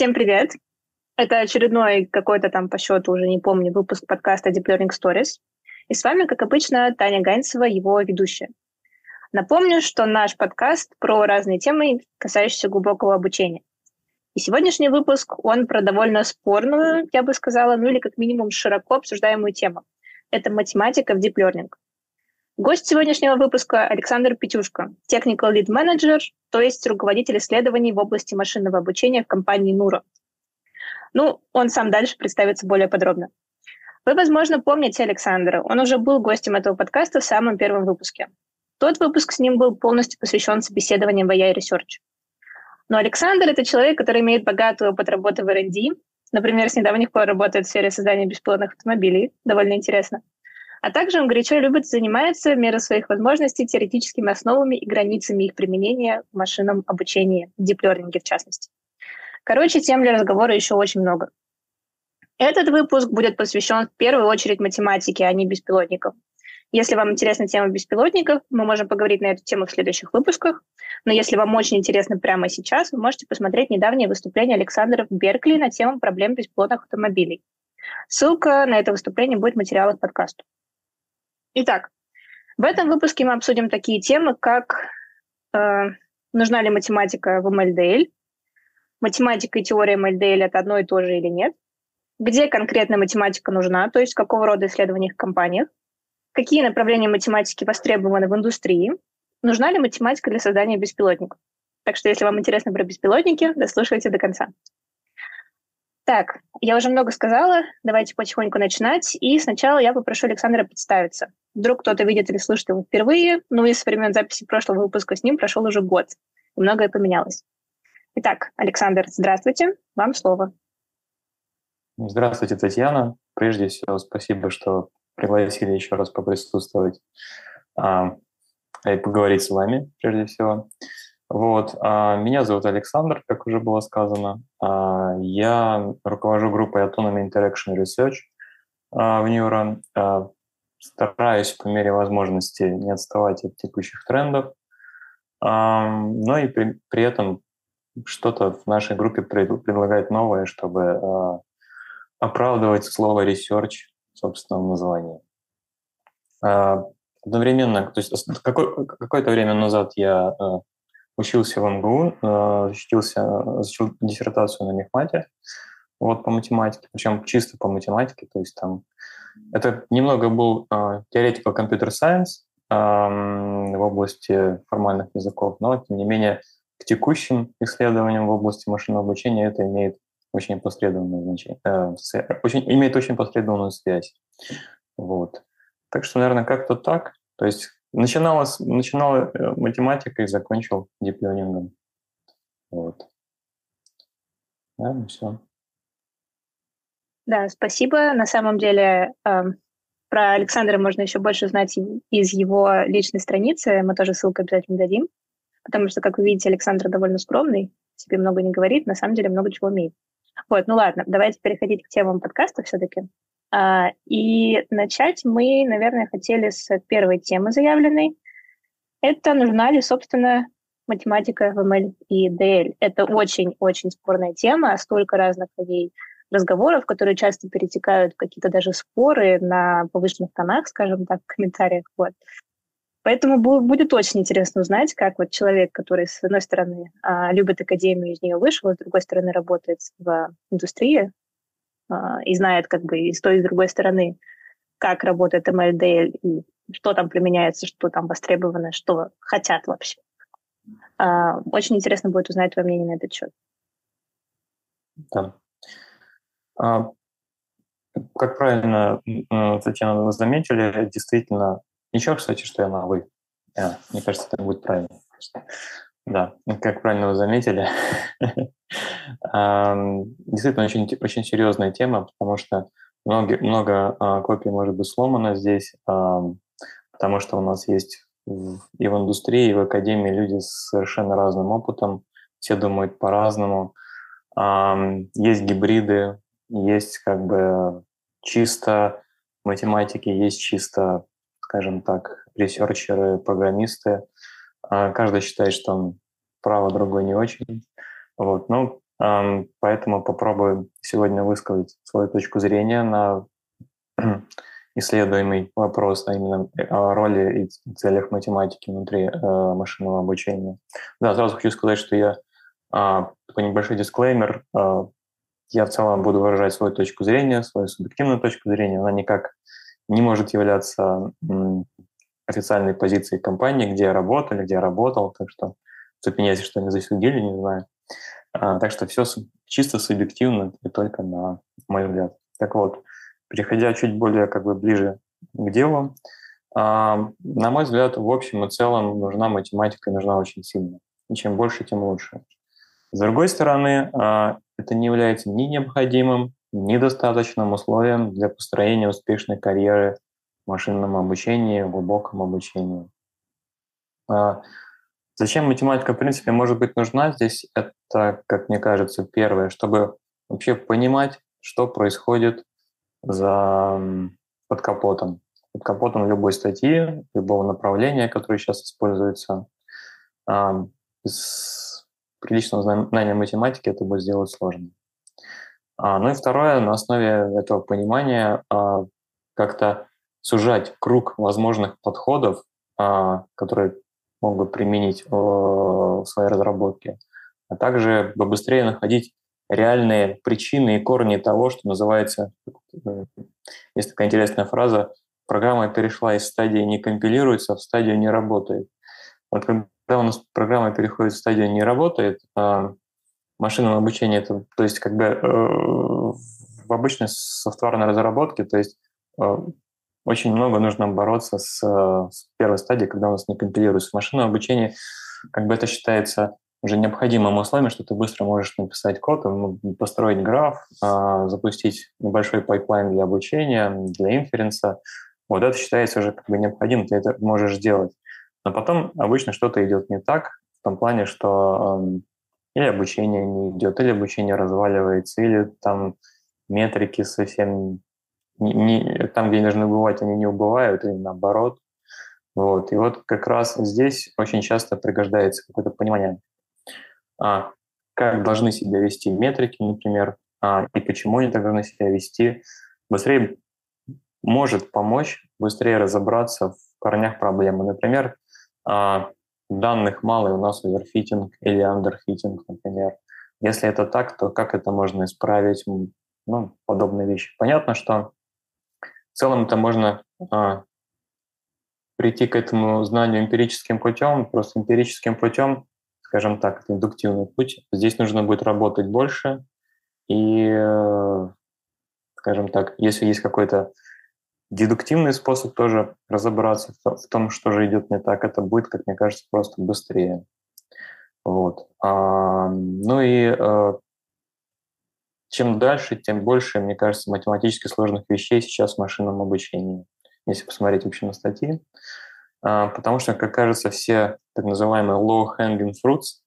Всем привет! Это очередной какой-то там по счету, уже не помню, выпуск подкаста Deep Learning Stories. И с вами, как обычно, Таня Ганцева, его ведущая. Напомню, что наш подкаст про разные темы, касающиеся глубокого обучения. И сегодняшний выпуск, он про довольно спорную, я бы сказала, ну или как минимум широко обсуждаемую тему. Это математика в Deep Learning. Гость сегодняшнего выпуска Александр Петюшко, Technical Lead Manager, то есть руководитель исследований в области машинного обучения в компании Нура. Ну, он сам дальше представится более подробно. Вы, возможно, помните Александра. Он уже был гостем этого подкаста в самом первом выпуске. Тот выпуск с ним был полностью посвящен собеседованиям в AI Research. Но Александр — это человек, который имеет богатый опыт работы в R&D. Например, с недавних пор работает в сфере создания беспилотных автомобилей. Довольно интересно. А также он горячо любит заниматься в меру своих возможностей теоретическими основами и границами их применения в машинном обучении, в диплернинге в частности. Короче, тем для разговора еще очень много. Этот выпуск будет посвящен в первую очередь математике, а не беспилотникам. Если вам интересна тема беспилотников, мы можем поговорить на эту тему в следующих выпусках. Но если вам очень интересно прямо сейчас, вы можете посмотреть недавнее выступление Александра в Беркли на тему проблем беспилотных автомобилей. Ссылка на это выступление будет в материалах подкаста. Итак, в этом выпуске мы обсудим такие темы, как э, нужна ли математика в MLDL, математика и теория MLDL это одно и то же или нет, где конкретно математика нужна, то есть какого рода исследования в компаниях, какие направления математики востребованы в индустрии, нужна ли математика для создания беспилотников. Так что, если вам интересно про беспилотники, дослушайте до конца. Так, я уже много сказала, давайте потихоньку начинать. И сначала я попрошу Александра представиться. Вдруг кто-то видит или слышит его впервые, ну и с времен записи прошлого выпуска с ним прошел уже год, и многое поменялось. Итак, Александр, здравствуйте, вам слово. Здравствуйте, Татьяна. Прежде всего, спасибо, что пригласили еще раз поприсутствовать а, и поговорить с вами, прежде всего. Вот. А, меня зовут Александр, как уже было сказано. А, я руковожу группой Autonomy Interaction Research а, в Neuron. Стараюсь по мере возможности не отставать от текущих трендов, но и при, при этом что-то в нашей группе предлагать новое, чтобы оправдывать слово research в собственном названии. Одновременно, то есть какое, какое-то время назад я учился в МГУ, э, защитился, защитил диссертацию на мехмате, вот по математике, причем чисто по математике, то есть там это немного был theoretical computer science uh, в области формальных языков, но тем не менее к текущим исследованиям в области машинного обучения это имеет очень посредственное значение, uh, очень, имеет очень посредственную связь. Вот. Так что, наверное, как-то так. То есть Начинала, начинала э, математикой, закончил дипленингом. Вот. Да, ну все. Да, спасибо. На самом деле э, про Александра можно еще больше знать из его личной страницы. Мы тоже ссылку обязательно дадим. Потому что, как вы видите, Александр довольно скромный, себе много не говорит, на самом деле много чего умеет. Вот, ну ладно, давайте переходить к темам подкаста все-таки. А, и начать мы, наверное, хотели с первой темы заявленной. Это нужна ли, собственно, математика в ML и DL. Это очень-очень спорная тема, столько разных ей разговоров, которые часто перетекают в какие-то даже споры на повышенных тонах, скажем так, в комментариях. Вот. Поэтому будет очень интересно узнать, как вот человек, который, с одной стороны, а, любит академию, из нее вышел, а с другой стороны, работает в индустрии, и знает как бы и с той, и с другой стороны, как работает MLDL и что там применяется, что там востребовано, что хотят вообще. А, очень интересно будет узнать твое мнение на этот счет. Да. А, как правильно, Татьяна, вы заметили, действительно, ничего, кстати, что я на «вы». А, мне кажется, это будет правильно. Да, как правильно вы заметили, действительно очень, очень серьезная тема, потому что много, много а, копий может быть сломано здесь, потому что у нас есть и в индустрии, и в академии люди с совершенно разным опытом, все думают по-разному. Есть гибриды, есть как бы чисто математики, есть чисто, скажем так, ресерчеры, программисты – а каждый считает, что он право, другой не очень. Вот. Но Поэтому попробую сегодня высказать свою точку зрения на исследуемый вопрос, а именно о роли и целях математики внутри э, машинного обучения. Да, сразу хочу сказать, что я а, такой небольшой дисклеймер. А, я в целом буду выражать свою точку зрения, свою субъективную точку зрения. Она никак не может являться официальной позицией компании, где я работал, где я работал. Так что цепеняйся, что не засудили, не знаю. А, так что все чисто субъективно и только на мой взгляд. Так вот, Переходя чуть более как бы ближе к делу, а, на мой взгляд, в общем и целом нужна математика, нужна очень сильно. И чем больше, тем лучше. С другой стороны, а, это не является ни необходимым, ни достаточным условием для построения успешной карьеры в машинном обучении, в глубоком обучении. Зачем математика, в принципе, может быть нужна здесь? Это, как мне кажется, первое, чтобы вообще понимать, что происходит за под капотом. Под капотом любой статьи, любого направления, которое сейчас используется. А, без приличного знания математики это будет сделать сложно. А, ну и второе, на основе этого понимания а, как-то сужать круг возможных подходов, которые могут применить в своей разработке, а также быстрее находить реальные причины и корни того, что называется, э, есть такая интересная фраза, программа перешла из стадии не компилируется в стадию не работает. Вот когда у нас программа переходит в стадию не работает, а машинном обучении это, то есть как бы э, в обычной софтварной разработке, то есть э, очень много нужно бороться с, с первой стадией, когда у нас не компилируется. В машинном обучении как бы это считается уже необходимым условием, что ты быстро можешь написать код, построить граф, а, запустить небольшой пайплайн для обучения, для инференса. Вот это считается уже как бы необходимым, ты это можешь сделать. Но потом обычно что-то идет не так, в том плане, что или обучение не идет, или обучение разваливается, или там метрики совсем не, не, там, где должны убывать, они не убывают, или наоборот. Вот. И вот как раз здесь очень часто пригождается какое-то понимание, а, как должны себя вести метрики, например, а, и почему они так должны себя вести, быстрее может помочь быстрее разобраться в корнях проблемы. Например, а, данных мало, и у нас оверфитинг или андерфитинг, например. Если это так, то как это можно исправить? Ну, подобные вещи. Понятно, что в целом это можно а, прийти к этому знанию эмпирическим путем, просто эмпирическим путем скажем так, это индуктивный путь. Здесь нужно будет работать больше, и, э, скажем так, если есть какой-то дедуктивный способ тоже разобраться в том, что же идет не так, это будет, как мне кажется, просто быстрее. Вот. Ну и а, чем дальше, тем больше, мне кажется, математически сложных вещей сейчас в машинном обучении. Если посмотреть вообще на статьи, а, потому что, как кажется, все так называемые low-hanging fruits,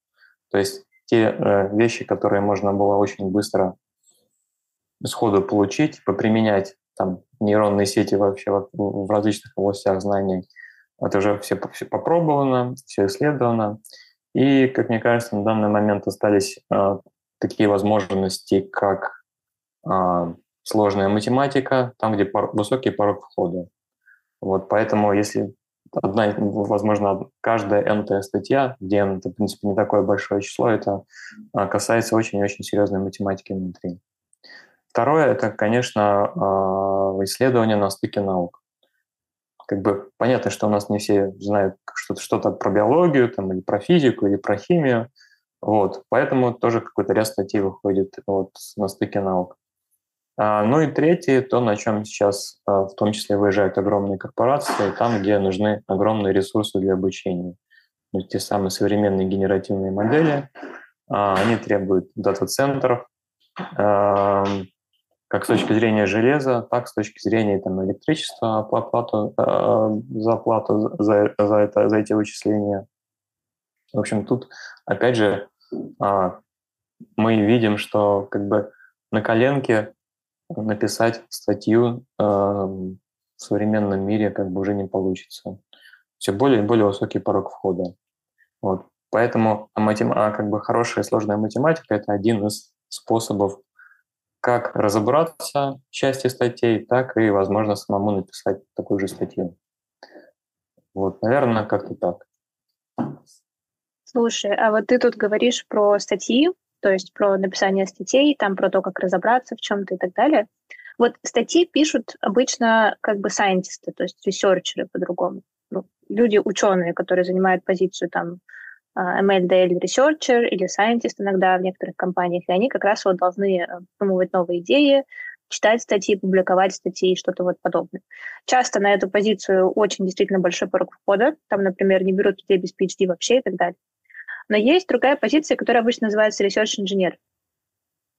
то есть те э, вещи, которые можно было очень быстро сходу получить, поприменять там нейронные сети вообще в, различных областях знаний, это уже все, все попробовано, все исследовано. И, как мне кажется, на данный момент остались э, такие возможности, как э, сложная математика, там, где пор, высокий порог входа. Вот поэтому, если одна, возможно, каждая nt статья, где n это, в принципе, не такое большое число, это а, касается очень-очень серьезной математики внутри. Второе – это, конечно, а, исследование на стыке наук. Как бы понятно, что у нас не все знают что-то, что-то про биологию, там, или про физику, или про химию, вот, поэтому тоже какой-то ряд статей выходит вот, на стыке наук. А, ну и третье, то, на чем сейчас а, в том числе выезжают огромные корпорации, там, где нужны огромные ресурсы для обучения. Ну, те самые современные генеративные модели, а, они требуют дата-центров, как с точки зрения железа, так с точки зрения там, электричества, оплату, за оплату за, за, это, за эти вычисления. В общем, тут, опять же, мы видим, что как бы на коленке написать статью э, в современном мире как бы уже не получится. Все более и более высокий порог входа. Вот. Поэтому матем... А, как бы хорошая сложная математика – это один из способов как разобраться в части статей, так и, возможно, самому написать такую же статью. Вот, наверное, как-то так. Слушай, а вот ты тут говоришь про статьи, то есть про написание статей, там про то, как разобраться в чем-то и так далее. Вот статьи пишут обычно как бы сайентисты, то есть ресерчеры по-другому. Ну, люди, ученые, которые занимают позицию там а, ML researcher или scientist иногда в некоторых компаниях, и они как раз вот должны э, придумывать новые идеи, читать статьи, публиковать статьи и что-то вот подобное. Часто на эту позицию очень действительно большой порог входа. Там, например, не берут людей без PhD вообще и так далее. Но есть другая позиция, которая обычно называется research engineer.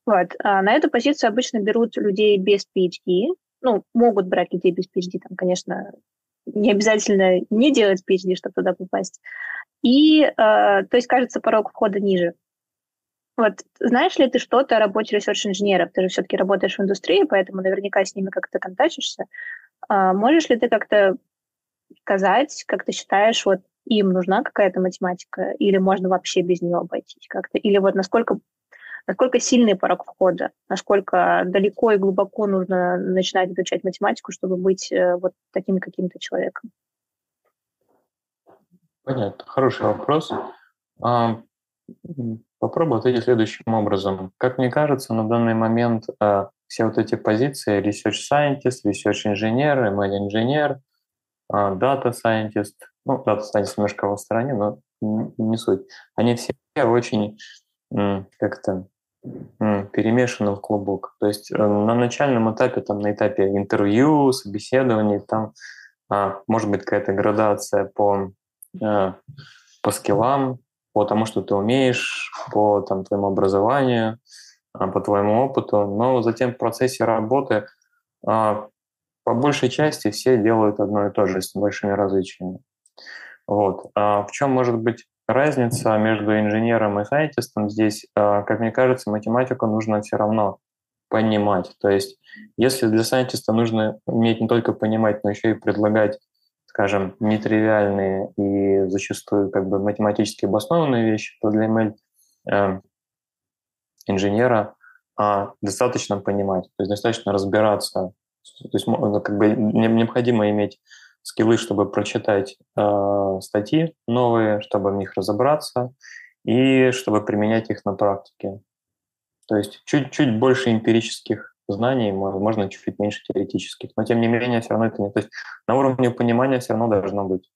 Вот. А на эту позицию обычно берут людей без PhD. Ну, могут брать людей без PhD, там, конечно, не обязательно не делать PhD, чтобы туда попасть. И, э, то есть, кажется, порог входа ниже. Вот знаешь ли ты что-то о работе research-инженеров? Ты же все-таки работаешь в индустрии, поэтому наверняка с ними как-то контачишься. А можешь ли ты как-то сказать, как ты считаешь, вот им нужна какая-то математика, или можно вообще без нее обойтись как-то? Или вот насколько, насколько сильный порог входа, насколько далеко и глубоко нужно начинать изучать математику, чтобы быть э, вот таким каким-то человеком? Понятно, хороший вопрос. А, попробую ответить следующим образом. Как мне кажется, на данный момент а, все вот эти позиции research scientist, research engineer, ML инженер, а, data scientist, ну, data scientist немножко в стороне, но не суть. Они все очень как-то перемешаны в клубок. То есть э, на начальном этапе, там, на этапе интервью, собеседований, там а, может быть какая-то градация по Э, по скиллам, по тому, что ты умеешь, по там, твоему образованию, э, по твоему опыту. Но затем в процессе работы э, по большей части все делают одно и то же с большими различиями. Вот. А в чем может быть разница между инженером и сайентистом здесь? Как мне кажется, математику нужно все равно понимать. То есть если для сайентиста нужно уметь не только понимать, но еще и предлагать скажем, нетривиальные и зачастую как бы математически обоснованные вещи, то для ML э, инженера э, достаточно понимать, то есть достаточно разбираться. То есть как бы необходимо иметь скиллы, чтобы прочитать э, статьи новые, чтобы в них разобраться и чтобы применять их на практике. То есть чуть-чуть больше эмпирических знаний, можно чуть-чуть меньше теоретических. Но тем не менее, все равно это не... То есть на уровне понимания все равно должно быть.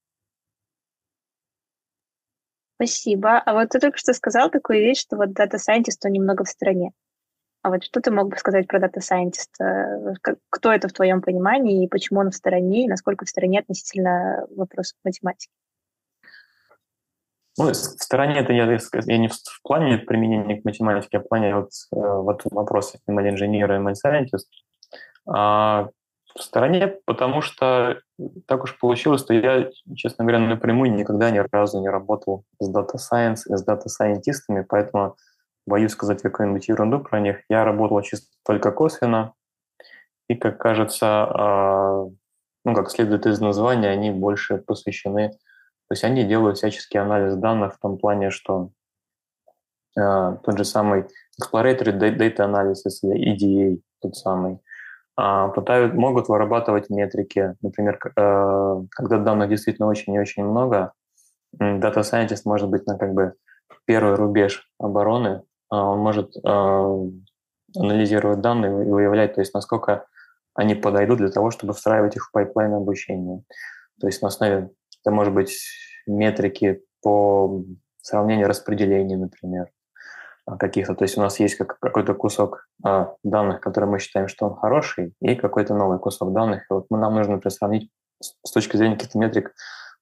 Спасибо. А вот ты только что сказал такую вещь, что вот дата сайентист он немного в стороне. А вот что ты мог бы сказать про дата сайентиста? Кто это в твоем понимании и почему он в стороне, и насколько в стороне относительно вопросов математики? Ну, в стороне это я, я не в, в плане применения к математике, а в плане вот, э, вот вопроса ML инженера и ML scientist. А в стороне, потому что так уж получилось, что я, честно говоря, напрямую никогда ни разу не работал с Science и с Scientistами, поэтому боюсь сказать какую-нибудь ерунду про них. Я работал чисто только косвенно, и, как кажется, а, ну, как следует из названия, они больше посвящены то есть они делают всяческий анализ данных в том плане, что э, тот же самый Exploratory Data Analysis или EDA, тот самый, э, пытают, могут вырабатывать метрики. Например, когда данных действительно очень и очень много, Data Scientist может быть на как бы первый рубеж обороны, он может э, анализировать данные и выявлять, то есть насколько они подойдут для того, чтобы встраивать их в пайплайн обучения. То есть на основе это может быть метрики по сравнению распределений, например, а, каких-то. То есть у нас есть как, какой-то кусок а, данных, который мы считаем, что он хороший, и какой-то новый кусок данных. И вот нам нужно сравнить с, с точки зрения каких-то метрик,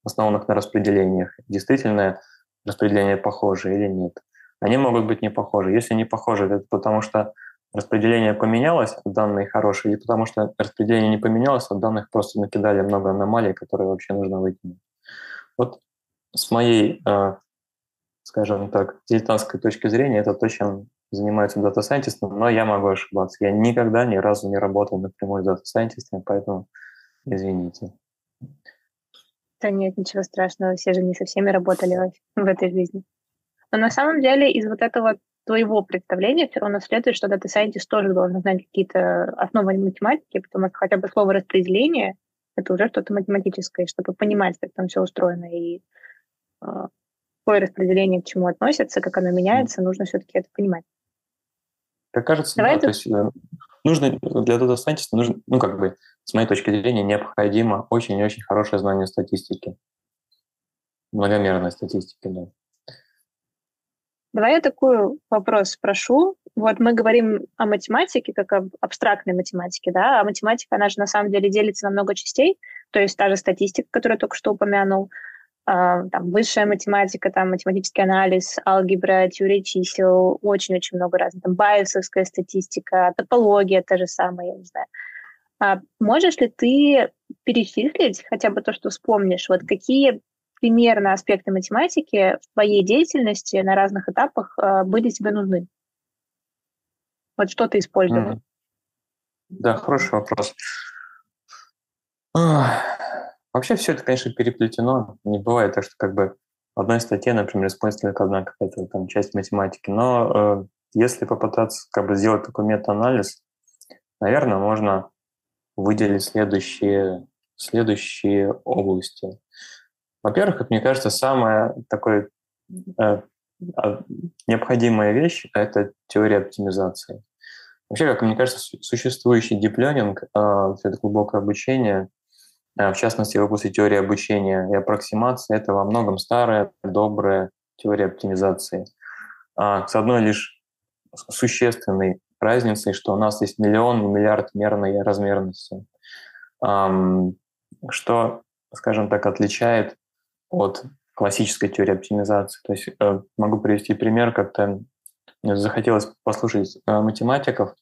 основанных на распределениях. Действительно распределение похоже или нет. Они могут быть не похожи. Если не похожи, это потому что распределение поменялось, данные хорошие, или потому что распределение не поменялось, а данных просто накидали много аномалий, которые вообще нужно выкинуть. Вот с моей, э, скажем так, дилетантской точки зрения, это то, чем занимается дата сайентистом но я могу ошибаться. Я никогда ни разу не работал напрямую с дата сайентистами поэтому извините. Да нет, ничего страшного, все же не со всеми работали в этой жизни. Но на самом деле из вот этого твоего представления все равно следует, что дата сайентист тоже должен знать какие-то основы математики, потому что хотя бы слово распределение — это уже что-то математическое, чтобы понимать, как там все устроено и э, какое распределение к чему относится, как оно меняется, нужно все-таки это понимать. Как кажется, Давай да, это... то есть э, нужно для data scientist нужно, ну, как бы, с моей точки зрения, необходимо очень-очень хорошее знание статистики. Многомерной статистики, да. Давай я такой вопрос спрошу. Вот мы говорим о математике, как об абстрактной математике, да, а математика, она же на самом деле делится на много частей, то есть та же статистика, которую я только что упомянул, а, там, высшая математика, там, математический анализ, алгебра, теория чисел, очень-очень много разных, там, байесовская статистика, топология та же самая, я не знаю. А можешь ли ты перечислить хотя бы то, что вспомнишь, вот какие примерно аспекты математики в твоей деятельности на разных этапах э, были тебе нужны? Вот что ты использовал? Mm. Да, хороший вопрос. Вообще все это, конечно, переплетено. Не бывает так, что как бы в одной статье, например, используется только одна какая-то там часть математики. Но э, если попытаться как бы сделать такой мета-анализ, наверное, можно выделить следующие, следующие области. Во-первых, как мне кажется, самая такой э, а, необходимая вещь – это теория оптимизации. Вообще, как мне кажется, существующий диплёнинг, э, это глубокое обучение, э, в частности, в области теории обучения и аппроксимации, это во многом старая, добрая теория оптимизации. Э, с одной лишь существенной разницей, что у нас есть миллион и миллиард мерной размерности, э, что, скажем так, отличает от классической теории оптимизации. То есть э, могу привести пример, как-то захотелось послушать э, математиков,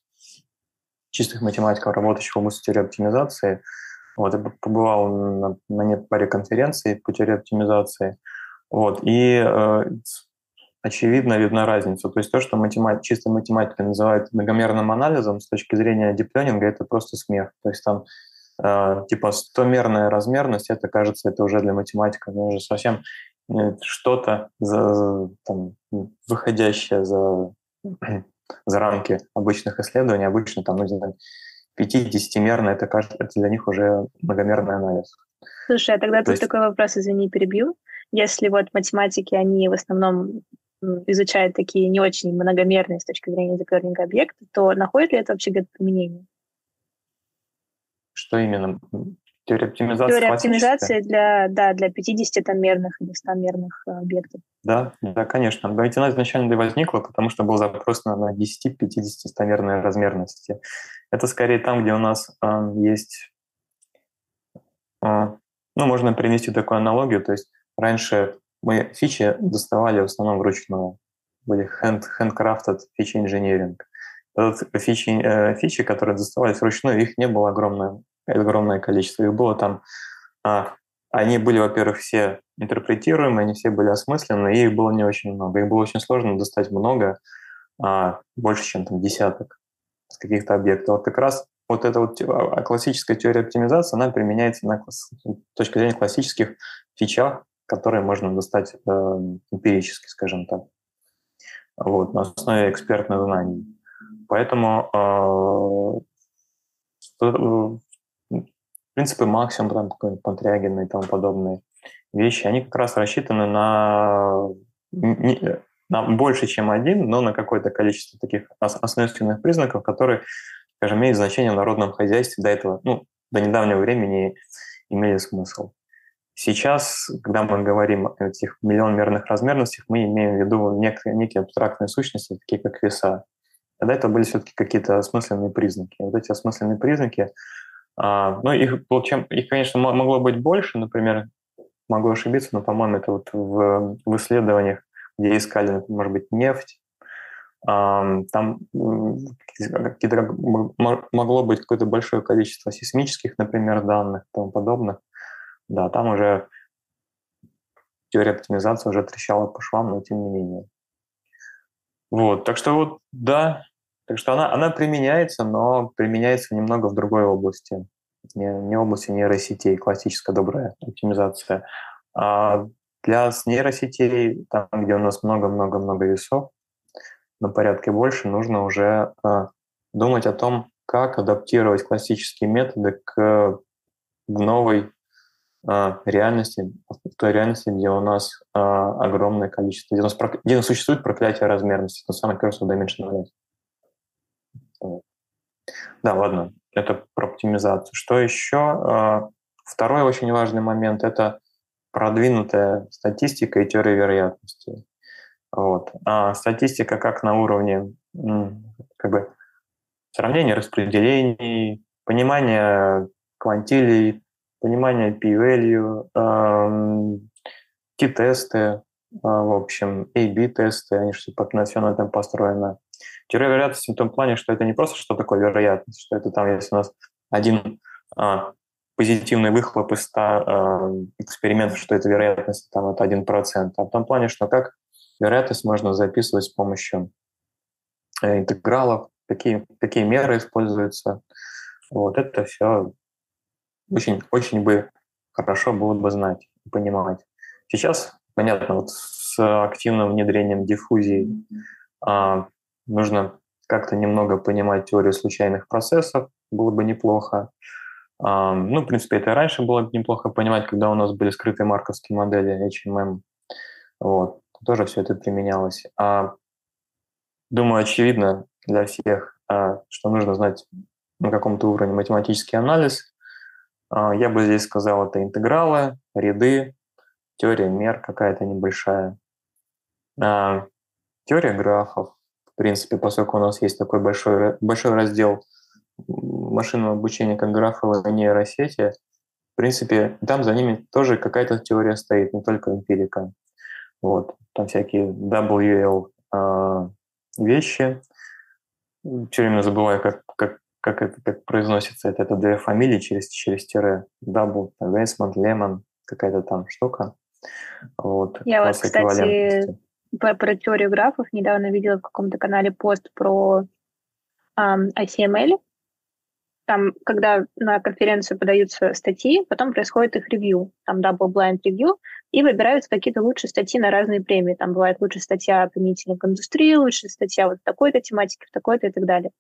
чистых математиков, работающих в области теории оптимизации. Вот, я побывал на, на паре конференций по теории оптимизации. Вот, и э, очевидно видна разница. То есть то, что математ... чистая математика называют многомерным анализом, с точки зрения дипленинга, это просто смех. То есть там типа 100-мерная размерность, это кажется, это уже для математика ну, уже совсем э, что-то за, там, выходящее за, за рамки обычных исследований. Обычно там, ну, 5-10-мерно, это, кажется, это для них уже многомерный анализ. Слушай, а тогда То тут есть... такой вопрос, извини, перебью. Если вот математики, они в основном изучают такие не очень многомерные с точки зрения декларинга объекта, то находит ли это вообще где-то применение? Что именно? Теория оптимизации Теория оптимизации для, да, для 50-мерных или 100-мерных э, объектов. Да, да, конечно. Ведь она изначально и возникла, потому что был запрос на, на 10, 50, 100-мерные размерности. Это скорее там, где у нас э, есть... Э, ну, можно принести такую аналогию. То есть раньше мы фичи доставали в основном вручную. Были hand, handcrafted фичи engineering. Фичи, э, фичи, которые доставались вручную, их не было огромное, огромное количество. Их было там... А, они были, во-первых, все интерпретируемые, они все были осмысленны, и их было не очень много. Их было очень сложно достать много, а, больше, чем там десяток с каких-то объектов. Вот как раз вот эта вот а, классическая теория оптимизации, она применяется на класс, зрения классических фичах, которые можно достать э, эмпирически, скажем так, вот, на основе экспертных знаний. Поэтому э, принципы максимум, там, Пантрягина и тому подобные вещи, они как раз рассчитаны на, на больше, чем один, но на какое-то количество таких основных признаков, которые, скажем, имеют значение в народном хозяйстве до этого, ну, до недавнего времени имели смысл. Сейчас, когда мы говорим о этих миллионмерных размерностях, мы имеем в виду некие, некие абстрактные сущности, такие как веса. Тогда это были все-таки какие-то осмысленные признаки. Вот эти осмысленные признаки, а, ну, их, чем, их, конечно, могло быть больше, например, могу ошибиться, но, по-моему, это вот в, в исследованиях, где искали, может быть, нефть, там какие-то, могло быть какое-то большое количество сейсмических, например, данных и тому подобных. Да, там уже теория оптимизации уже трещала по швам, но тем не менее. Вот, так что вот, да, так что она, она применяется, но применяется немного в другой области. Не, не области нейросетей, классическая добрая оптимизация, а для нейросетей, там, где у нас много-много-много весов, на порядке больше, нужно уже э, думать о том, как адаптировать классические методы к новой э, реальности, в той реальности, где у нас э, огромное количество, где у нас, где у нас существует проклятие размерности, то самое curse of dimensionality. Да, ладно, это про оптимизацию. Что еще? Второй очень важный момент – это продвинутая статистика и теория вероятности. Вот. А статистика как на уровне как бы, сравнения распределений, понимания квантилей, понимания p-value, эм, t-тесты, э, в общем, A-B-тесты, они же все на этом построено. Теория вероятности в том плане, что это не просто что такое вероятность, что это там, если у нас один а, позитивный выхлоп из 100 э, экспериментов, что это вероятность там, это 1%, а в том плане, что как вероятность можно записывать с помощью э, интегралов, какие, какие меры используются. Вот это все очень, очень бы хорошо было бы знать и понимать. Сейчас, понятно, вот с активным внедрением диффузии а, нужно как-то немного понимать теорию случайных процессов, было бы неплохо. Ну, в принципе, это и раньше было неплохо понимать, когда у нас были скрытые марковские модели HMM. Вот. Тоже все это применялось. А, думаю, очевидно для всех, а, что нужно знать на каком-то уровне математический анализ. А, я бы здесь сказал, это интегралы, ряды, теория мер какая-то небольшая, теория графов. В принципе, поскольку у нас есть такой большой, большой раздел машинного обучения, как графовые нейросети, в принципе, там за ними тоже какая-то теория стоит, не только эмпирика. Вот. Там всякие WL э, а, вещи. Все время забываю, как, как, как это как произносится. Это, это две фамилии через, через тире. Double, Вейсман, Лемон, какая-то там штука. Вот. Я вот, кстати, про, про теорию графов недавно видела в каком-то канале пост про um, ICML, там, когда на конференцию подаются статьи, потом происходит их ревью, там double blind review, и выбираются какие-то лучшие статьи на разные премии. Там бывает лучшая статья применительно к индустрии, лучшая статья вот такой-то тематике, в такой-то и так далее.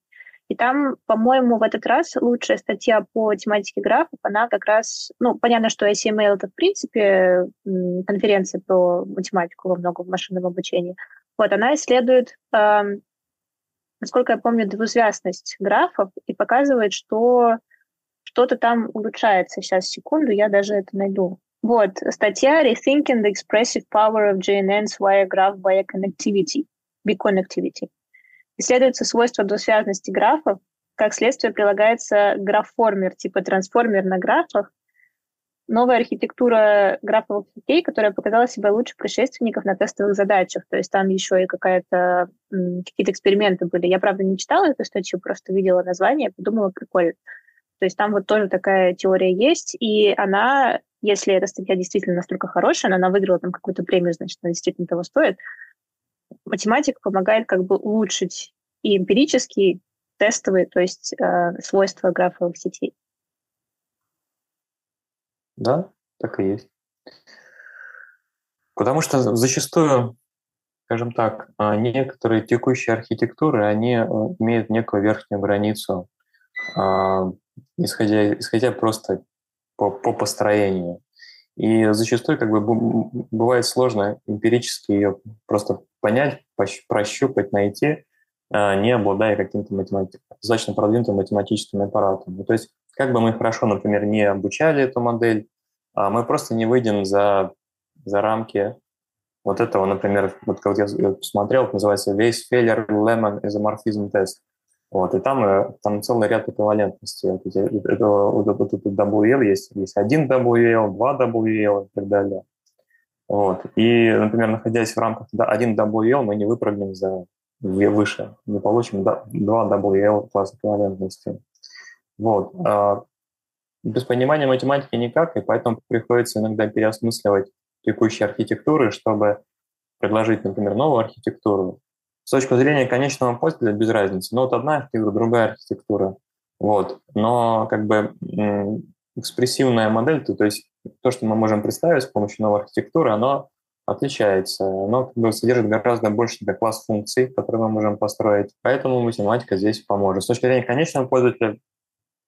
И там, по-моему, в этот раз лучшая статья по тематике графов, она как раз, ну, понятно, что ICML это, в принципе, конференция про математику во многом в машинном обучении. Вот, она исследует насколько я помню, двузвязность графов и показывает, что что-то там улучшается. Сейчас, секунду, я даже это найду. Вот, статья Rethinking the Expressive Power of GNN's Wire Graph by Connectivity, Biconnectivity. Исследуется свойства двусвязности графов, как следствие прилагается графформер, типа трансформер на графах, новая архитектура графовых сетей, которая показала себя лучше предшественников на тестовых задачах. То есть там еще и какая-то какие-то эксперименты были. Я, правда, не читала эту статью, просто видела название, подумала, прикольно. То есть там вот тоже такая теория есть, и она, если эта статья действительно настолько хорошая, она выиграла там какую-то премию, значит, она действительно того стоит, математика помогает как бы улучшить и эмпирические, тестовые, то есть э, свойства графовых сетей. Да, так и есть. Потому что зачастую, скажем так, а, некоторые текущие архитектуры, они э, имеют некую верхнюю границу, а, исходя, исходя просто по, по построению. И зачастую как бы бывает сложно эмпирически ее просто понять, прощупать, найти, а, не обладая каким-то математик, достаточно продвинутым математическим аппаратом. Ну, то есть как бы мы хорошо, например, не обучали эту модель, а мы просто не выйдем за, за рамки вот этого, например, вот как я посмотрел, называется весь failure lemon isomorphism test. Вот, и там, э, там целый ряд эквивалентностей. Вот, это, вот, WL есть, есть один WL, два WL и так далее. Вот. И, например, находясь в рамках 1 WL, мы не выпрыгнем за выше, не получим 2 WL класс эквивалентности. Вот. А без понимания математики никак, и поэтому приходится иногда переосмысливать текущие архитектуры, чтобы предложить, например, новую архитектуру. С точки зрения конечного пользователя без разницы. Но вот одна архитектура, другая архитектура. Вот. Но как бы экспрессивная модель, то, то есть то, что мы можем представить с помощью новой архитектуры, оно отличается. Оно как бы, содержит гораздо больше себя класс функций, которые мы можем построить. Поэтому математика здесь поможет. С точки зрения конечного пользователя,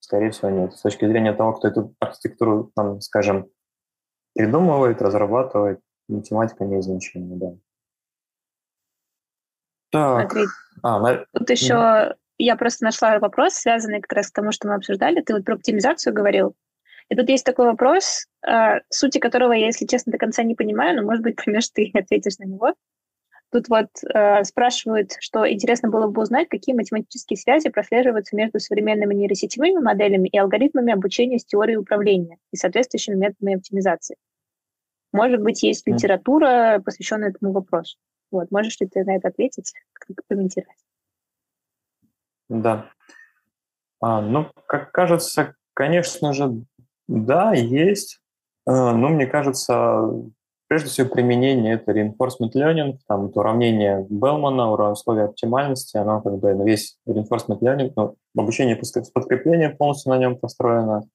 скорее всего, нет. С точки зрения того, кто эту архитектуру, там, скажем, придумывает, разрабатывает, математика не значение, да. Так. А, на... тут еще я просто нашла вопрос, связанный как раз к тому, что мы обсуждали. Ты вот про оптимизацию говорил. И тут есть такой вопрос, э, сути которого я, если честно, до конца не понимаю, но, может быть, поймешь ты ответишь на него. Тут вот э, спрашивают, что интересно было бы узнать, какие математические связи прослеживаются между современными нейросетевыми моделями и алгоритмами обучения с теорией управления и соответствующими методами оптимизации. Может быть, есть литература, посвященная этому вопросу. Вот, можешь ли ты на это ответить, как комментировать? Да. А, ну, как кажется, конечно же, да, есть. А, но мне кажется, прежде всего применение это reinforcement learning, там это уравнение Белмана, условия оптимальности, оно как бы весь reinforcement learning, ну, обучение с подкреплением полностью на нем построено.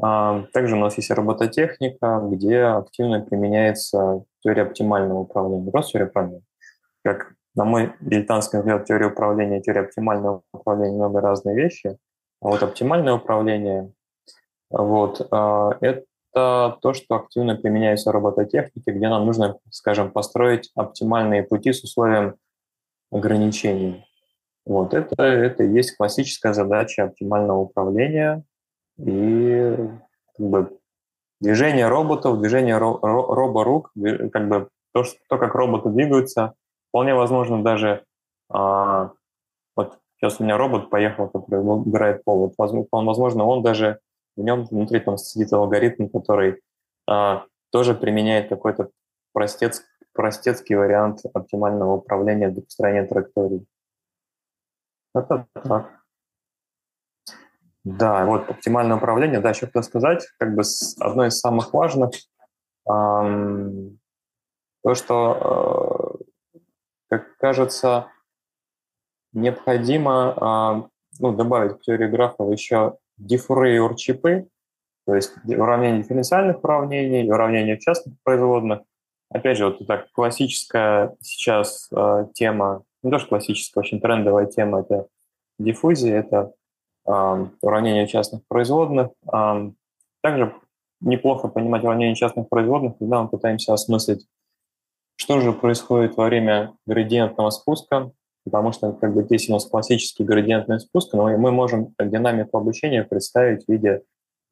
А, также у нас есть робототехника, где активно применяется теория оптимального управления, просто теория управления. Как, на мой дилетантский взгляд, теория управления и теория оптимального управления немного разные вещи. А вот оптимальное управление, вот, а, это то, что активно применяется в робототехнике, где нам нужно, скажем, построить оптимальные пути с условием ограничений. Вот это, это и есть классическая задача оптимального управления, и как бы движение роботов, движение ро- ро- роборук, как бы то, что, то, как роботы двигаются, вполне возможно даже а, вот сейчас у меня робот поехал, который убирает пол. Вот, возможно, он даже в нем внутри там сидит алгоритм, который а, тоже применяет какой-то простец, простецкий вариант оптимального управления для построения траекторий. Это так. Да, вот оптимальное управление. Да, еще хотел сказать, как бы одно из самых важных, эм, то, что, э, как кажется, необходимо э, ну, добавить к теории графов еще дифуры и урчипы, то есть уравнение дифференциальных уравнений, уравнение частных производных. Опять же, вот так классическая сейчас э, тема, не то что классическая, очень трендовая тема, это диффузия, это уравнение частных производных. Также неплохо понимать уравнение частных производных, когда мы пытаемся осмыслить, что же происходит во время градиентного спуска, потому что как бы здесь у нас классический градиентный спуск, но мы можем динамику обучения представить в виде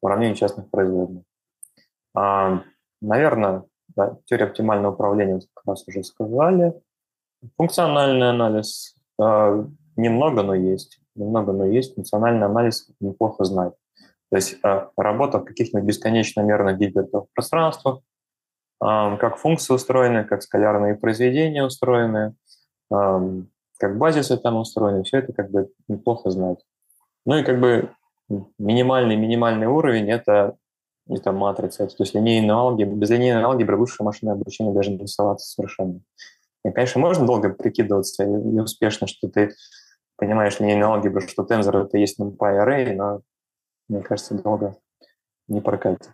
уравнения частных производных. Наверное, да, теория оптимального управления как раз уже сказали. Функциональный анализ а, немного, но есть немного, но есть функциональный анализ неплохо знать. То есть э, работа в каких-нибудь бесконечно мерных гибридных пространствах, как функции устроены, как скалярные произведения устроены, как базисы там устроены, все это как бы неплохо знать. Ну и как бы минимальный минимальный уровень это это матрица, то есть линейная алгебра. Без линейной алгебры лучше машинное обучение даже не рисоваться совершенно. И, конечно, можно долго прикидываться и успешно, что ты понимаешь линейную алгебру, что тензор это есть NumPy array, но, мне кажется, долго не прокатит.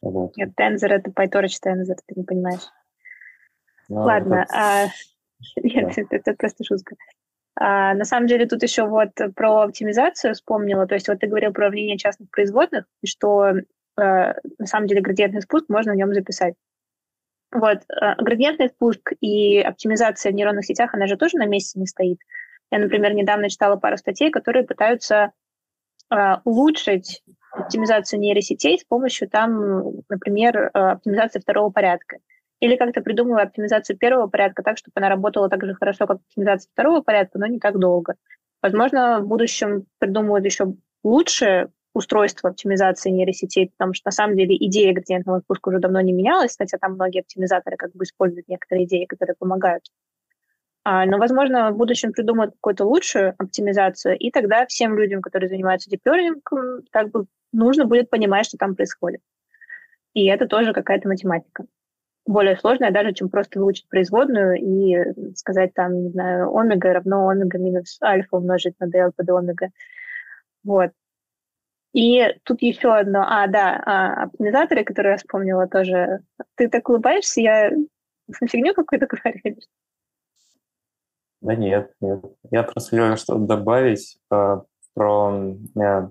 Вот. Нет, тензор это PyTorch тензор, ты не понимаешь. Ну, Ладно, это... а... Нет, да. это, это просто шутка. А, на самом деле тут еще вот про оптимизацию вспомнила. То есть вот ты говорил про уравнение частных производных, и что э, на самом деле градиентный спуск можно в нем записать. Вот, э, градиентный спуск и оптимизация в нейронных сетях, она же тоже на месте не стоит. Я, например, недавно читала пару статей, которые пытаются э, улучшить оптимизацию нейросетей с помощью там, например, э, оптимизации второго порядка. Или как-то придумывая оптимизацию первого порядка так, чтобы она работала так же хорошо, как оптимизация второго порядка, но не так долго. Возможно, в будущем придумают еще лучше устройство оптимизации нейросетей, потому что на самом деле идея градиентного спуска уже давно не менялась, хотя там многие оптимизаторы как бы используют некоторые идеи, которые помогают но, возможно, в будущем придумают какую-то лучшую оптимизацию, и тогда всем людям, которые занимаются learning, как бы нужно будет понимать, что там происходит. И это тоже какая-то математика. Более сложная даже, чем просто выучить производную и сказать там, не знаю, омега равно омега минус альфа умножить на dl под омега. Вот. И тут еще одно, а, да, а, оптимизаторы, которые я вспомнила тоже. Ты так улыбаешься, я Фигню какую-то говорю? Да нет, нет. Я просто хотел что-то добавить э, про э,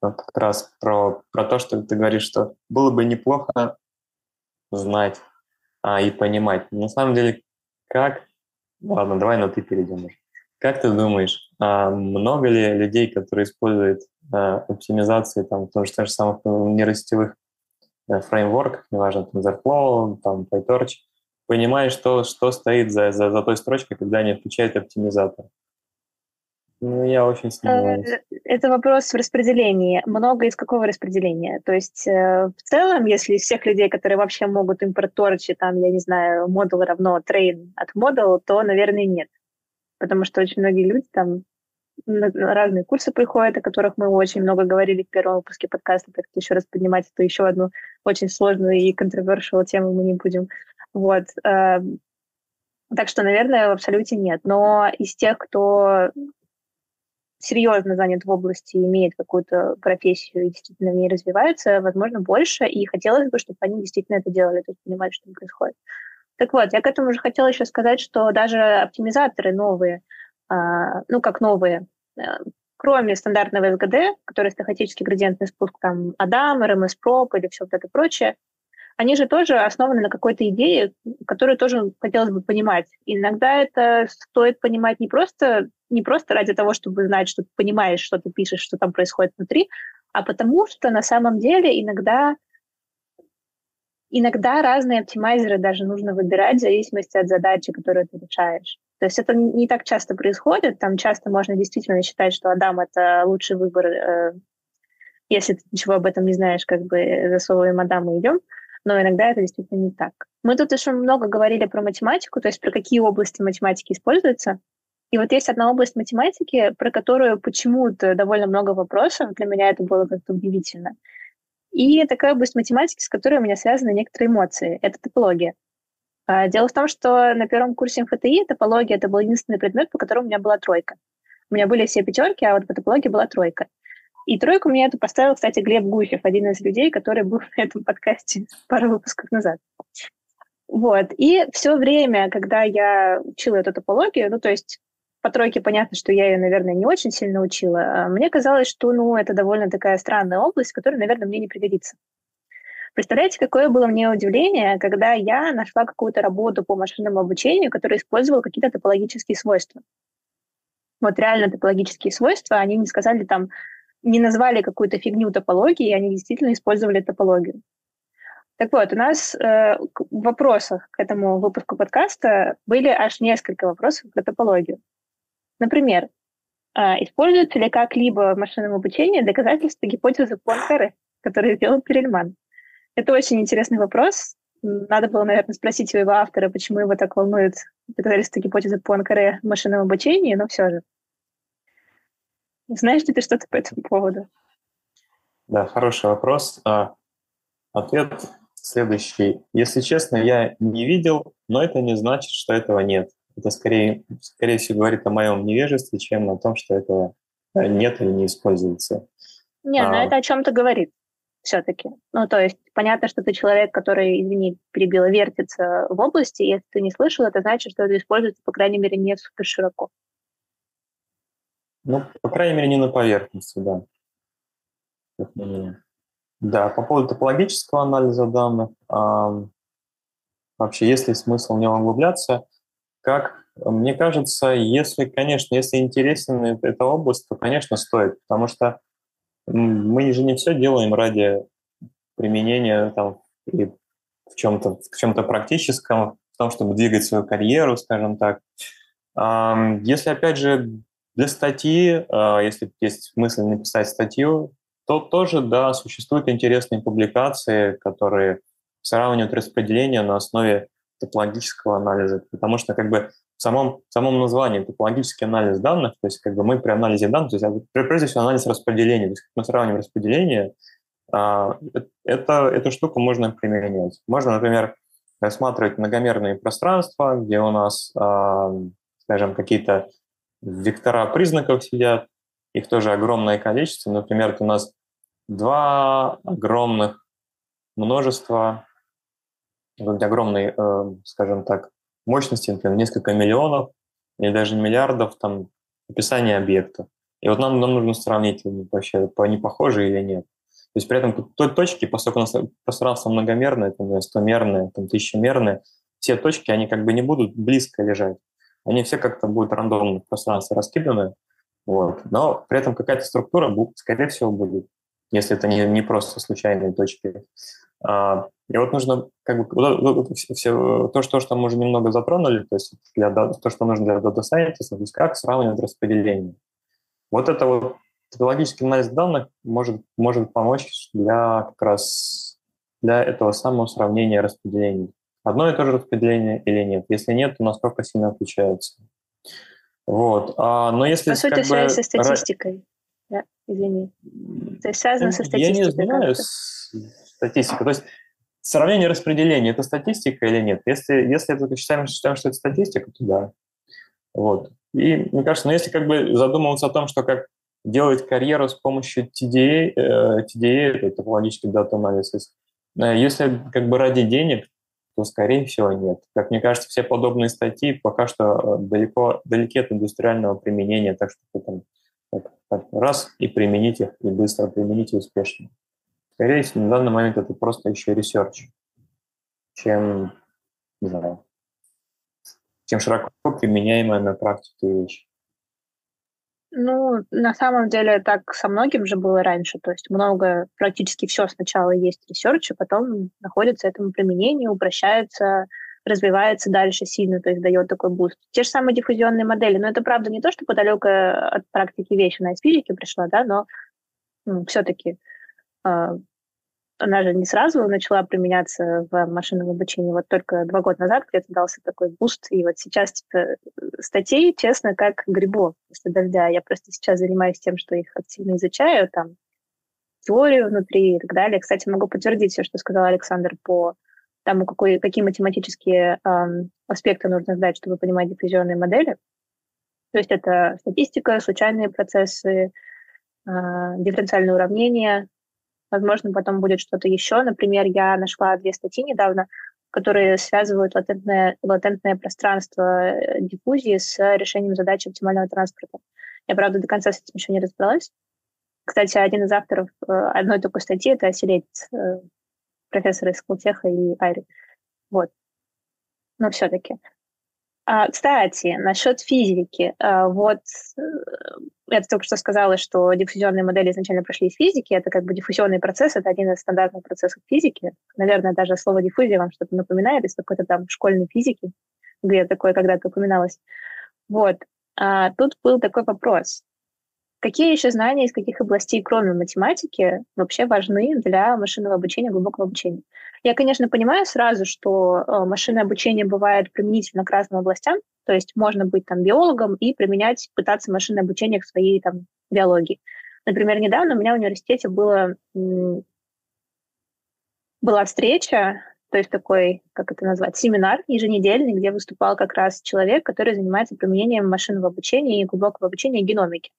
как раз про, про то, что ты говоришь, что было бы неплохо знать а, и понимать. На самом деле, как... Ладно, давай на ты перейдем уже. Как ты думаешь, а много ли людей, которые используют а, оптимизации там, в том же, самых нейросетевых а, фреймворках, неважно, там, Zerflow, там, PyTorch, понимают, что, что стоит за, за, за той строчкой, когда они включают оптимизатор? Ну, я очень сомневаюсь. Э, это вопрос в распределении. Много из какого распределения? То есть э, в целом, если из всех людей, которые вообще могут импорторчи, там, я не знаю, модул равно train от модул, то, наверное, нет. Потому что очень многие люди там на разные курсы приходят, о которых мы очень много говорили в первом выпуске подкаста, так что еще раз поднимать эту еще одну очень сложную и контровершил тему мы не будем. Вот. Э, так что, наверное, в абсолюте нет. Но из тех, кто серьезно занят в области, имеет какую-то профессию и действительно в ней развиваются, возможно, больше, и хотелось бы, чтобы они действительно это делали, то есть понимали, что происходит. Так вот, я к этому уже хотела еще сказать, что даже оптимизаторы новые, а, ну, как новые, э, кроме стандартного СГД, который стахастический градиентный спуск, там, Адам, RMS Prop или все вот это прочее, они же тоже основаны на какой-то идее, которую тоже хотелось бы понимать. Иногда это стоит понимать не просто, не просто ради того, чтобы знать, что ты понимаешь, что ты пишешь, что там происходит внутри, а потому что на самом деле иногда иногда разные оптимайзеры даже нужно выбирать в зависимости от задачи, которую ты решаешь. То есть это не так часто происходит. Там часто можно действительно считать, что Адам — это лучший выбор, э, если ты ничего об этом не знаешь, как бы засовываем Адам и идем но иногда это действительно не так. Мы тут еще много говорили про математику, то есть про какие области математики используются. И вот есть одна область математики, про которую почему-то довольно много вопросов. Для меня это было как-то удивительно. И такая область математики, с которой у меня связаны некоторые эмоции. Это топология. А, дело в том, что на первом курсе МФТИ топология — это был единственный предмет, по которому у меня была тройка. У меня были все пятерки, а вот по топологии была тройка. И тройку мне эту поставил, кстати, Глеб Гусев, один из людей, который был на этом подкасте пару выпусков назад. Вот. И все время, когда я учила эту топологию, ну, то есть по тройке понятно, что я ее, наверное, не очень сильно учила, а мне казалось, что, ну, это довольно такая странная область, которая, наверное, мне не пригодится. Представляете, какое было мне удивление, когда я нашла какую-то работу по машинному обучению, которая использовала какие-то топологические свойства. Вот реально топологические свойства, они не сказали там, не назвали какую-то фигню топологии, они действительно использовали топологию. Так вот, у нас э, в вопросах к этому выпуску подкаста были аж несколько вопросов про топологию. Например, э, используется ли как-либо в машинном обучении доказательства гипотезы Пуанкаре, которые сделал Перельман? Это очень интересный вопрос. Надо было, наверное, спросить своего автора, почему его так волнует доказательства гипотезы Пуанкаре в машинном обучении, но все же. Знаешь ли ты что-то по этому поводу? Да, хороший вопрос. А, ответ следующий. Если честно, я не видел, но это не значит, что этого нет. Это скорее, скорее всего говорит о моем невежестве, чем о том, что этого нет или не используется. Не, а... но это о чем-то говорит все-таки. Ну, то есть понятно, что ты человек, который, извини, перебила, вертится в области, и если ты не слышал, это значит, что это используется, по крайней мере, не супер широко. Ну, по крайней мере, не на поверхности, да. Да, по поводу топологического анализа данных, вообще, есть ли смысл в него углубляться? Как мне кажется, если, конечно, если интересна эта область, то, конечно, стоит, потому что мы же не все делаем ради применения там, и в чем-то в чем-то практическом, в том, чтобы двигать свою карьеру, скажем так. Если, опять же, для статьи, а, если есть мысль написать статью, то тоже, да, существуют интересные публикации, которые сравнивают распределение на основе топологического анализа, потому что как бы в самом, в самом названии топологический анализ данных, то есть как бы мы при анализе данных, то есть прежде всего анализ распределения, то есть мы сравниваем распределение, а, это, эту штуку можно применять. Можно, например, рассматривать многомерные пространства, где у нас, а, скажем, какие-то вектора признаков сидят, их тоже огромное количество. Например, у нас два огромных множества огромной, э, скажем так, мощности, например, несколько миллионов или даже миллиардов там описания объекта. И вот нам, нам нужно сравнить, вообще, они похожи или нет. То есть при этом той точки, поскольку у нас пространство многомерное, там, стомерное, там, тысячемерное, все точки, они как бы не будут близко лежать. Они все как-то будут рандомно в пространстве раскиданы, вот. но при этом какая-то структура, скорее всего, будет, если это не, не просто случайные точки. А, и вот нужно, как бы, все, то, что, что мы уже немного затронули, то есть для, то, что нужно для дата scientist, то есть как сравнивать распределение. Вот это вот Методологический анализ данных может, может помочь для как раз для этого самого сравнения распределений. Одно и то же распределение или нет? Если нет, то насколько сильно отличаются? Вот. А, но если По сути, связь бы... со статистикой. Да, извини. То есть связано со статистикой. Я не знаю статистика. То есть сравнение распределения – это статистика или нет? Если, если это считаем, считаем, что это статистика, то да. Вот. И мне кажется, ну, если как бы задумываться о том, что как делать карьеру с помощью TDA, э, TDA это топологический data анализ, э, если как бы ради денег, то, скорее всего, нет. Как мне кажется, все подобные статьи пока что э, далеко, далеки от индустриального применения, так что там так, так, раз и применить их, и быстро применить успешно. Скорее всего, на данный момент это просто еще research, чем, не знаю, чем широко применяемая на практике вещь. Ну, на самом деле так со многим же было раньше. То есть много, практически все сначала есть research, а потом находится этому применение, упрощается, развивается дальше сильно, то есть дает такой boost. Те же самые диффузионные модели, но это правда не то, что подалеко от практики вещь, она из физики пришла, да, но ну, все-таки а, она же не сразу начала применяться в машинном обучении. Вот только два года назад где-то дался такой boost. И вот сейчас типа, статей, честно, как грибов после дождя. Я просто сейчас занимаюсь тем, что их активно изучаю, там, теорию внутри и так далее. Кстати, могу подтвердить все, что сказал Александр по тому, какой, какие математические эм, аспекты нужно знать, чтобы понимать диффузионные модели. То есть это статистика, случайные процессы, э, дифференциальные уравнения, Возможно, потом будет что-то еще. Например, я нашла две статьи недавно, которые связывают латентное, латентное пространство э, диффузии с решением задачи оптимального транспорта. Я, правда, до конца с этим еще не разобралась. Кстати, один из авторов э, одной такой статьи — это Оселедец, э, профессор из Скултеха и Айри. Вот. Но все-таки. А, кстати, насчет физики. А, вот я только что сказала, что диффузионные модели изначально прошли из физики. Это как бы диффузионный процесс, это один из стандартных процессов физики. Наверное, даже слово диффузия вам что-то напоминает из какой-то там школьной физики, где такое когда-то упоминалось. Вот. А тут был такой вопрос. Какие еще знания из каких областей, кроме математики, вообще важны для машинного обучения, глубокого обучения? Я, конечно, понимаю сразу, что э, машинное обучение бывает применительно к разным областям, то есть можно быть там биологом и применять, пытаться машинное обучение к своей там биологии. Например, недавно у меня в университете было, была встреча, то есть такой, как это назвать, семинар еженедельный, где выступал как раз человек, который занимается применением машинного обучения и глубокого обучения геномики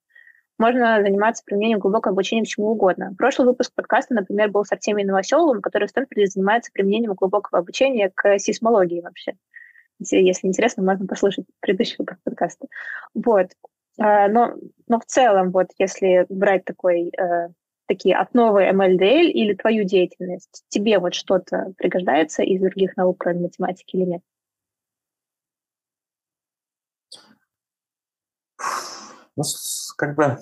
можно заниматься применением глубокого обучения к чему угодно. Прошлый выпуск подкаста, например, был с Артемием Новоселовым, который в Стэнфорде занимается применением глубокого обучения к сейсмологии вообще. Если интересно, можно послушать предыдущий выпуск подкаста. Вот. А, но, но в целом, вот если брать такой, э, такие основы MLDL или твою деятельность, тебе вот что-то пригождается из других наук, кроме математики или нет? Ну, как бы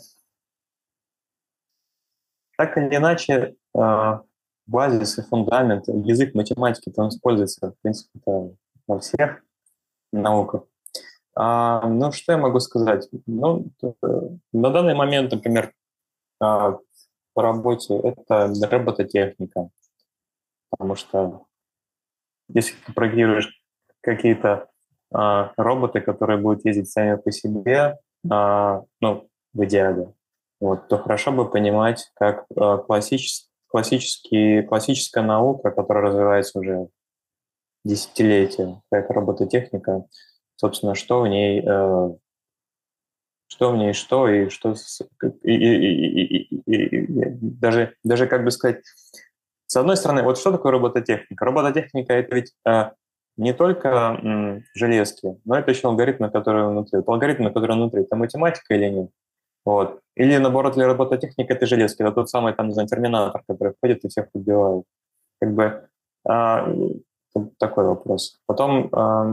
так или иначе, а, базис и фундамент, язык математики, он используется, в принципе, во всех науках. А, ну, что я могу сказать? Ну, на данный момент, например, а, по работе это робототехника, потому что если ты программируешь какие-то роботы, которые будут ездить сами по себе, а, ну, в идеале, вот, то хорошо бы понимать, как а, классический, классический, классическая наука, которая развивается уже десятилетия, как робототехника, собственно, что в ней, э, что в ней что и что и, и, и, и, даже даже как бы сказать с одной стороны, вот что такое робототехника? Робототехника – это ведь э, не только железки, но это еще алгоритмы, которые внутри. Вот алгоритмы, которые внутри, это математика или нет? Вот. Или, наоборот, для робототехники это железки, это тот самый, там, не знаю, терминатор, который входит и всех убивает. Как бы а, такой вопрос. Потом, а,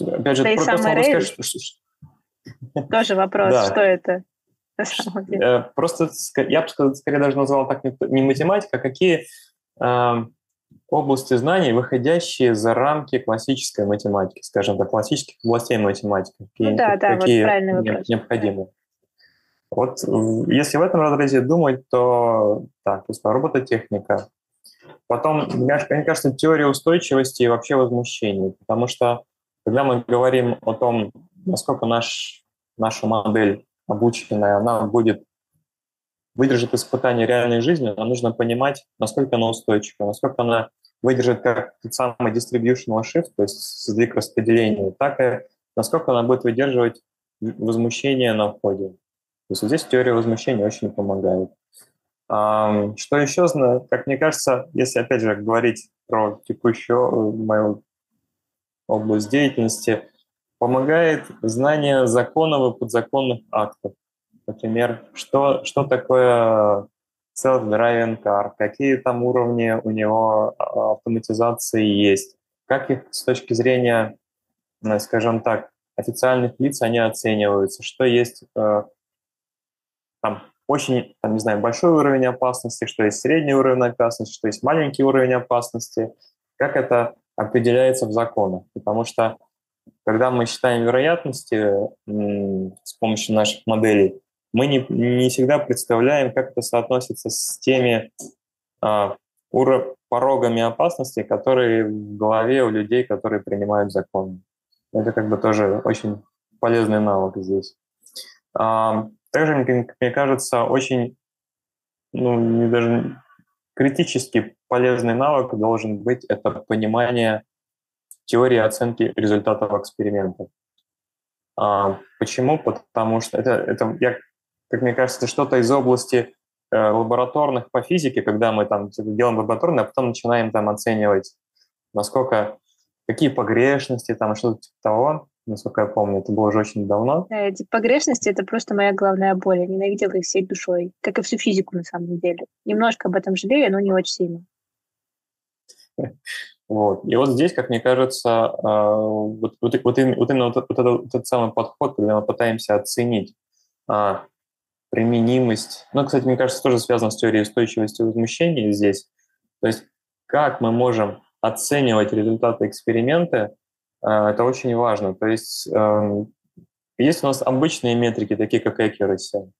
опять же, да просто, могу сказать, что, что... Тоже вопрос, да. что это? Э, просто я бы скорее даже назвал так не математика, а какие э, области знаний, выходящие за рамки классической математики, скажем так, классических областей математики. Какие, ну да, да, какие вот необходимы. Вот если в этом разрезе думать, то так, то есть робототехника. Потом, мне кажется, теория устойчивости и вообще возмущений, потому что когда мы говорим о том, насколько наш, наша модель обученная, она будет выдержит испытание реальной жизни, нам нужно понимать, насколько она устойчива, насколько она выдержит как тот самый distributional shift, то есть сдвиг распределения, так и насколько она будет выдерживать возмущение на входе. То есть здесь теория возмущения очень помогает. Что еще, как мне кажется, если опять же говорить про текущую э, мою область деятельности, помогает знание законов и подзаконных актов. Например, что, что такое self-driving car, какие там уровни у него а, автоматизации есть, как их с точки зрения, скажем так, официальных лиц они оцениваются, что есть э, там очень, там, не знаю, большой уровень опасности, что есть средний уровень опасности, что есть маленький уровень опасности, как это определяется в законах. Потому что когда мы считаем вероятности с помощью наших моделей, мы не, не всегда представляем, как это соотносится с теми а, уро- порогами опасности, которые в голове у людей, которые принимают законы. Это как бы тоже очень полезный навык здесь. А, также, мне, мне кажется, очень, ну, не даже критически полезный навык должен быть это понимание теории оценки результатов экспериментов. А, почему? Потому что это, это я, как мне кажется, это что-то из области э, лабораторных по физике, когда мы там делаем лабораторное, а потом начинаем там оценивать, насколько, какие погрешности, там что-то типа того насколько я помню. Это было уже очень давно. Да, эти погрешности — это просто моя главная боль. Я ненавидела их всей душой, как и всю физику на самом деле. Немножко об этом жалею, но не очень сильно. Вот. И вот здесь, как мне кажется, вот, вот, вот, вот именно вот, вот, этот, вот этот самый подход, когда мы пытаемся оценить а, применимость, ну, кстати, мне кажется, тоже связано с теорией устойчивости возмущения здесь. То есть как мы можем оценивать результаты эксперимента а, это очень важно. То есть эм, есть у нас обычные метрики, такие как accuracy,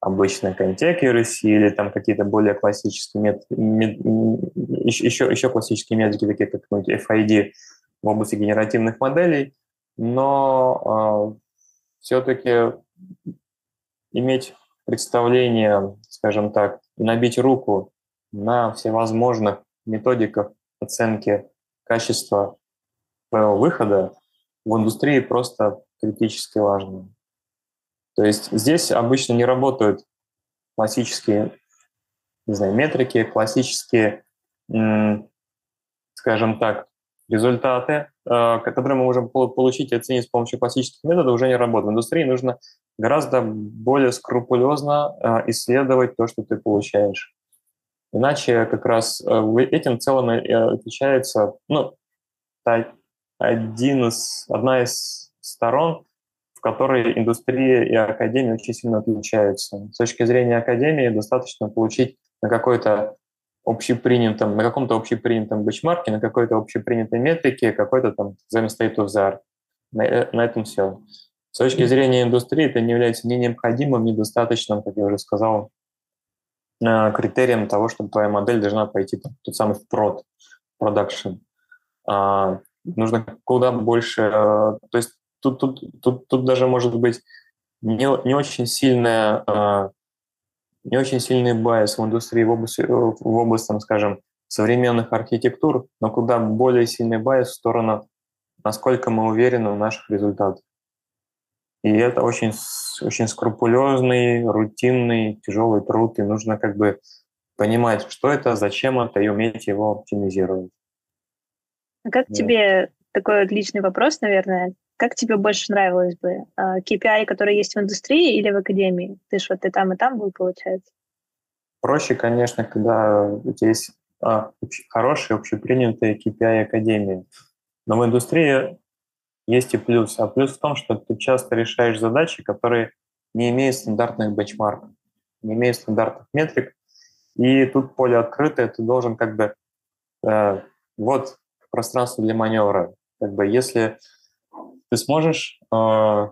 обычная content accuracy или там какие-то более классические метрики, мет, еще, еще классические метрики, такие как FID в области генеративных моделей, но э, все-таки иметь представление, скажем так, и набить руку на всевозможных методиках оценки качества своего выхода в индустрии просто критически важно. То есть здесь обычно не работают классические, не знаю, метрики, классические, скажем так, результаты, которые мы можем получить и оценить с помощью классических методов, уже не работают. В индустрии нужно гораздо более скрупулезно э, исследовать то, что ты получаешь. Иначе как раз э, этим в целом отличается, ну, один из, одна из сторон, в которой индустрия и академия очень сильно отличаются. С точки зрения академии достаточно получить на какой-то общепринятом, на каком-то общепринятом бычмарке, на какой-то общепринятой метрике, какой-то там the art. На, э, на этом все. С точки зрения индустрии это не является ни необходимым, ни достаточным, как я уже сказал, э, критерием того, чтобы твоя модель должна пойти там, тот самый в прод, продакшн. А, нужно куда больше... Э, то есть тут, тут, тут, тут даже может быть не, не очень сильная не очень сильный bias в индустрии в области, э, в области там, скажем, современных архитектур, но куда более сильный bias в сторону, насколько мы уверены в наших результатах. И это очень, очень скрупулезный, рутинный, тяжелый труд, и нужно как бы понимать, что это, зачем это, и уметь его оптимизировать. А как да. тебе такой личный вопрос, наверное, как тебе больше нравилось бы? KPI, а, которые есть в индустрии или в академии? Ты же вот и там, и там был, получается. Проще, конечно, когда у тебя есть а, хорошие общепринятые KPI академии. Но в индустрии есть и плюс. А плюс в том, что ты часто решаешь задачи, которые не имеют стандартных бенчмарков, не имеют стандартных метрик. И тут поле открытое, ты должен как бы... Э, вот пространство для маневра. Как бы если ты сможешь э,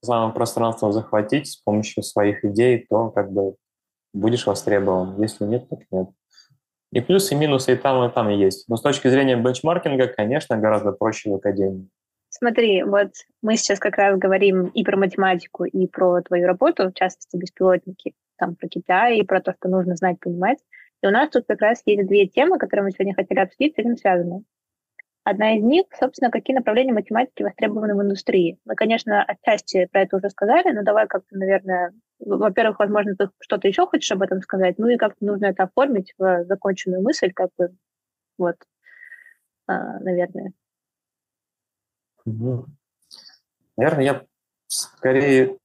пространство захватить с помощью своих идей, то как бы будешь востребован. Если нет, так нет. И плюсы, и минусы и там, и там есть. Но с точки зрения бенчмаркинга, конечно, гораздо проще в академии. Смотри, вот мы сейчас как раз говорим и про математику, и про твою работу, в частности, беспилотники, там про KPI, и про то, что нужно знать, понимать. И у нас тут как раз есть две темы, которые мы сегодня хотели обсудить, с этим связаны. Одна из них, собственно, какие направления математики востребованы в индустрии. Мы, конечно, отчасти про это уже сказали, но давай как-то, наверное, во-первых, возможно, ты что-то еще хочешь об этом сказать, ну и как-то нужно это оформить в законченную мысль, как бы, вот, а, наверное. Наверное, я скорее,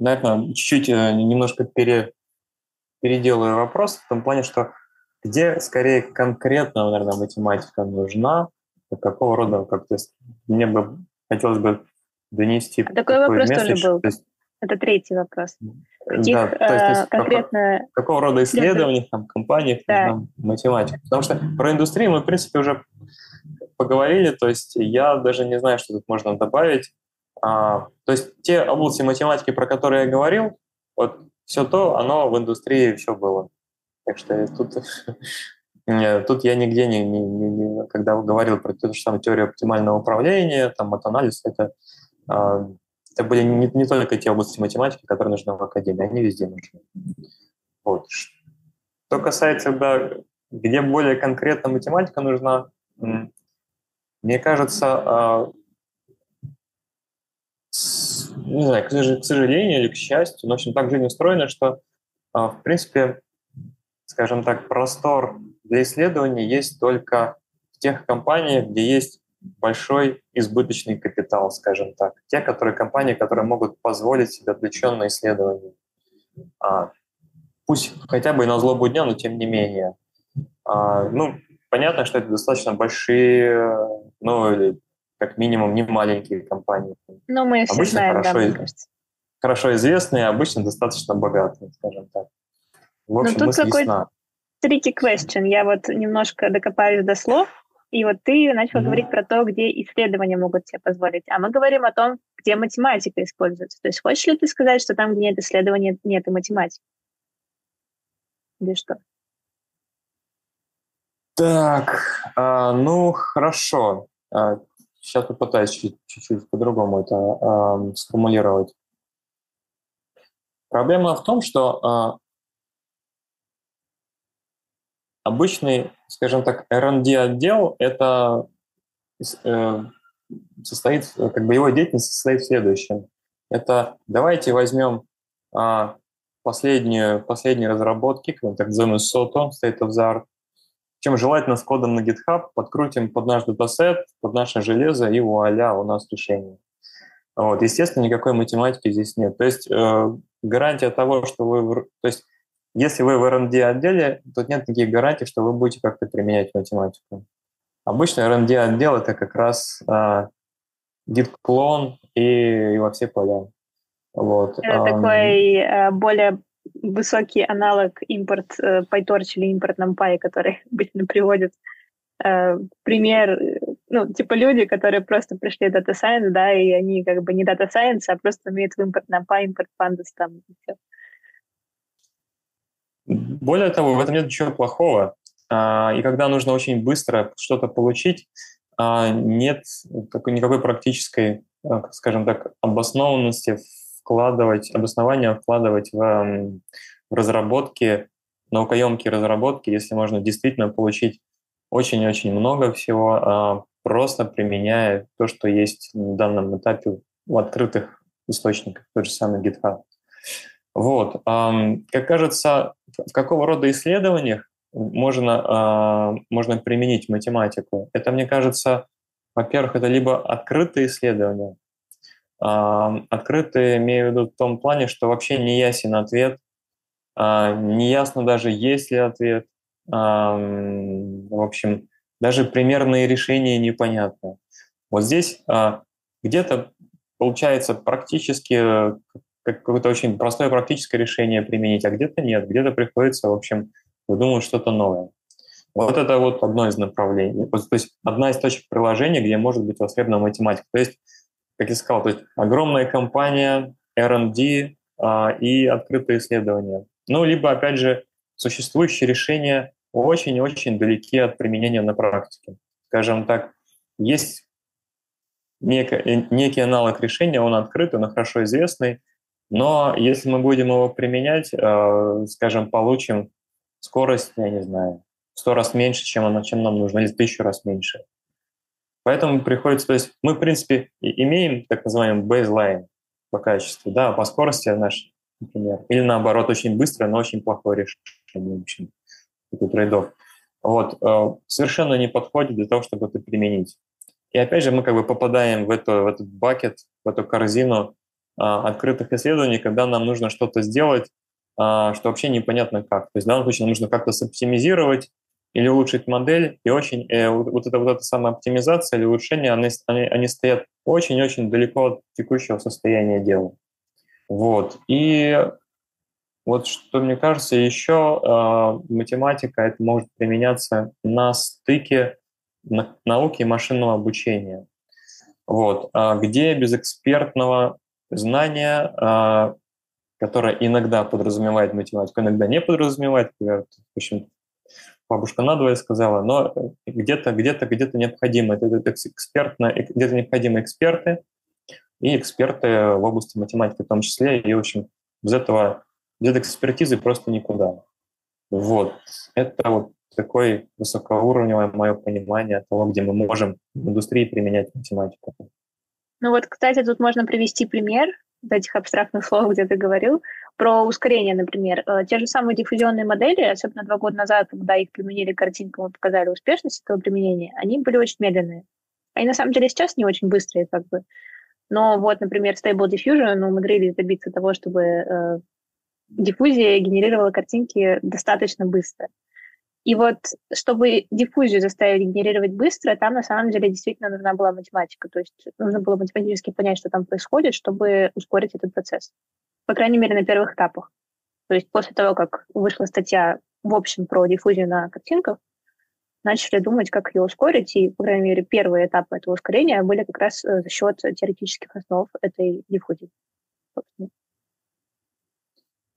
наверное, чуть-чуть э, немножко пере, переделаю вопрос в том плане, что где скорее конкретно, наверное, математика нужна, какого рода, как то мне бы хотелось бы донести. А такой вопрос месседж, тоже был. То есть, Это третий вопрос. Каких, да, то есть, то есть конкретно... Какого, какого рода исследований, там, компаниях, да. там, математика. Потому что про индустрию мы, в принципе, уже поговорили, то есть я даже не знаю, что тут можно добавить. А, то есть те области математики, про которые я говорил, вот все то, оно в индустрии все было. Так что тут, тут я нигде не, не, не, не когда говорил про ту же самую теорию оптимального управления, там, матанализ, это, а, это были не, не только те области математики, которые нужны в академии, они везде нужны. Вот. Что касается, да, где более конкретно математика нужна, мне кажется, а, не знаю, к сожалению или к счастью, но, в общем, так жизнь устроена, что, а, в принципе, скажем так, простор для исследований есть только в тех компаниях, где есть большой избыточный капитал, скажем так. Те, которые компании, которые могут позволить себе отвлеченное исследование. А, пусть хотя бы и на злобу дня, но тем не менее. А, ну, понятно, что это достаточно большие, ну, или как минимум не маленькие компании. Ну, мы все обычно знаем, хорошо, да, мне кажется. Хорошо известные, обычно достаточно богатые, скажем так. В ну, общем, Но тут какой tricky question. Я вот немножко докопаюсь до слов, и вот ты начал mm-hmm. говорить про то, где исследования могут себе позволить. А мы говорим о том, где математика используется. То есть хочешь ли ты сказать, что там, где нет исследования, нет и математики? Или что? Так, а, ну хорошо. А, сейчас попытаюсь чуть-чуть по-другому это а, сформулировать. Проблема в том, что а, обычный, скажем так, R&D отдел это э, состоит, как бы его деятельность состоит в следующем. Это давайте возьмем а, последнюю, последние разработки, так называемый SOTO, State of the Art, чем желательно с кодом на GitHub, подкрутим под наш датасет, под наше железо, и вуаля, у нас решение. Вот. Естественно, никакой математики здесь нет. То есть э, гарантия того, что вы... То есть если вы в R&D отделе, тут нет никаких гарантий, что вы будете как-то применять математику. Обычно R&D отдел это как раз э, git-клон и, и во все поля. Вот. Это такой э, более высокий аналог импорт э, PyTorch или импорт NumPy, который обычно приводит э, пример, ну, типа люди, которые просто пришли в Data Science, да, и они как бы не Data Science, а просто умеют в импорт NumPy, импорт Pandas там и все. Более того, в этом нет ничего плохого. А, и когда нужно очень быстро что-то получить, а, нет никакой практической, а, скажем так, обоснованности вкладывать, обоснования вкладывать в, в разработки, наукоемкие разработки, если можно действительно получить очень-очень много всего, просто применяя то, что есть на данном этапе в открытых источниках, тот же самый GitHub. Вот. Как кажется, в какого рода исследованиях можно, а, можно применить математику? Это, мне кажется, во-первых, это либо открытые исследования. Открытые имею в виду в том плане, что вообще не ясен ответ, а, не ясно даже, есть ли ответ. В общем, даже примерные решения непонятны. Вот здесь а, где-то получается практически какое-то очень простое практическое решение применить, а где-то нет, где-то приходится, в общем, выдумывать что-то новое. Вот это вот одно из направлений. То есть одна из точек приложения, где может быть востребована математика. То есть, как я сказал, то есть огромная компания, R&D а, и открытые исследования. Ну, либо, опять же, существующие решения очень-очень далеки от применения на практике. Скажем так, есть некий, некий аналог решения, он открытый, он хорошо известный, но если мы будем его применять, э, скажем, получим скорость, я не знаю, в сто раз меньше, чем, она, чем нам нужно, или тысячу раз меньше. Поэтому приходится, то есть мы, в принципе, имеем так называемый baseline по качеству, да, по скорости наш, например, или наоборот, очень быстрое, но очень плохое решение, в общем, такой трейдов. Вот, э, совершенно не подходит для того, чтобы это применить. И опять же, мы как бы попадаем в, эту, в этот бакет, в эту корзину открытых исследований, когда нам нужно что-то сделать, а, что вообще непонятно как. То есть в данном случае нам нужно как-то соптимизировать или улучшить модель, и очень э, вот, эта, вот эта самая оптимизация или улучшение, они, они, они стоят очень-очень далеко от текущего состояния дела. Вот. И вот что мне кажется, еще э, математика это может применяться на стыке науки и машинного обучения. Вот, а где без экспертного знания, а, которое иногда подразумевает математику, иногда не подразумевает, в общем, бабушка надвое сказала, но где-то, где-то, где-то необходимо, это, это экспертно, где-то необходимы эксперты и эксперты в области математики в том числе, и, в общем, без этого, без экспертизы просто никуда. Вот. Это вот такое высокоуровневое мое понимание того, где мы можем в индустрии применять математику. Ну вот, кстати, тут можно привести пример этих абстрактных слов, где ты говорил, про ускорение, например. Э, те же самые диффузионные модели, особенно два года назад, когда их применили картинкам и показали успешность этого применения, они были очень медленные. Они на самом деле сейчас не очень быстрые, как бы. Но вот, например, Stable Diffusion умудрились добиться того, чтобы э, диффузия генерировала картинки достаточно быстро. И вот, чтобы диффузию заставить генерировать быстро, там на самом деле действительно нужна была математика. То есть нужно было математически понять, что там происходит, чтобы ускорить этот процесс. По крайней мере, на первых этапах. То есть после того, как вышла статья в общем про диффузию на картинках, начали думать, как ее ускорить, и, по крайней мере, первые этапы этого ускорения были как раз э, за счет теоретических основ этой диффузии.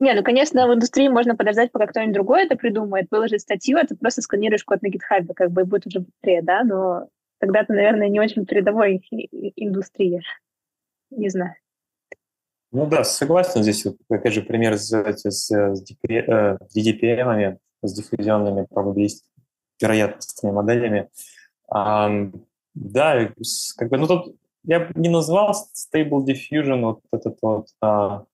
Не, ну, конечно, в индустрии можно подождать, пока кто-нибудь другой это придумает, выложить статью, а ты просто сканируешь код на GitHub, как бы будет уже быстрее, да, но тогда ты, наверное, не очень передовой индустрии. Не знаю. Ну да, согласен. Здесь, опять же, пример с, с, с DDPM, с диффузионными вероятностными моделями. А, да, как бы, ну тут я бы не назвал Stable Diffusion вот этот вот а,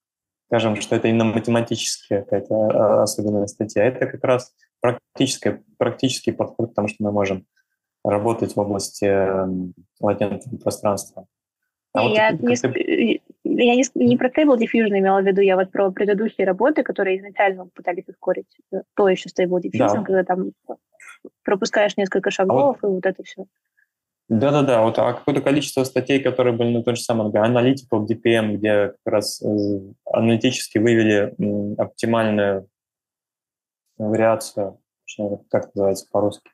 скажем, что это именно математическая какая-то а, особенная статья. Это как раз практический, практический подход к тому, что мы можем работать в области эм, латентного пространства. А вот я, не, ты... я не, не про Stable Diffusion имела в виду, я вот про предыдущие работы, которые изначально пытались ускорить э, то еще Stable Diffusion, да. когда там пропускаешь несколько шагов а вот... и вот это все. Да-да-да, вот а какое-то количество статей, которые были на том же самом Analytical DPM, где как раз э, аналитически вывели оптимальную вариацию, как называется по-русски,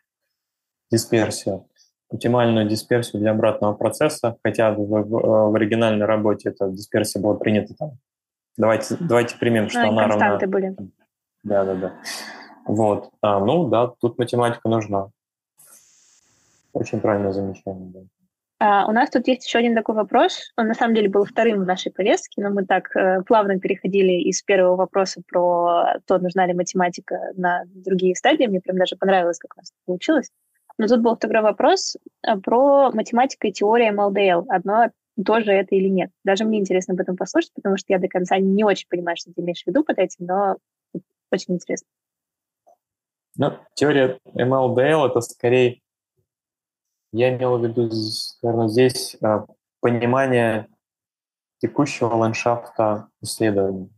дисперсию, оптимальную дисперсию для обратного процесса, хотя в, в, в оригинальной работе эта дисперсия была принята там. Давайте, давайте примем, что ну, она равна... были. Да-да-да. Вот. А, ну да, тут математика нужна. Очень правильное замечание, да. А, у нас тут есть еще один такой вопрос. Он на самом деле был вторым в нашей повестке, но мы так э, плавно переходили из первого вопроса про то, нужна ли математика на другие стадии. Мне прям даже понравилось, как у нас получилось. Но тут был второй вопрос э, про математику и теорию MLDL. Одно тоже это или нет. Даже мне интересно об этом послушать, потому что я до конца не очень понимаю, что ты имеешь в виду под этим, но очень интересно. Ну, теория MLDL — это скорее, я имел в виду, наверное, здесь а, понимание текущего ландшафта исследований.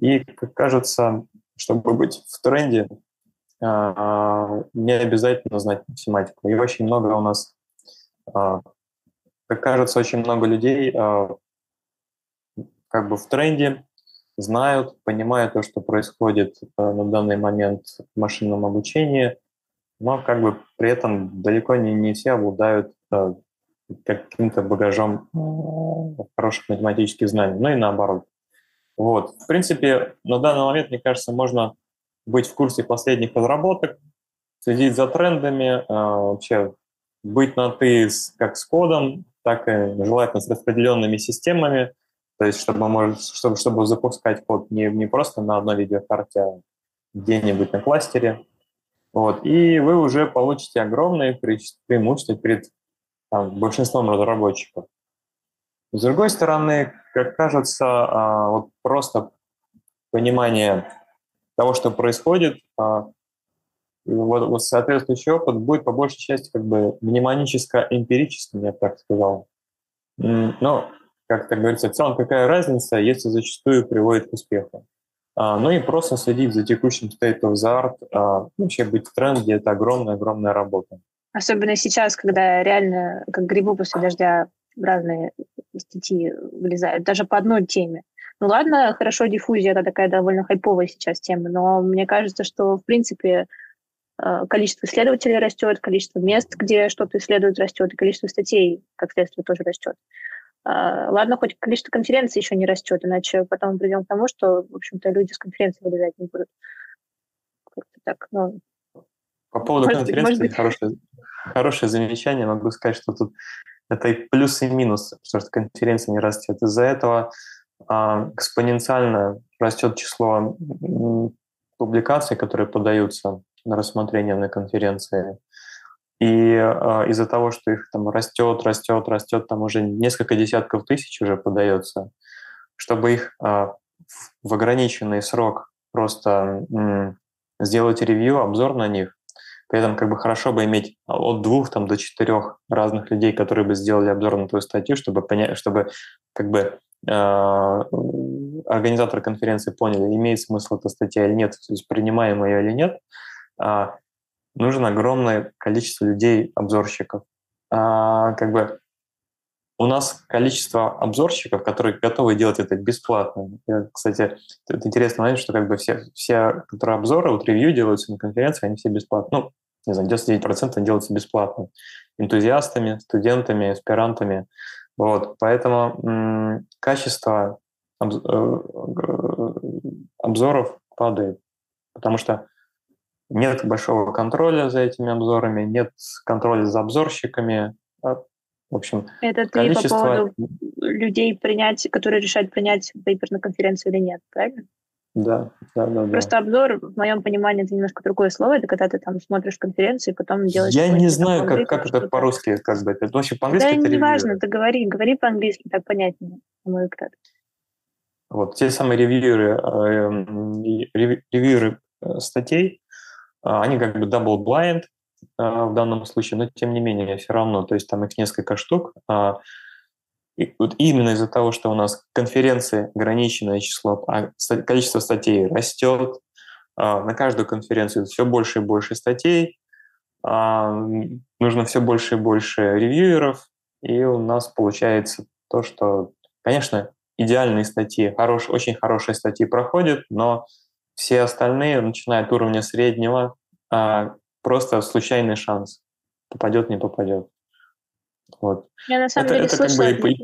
И, кажется, чтобы быть в тренде, а, не обязательно знать математику. И очень много у нас, а, как кажется, очень много людей как бы в тренде, знают, понимают то, что происходит э, на данный момент в машинном обучении, но как бы при этом далеко не, не все обладают э, каким-то багажом э, хороших математических знаний, ну и наоборот. Вот. В принципе, на данный момент, мне кажется, можно быть в курсе последних разработок, следить за трендами, вообще быть на «ты» как с кодом, так и желательно с распределенными системами – то есть, чтобы, может, чтобы, чтобы запускать код не, не просто на одной видеокарте, а где-нибудь на кластере. Вот. И вы уже получите огромное преимущество перед там, большинством разработчиков. С другой стороны, как кажется, а, вот просто понимание того, что происходит, а, вот, вот соответствующий опыт будет по большей части как бы мнемоническо-эмпирическим, я бы так сказал. Но как так говорится, в целом какая разница, если зачастую приводит к успеху. А, ну и просто следить за текущим state of the art, а, вообще быть в тренде – это огромная-огромная работа. Особенно сейчас, когда реально, как грибы после дождя, разные статьи вылезают, даже по одной теме. Ну ладно, хорошо, диффузия – это такая довольно хайповая сейчас тема, но мне кажется, что, в принципе, а, количество исследователей растет, количество мест, где что-то исследуют, растет, и количество статей, как следствие, тоже растет. А, ладно, хоть количество конференций еще не растет, иначе потом мы придем к тому, что, в общем-то, люди с конференции вылезать не будут. Как-то так, ну... По поводу может конференции быть, хорошее, хорошее замечание. Могу сказать, что тут это и плюс, и минус, потому что конференция не растет. Из-за этого а, экспоненциально растет число публикаций, которые подаются на рассмотрение на конференции. И э, из-за того, что их там растет, растет, растет, там уже несколько десятков тысяч уже подается, чтобы их э, в ограниченный срок просто э, сделать ревью, обзор на них, при этом как бы хорошо бы иметь от двух там, до четырех разных людей, которые бы сделали обзор на твою статью, чтобы понять, чтобы как бы э, организаторы конференции поняли, имеет смысл эта статья или нет, то есть принимаем ее или нет. Нужно огромное количество людей, обзорщиков. А, как бы у нас количество обзорщиков, которые готовы делать это бесплатно. Я, кстати, это интересно момент, что как бы все, все, которые обзоры, вот ревью делаются на конференции, они все бесплатно. Ну, не знаю, 99% делаются бесплатно. Энтузиастами, студентами, аспирантами. Вот, поэтому качество обз- э, обзоров падает, потому что нет большого контроля за этими обзорами, нет контроля за обзорщиками. А, в общем, Это ты количество... по поводу людей, принять, которые решают принять пейпер на конференцию или нет, правильно? Да, да, да. Просто да. обзор, в моем понимании, это немножко другое слово. Это когда ты там смотришь конференцию и потом делаешь... Я не знаю, как, как это по-русски, бы. Это вообще по-английски Да, не важно, ты говори, говори по-английски, так понятнее, на мой взгляд. Вот, те самые ревьюеры, э, ревьюеры э, статей, а, они как бы double blind а, в данном случае, но тем не менее все равно, то есть там их несколько штук. А, и вот именно из-за того, что у нас конференции ограниченное число, а количество статей растет, на каждую конференцию все больше и больше статей, нужно все больше и больше ревьюеров, и у нас получается то, что, конечно, идеальные статьи, хорош, очень хорошие статьи проходят, но все остальные, начиная от уровня среднего, а, просто случайный шанс. Попадет, не попадет. Вот. Я на самом это, деле это слышала... Как бы...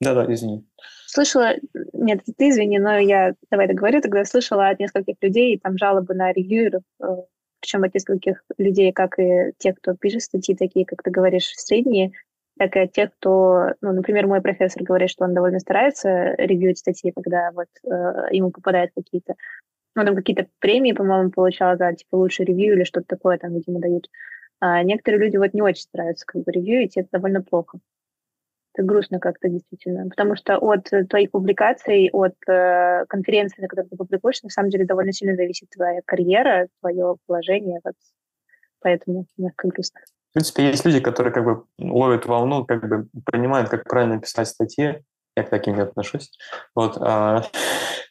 Да-да, извини. Слышала, нет, ты извини, но я, давай договорю, тогда слышала от нескольких людей там жалобы на ревьюеров, э, причем от нескольких людей, как и тех, кто пишет статьи, такие, как ты говоришь, средние, так и от тех, кто, ну, например, мой профессор говорит, что он довольно старается ревьюить статьи, когда вот э, ему попадают какие-то, ну, там какие-то премии, по-моему, получал за, типа, лучший ревью или что-то такое там, видимо, дают. А некоторые люди вот не очень стараются как бы ревьюить, это довольно плохо. Это грустно как-то действительно, потому что от твоих публикаций, от э, конференции, на которой ты публикуешь, на самом деле довольно сильно зависит твоя карьера, твое положение, вот. поэтому немножко грустно. В принципе, есть люди, которые как бы ловят волну, как бы понимают, как правильно писать статьи. Я к таким не отношусь. Вот, а,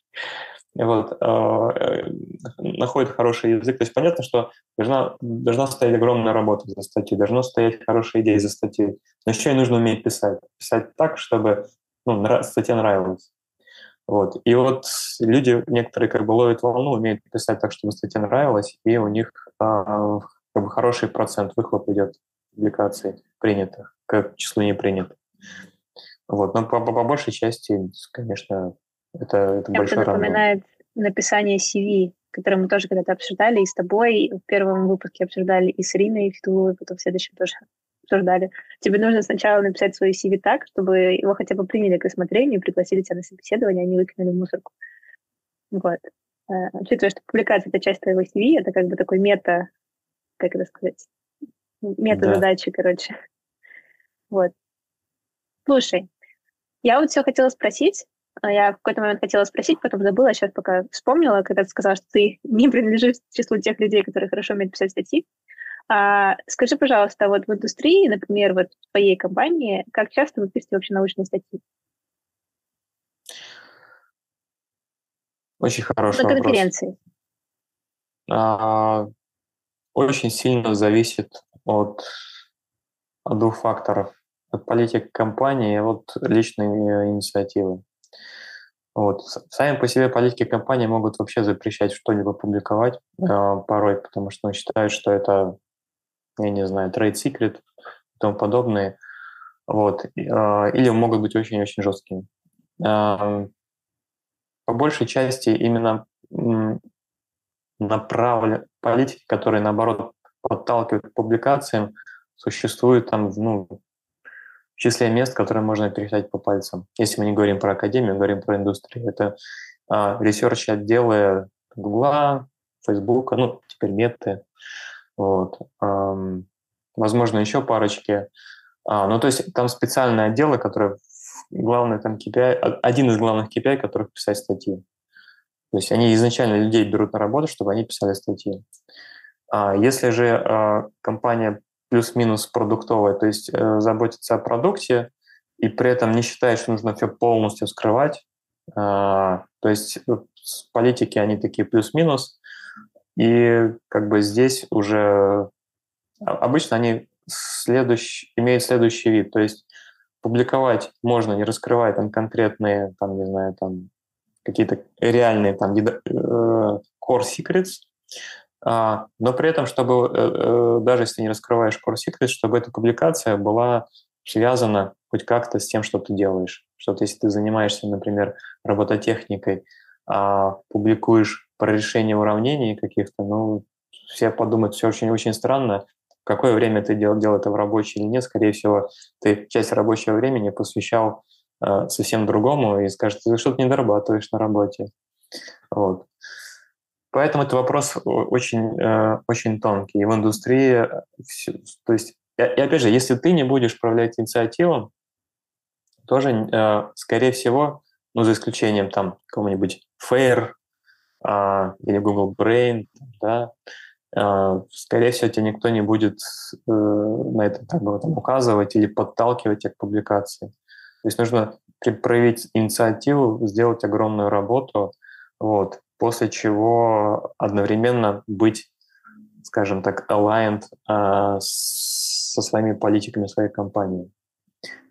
вот, а, э, находит хороший язык. То есть понятно, что должна, должна стоять огромная работа за статьей, должна стоять хорошая идея за статьей. Но еще и нужно уметь писать. Писать так, чтобы ну, статья нравилась. Вот. И вот люди некоторые как бы ловят волну, умеют писать так, чтобы статья нравилась, и у них а, как бы хороший процент выхлоп идет публикаций принятых к числу не принятых. Вот. Но по, по, по большей части, конечно, это, это Чем большой напоминает написание CV, которое мы тоже когда-то обсуждали и с тобой. В первом выпуске обсуждали и с Ириной Фитуловой, потом в следующем тоже обсуждали. Тебе нужно сначала написать свое CV так, чтобы его хотя бы приняли к рассмотрению, пригласили тебя на собеседование, а не выкинули в мусорку. Вот. Э, учитывая, что публикация — это часть твоего CV, это как бы такой мета, как это сказать, мета-задачи, да. короче. Вот. Слушай, я вот все хотела спросить, а я в какой-то момент хотела спросить, потом забыла, а сейчас пока вспомнила, когда ты сказала, что ты не принадлежишь к числу тех людей, которые хорошо умеют писать статьи. А, скажи, пожалуйста, вот в индустрии, например, вот в твоей компании, как часто вы пишете вообще научные статьи? Очень хороший На вопрос. конференции. А, очень сильно зависит от, от двух факторов. От политики компании и от личной инициативы. Вот. Сами по себе политики компании могут вообще запрещать что-либо публиковать э, порой, потому что ну, считают, что это, я не знаю, trade secret и тому подобное. Вот. Э, или могут быть очень-очень жесткими. Э, по большей части именно направлены политики, которые, наоборот, подталкивают к публикациям, существуют там ну, в числе мест, которые можно перечислять по пальцам. Если мы не говорим про академию, говорим про индустрию. Это а, ресерч-отделы Гугла, Фейсбука, ну, теперь меты. Вот. Ам, возможно, еще парочки. А, ну, то есть там специальные отделы, которые главный там KPI, один из главных KPI, которых писать статьи. То есть они изначально людей берут на работу, чтобы они писали статьи. А если же а, компания плюс-минус продуктовая, то есть э, заботиться о продукте и при этом не считает, что нужно все полностью скрывать. А, то есть политики, они такие плюс-минус, и как бы здесь уже а, обычно они следующий, имеют следующий вид, то есть публиковать можно, не раскрывая там конкретные, там, не знаю, там какие-то реальные там э, core secrets, а, но при этом, чтобы, э, э, даже если не раскрываешь core secret, чтобы эта публикация была связана хоть как-то с тем, что ты делаешь. Что то если ты занимаешься, например, робототехникой, а публикуешь про решение уравнений каких-то, ну, все подумают, все очень-очень странно, в какое время ты делал, делал это в рабочее или нет, скорее всего, ты часть рабочего времени посвящал э, совсем другому и скажешь, ты что-то не дорабатываешь на работе. Вот. Поэтому это вопрос очень, э, очень тонкий. И в индустрии, э, то есть, и опять же, если ты не будешь управлять инициативом, тоже, скорее всего, ну, за исключением там какого-нибудь Fair а, или Google Brain, да, скорее всего, тебе никто не будет на это так бы, там, указывать или подталкивать тебя к публикации. То есть нужно проявить инициативу, сделать огромную работу, вот, после чего одновременно быть, скажем так, aligned э, со своими политиками своей компании.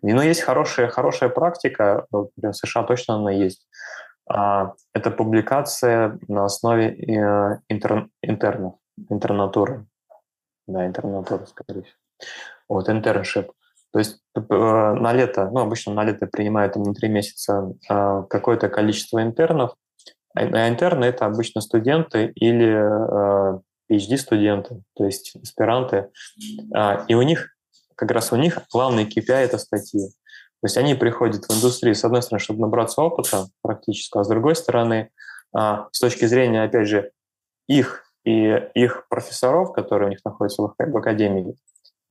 И, ну, есть хорошая, хорошая практика, например, в США точно она есть. А, это публикация на основе э, интер, интернов, интернатуры. Да, интернатура, скорее всего. Вот, интерншип. То есть э, на лето, ну, обычно на лето принимают на три месяца э, какое-то количество интернов, а интерны — это обычно студенты или э, PhD-студенты, то есть аспиранты. А, и у них, как раз у них главный KPI — это статьи. То есть они приходят в индустрию, с одной стороны, чтобы набраться опыта практически, а с другой стороны, а, с точки зрения, опять же, их и их профессоров, которые у них находятся в академии,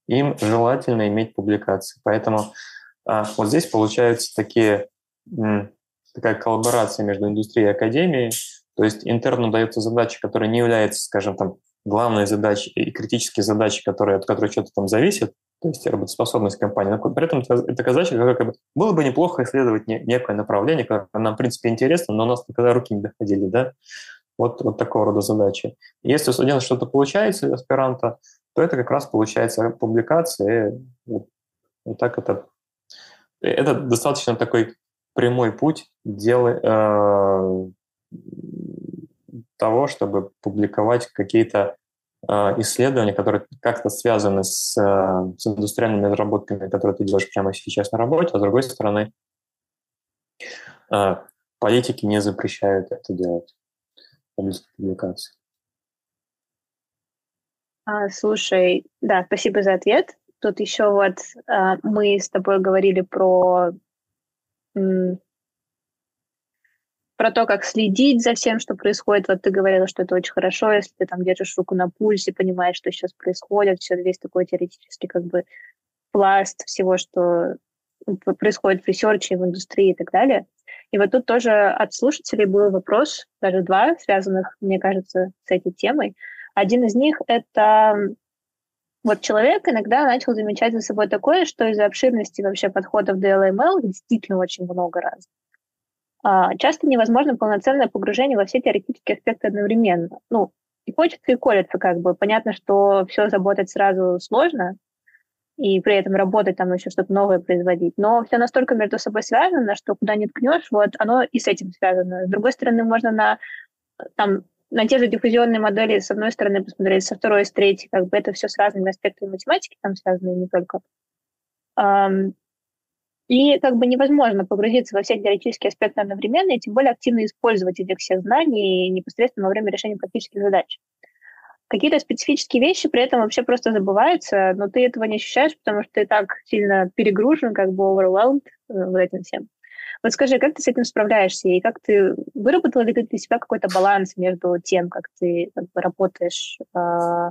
им желательно иметь публикации. Поэтому А вот здесь получаются такие, такая коллаборация между индустрией и академией. То есть интерну дается задача, которая не является, скажем, там, главной задачей и критические задачи, которые, от которых что-то там зависит, то есть работоспособность компании. Но при этом это задача, как бы, было бы неплохо исследовать некое направление, которое нам, в принципе, интересно, но у нас никогда руки не доходили, да? Вот, вот такого рода задачи. Если у студента что-то получается, у аспиранта, то это как раз получается публикация. Вот, вот так это... Это достаточно такой прямой путь дела, э, того, чтобы публиковать какие-то э, исследования, которые как-то связаны с, э, с индустриальными разработками, которые ты делаешь прямо сейчас на работе, а с другой стороны, э, политики не запрещают это делать публикации. А, слушай, да, спасибо за ответ. Тут еще вот а, мы с тобой говорили про про то, как следить за всем, что происходит. Вот ты говорила, что это очень хорошо, если ты там держишь руку на пульсе, понимаешь, что сейчас происходит, все весь такой теоретический как бы пласт всего, что происходит в research'е, в индустрии и так далее. И вот тут тоже от слушателей был вопрос, даже два, связанных, мне кажется, с этой темой. Один из них — это вот человек иногда начал замечать за собой такое, что из-за обширности вообще подходов DL ML действительно очень много раз. А, часто невозможно полноценное погружение во все теоретические аспекты одновременно. Ну, и хочется, и колется как бы. Понятно, что все заботать сразу сложно, и при этом работать там еще что-то новое производить. Но все настолько между собой связано, что куда ни ткнешь, вот оно и с этим связано. С другой стороны, можно на там на те же диффузионные модели с одной стороны посмотреть, со второй, с третьей, как бы это все с разными аспектами математики там связано, и не только. И как бы невозможно погрузиться во все теоретические аспекты одновременно, и тем более активно использовать этих всех знаний непосредственно во время решения практических задач. Какие-то специфические вещи при этом вообще просто забываются, но ты этого не ощущаешь, потому что ты так сильно перегружен, как бы overwhelmed э, вот этим всем. Вот скажи, как ты с этим справляешься, и как ты выработала ли ты для себя какой-то баланс между тем, как ты как бы, работаешь э,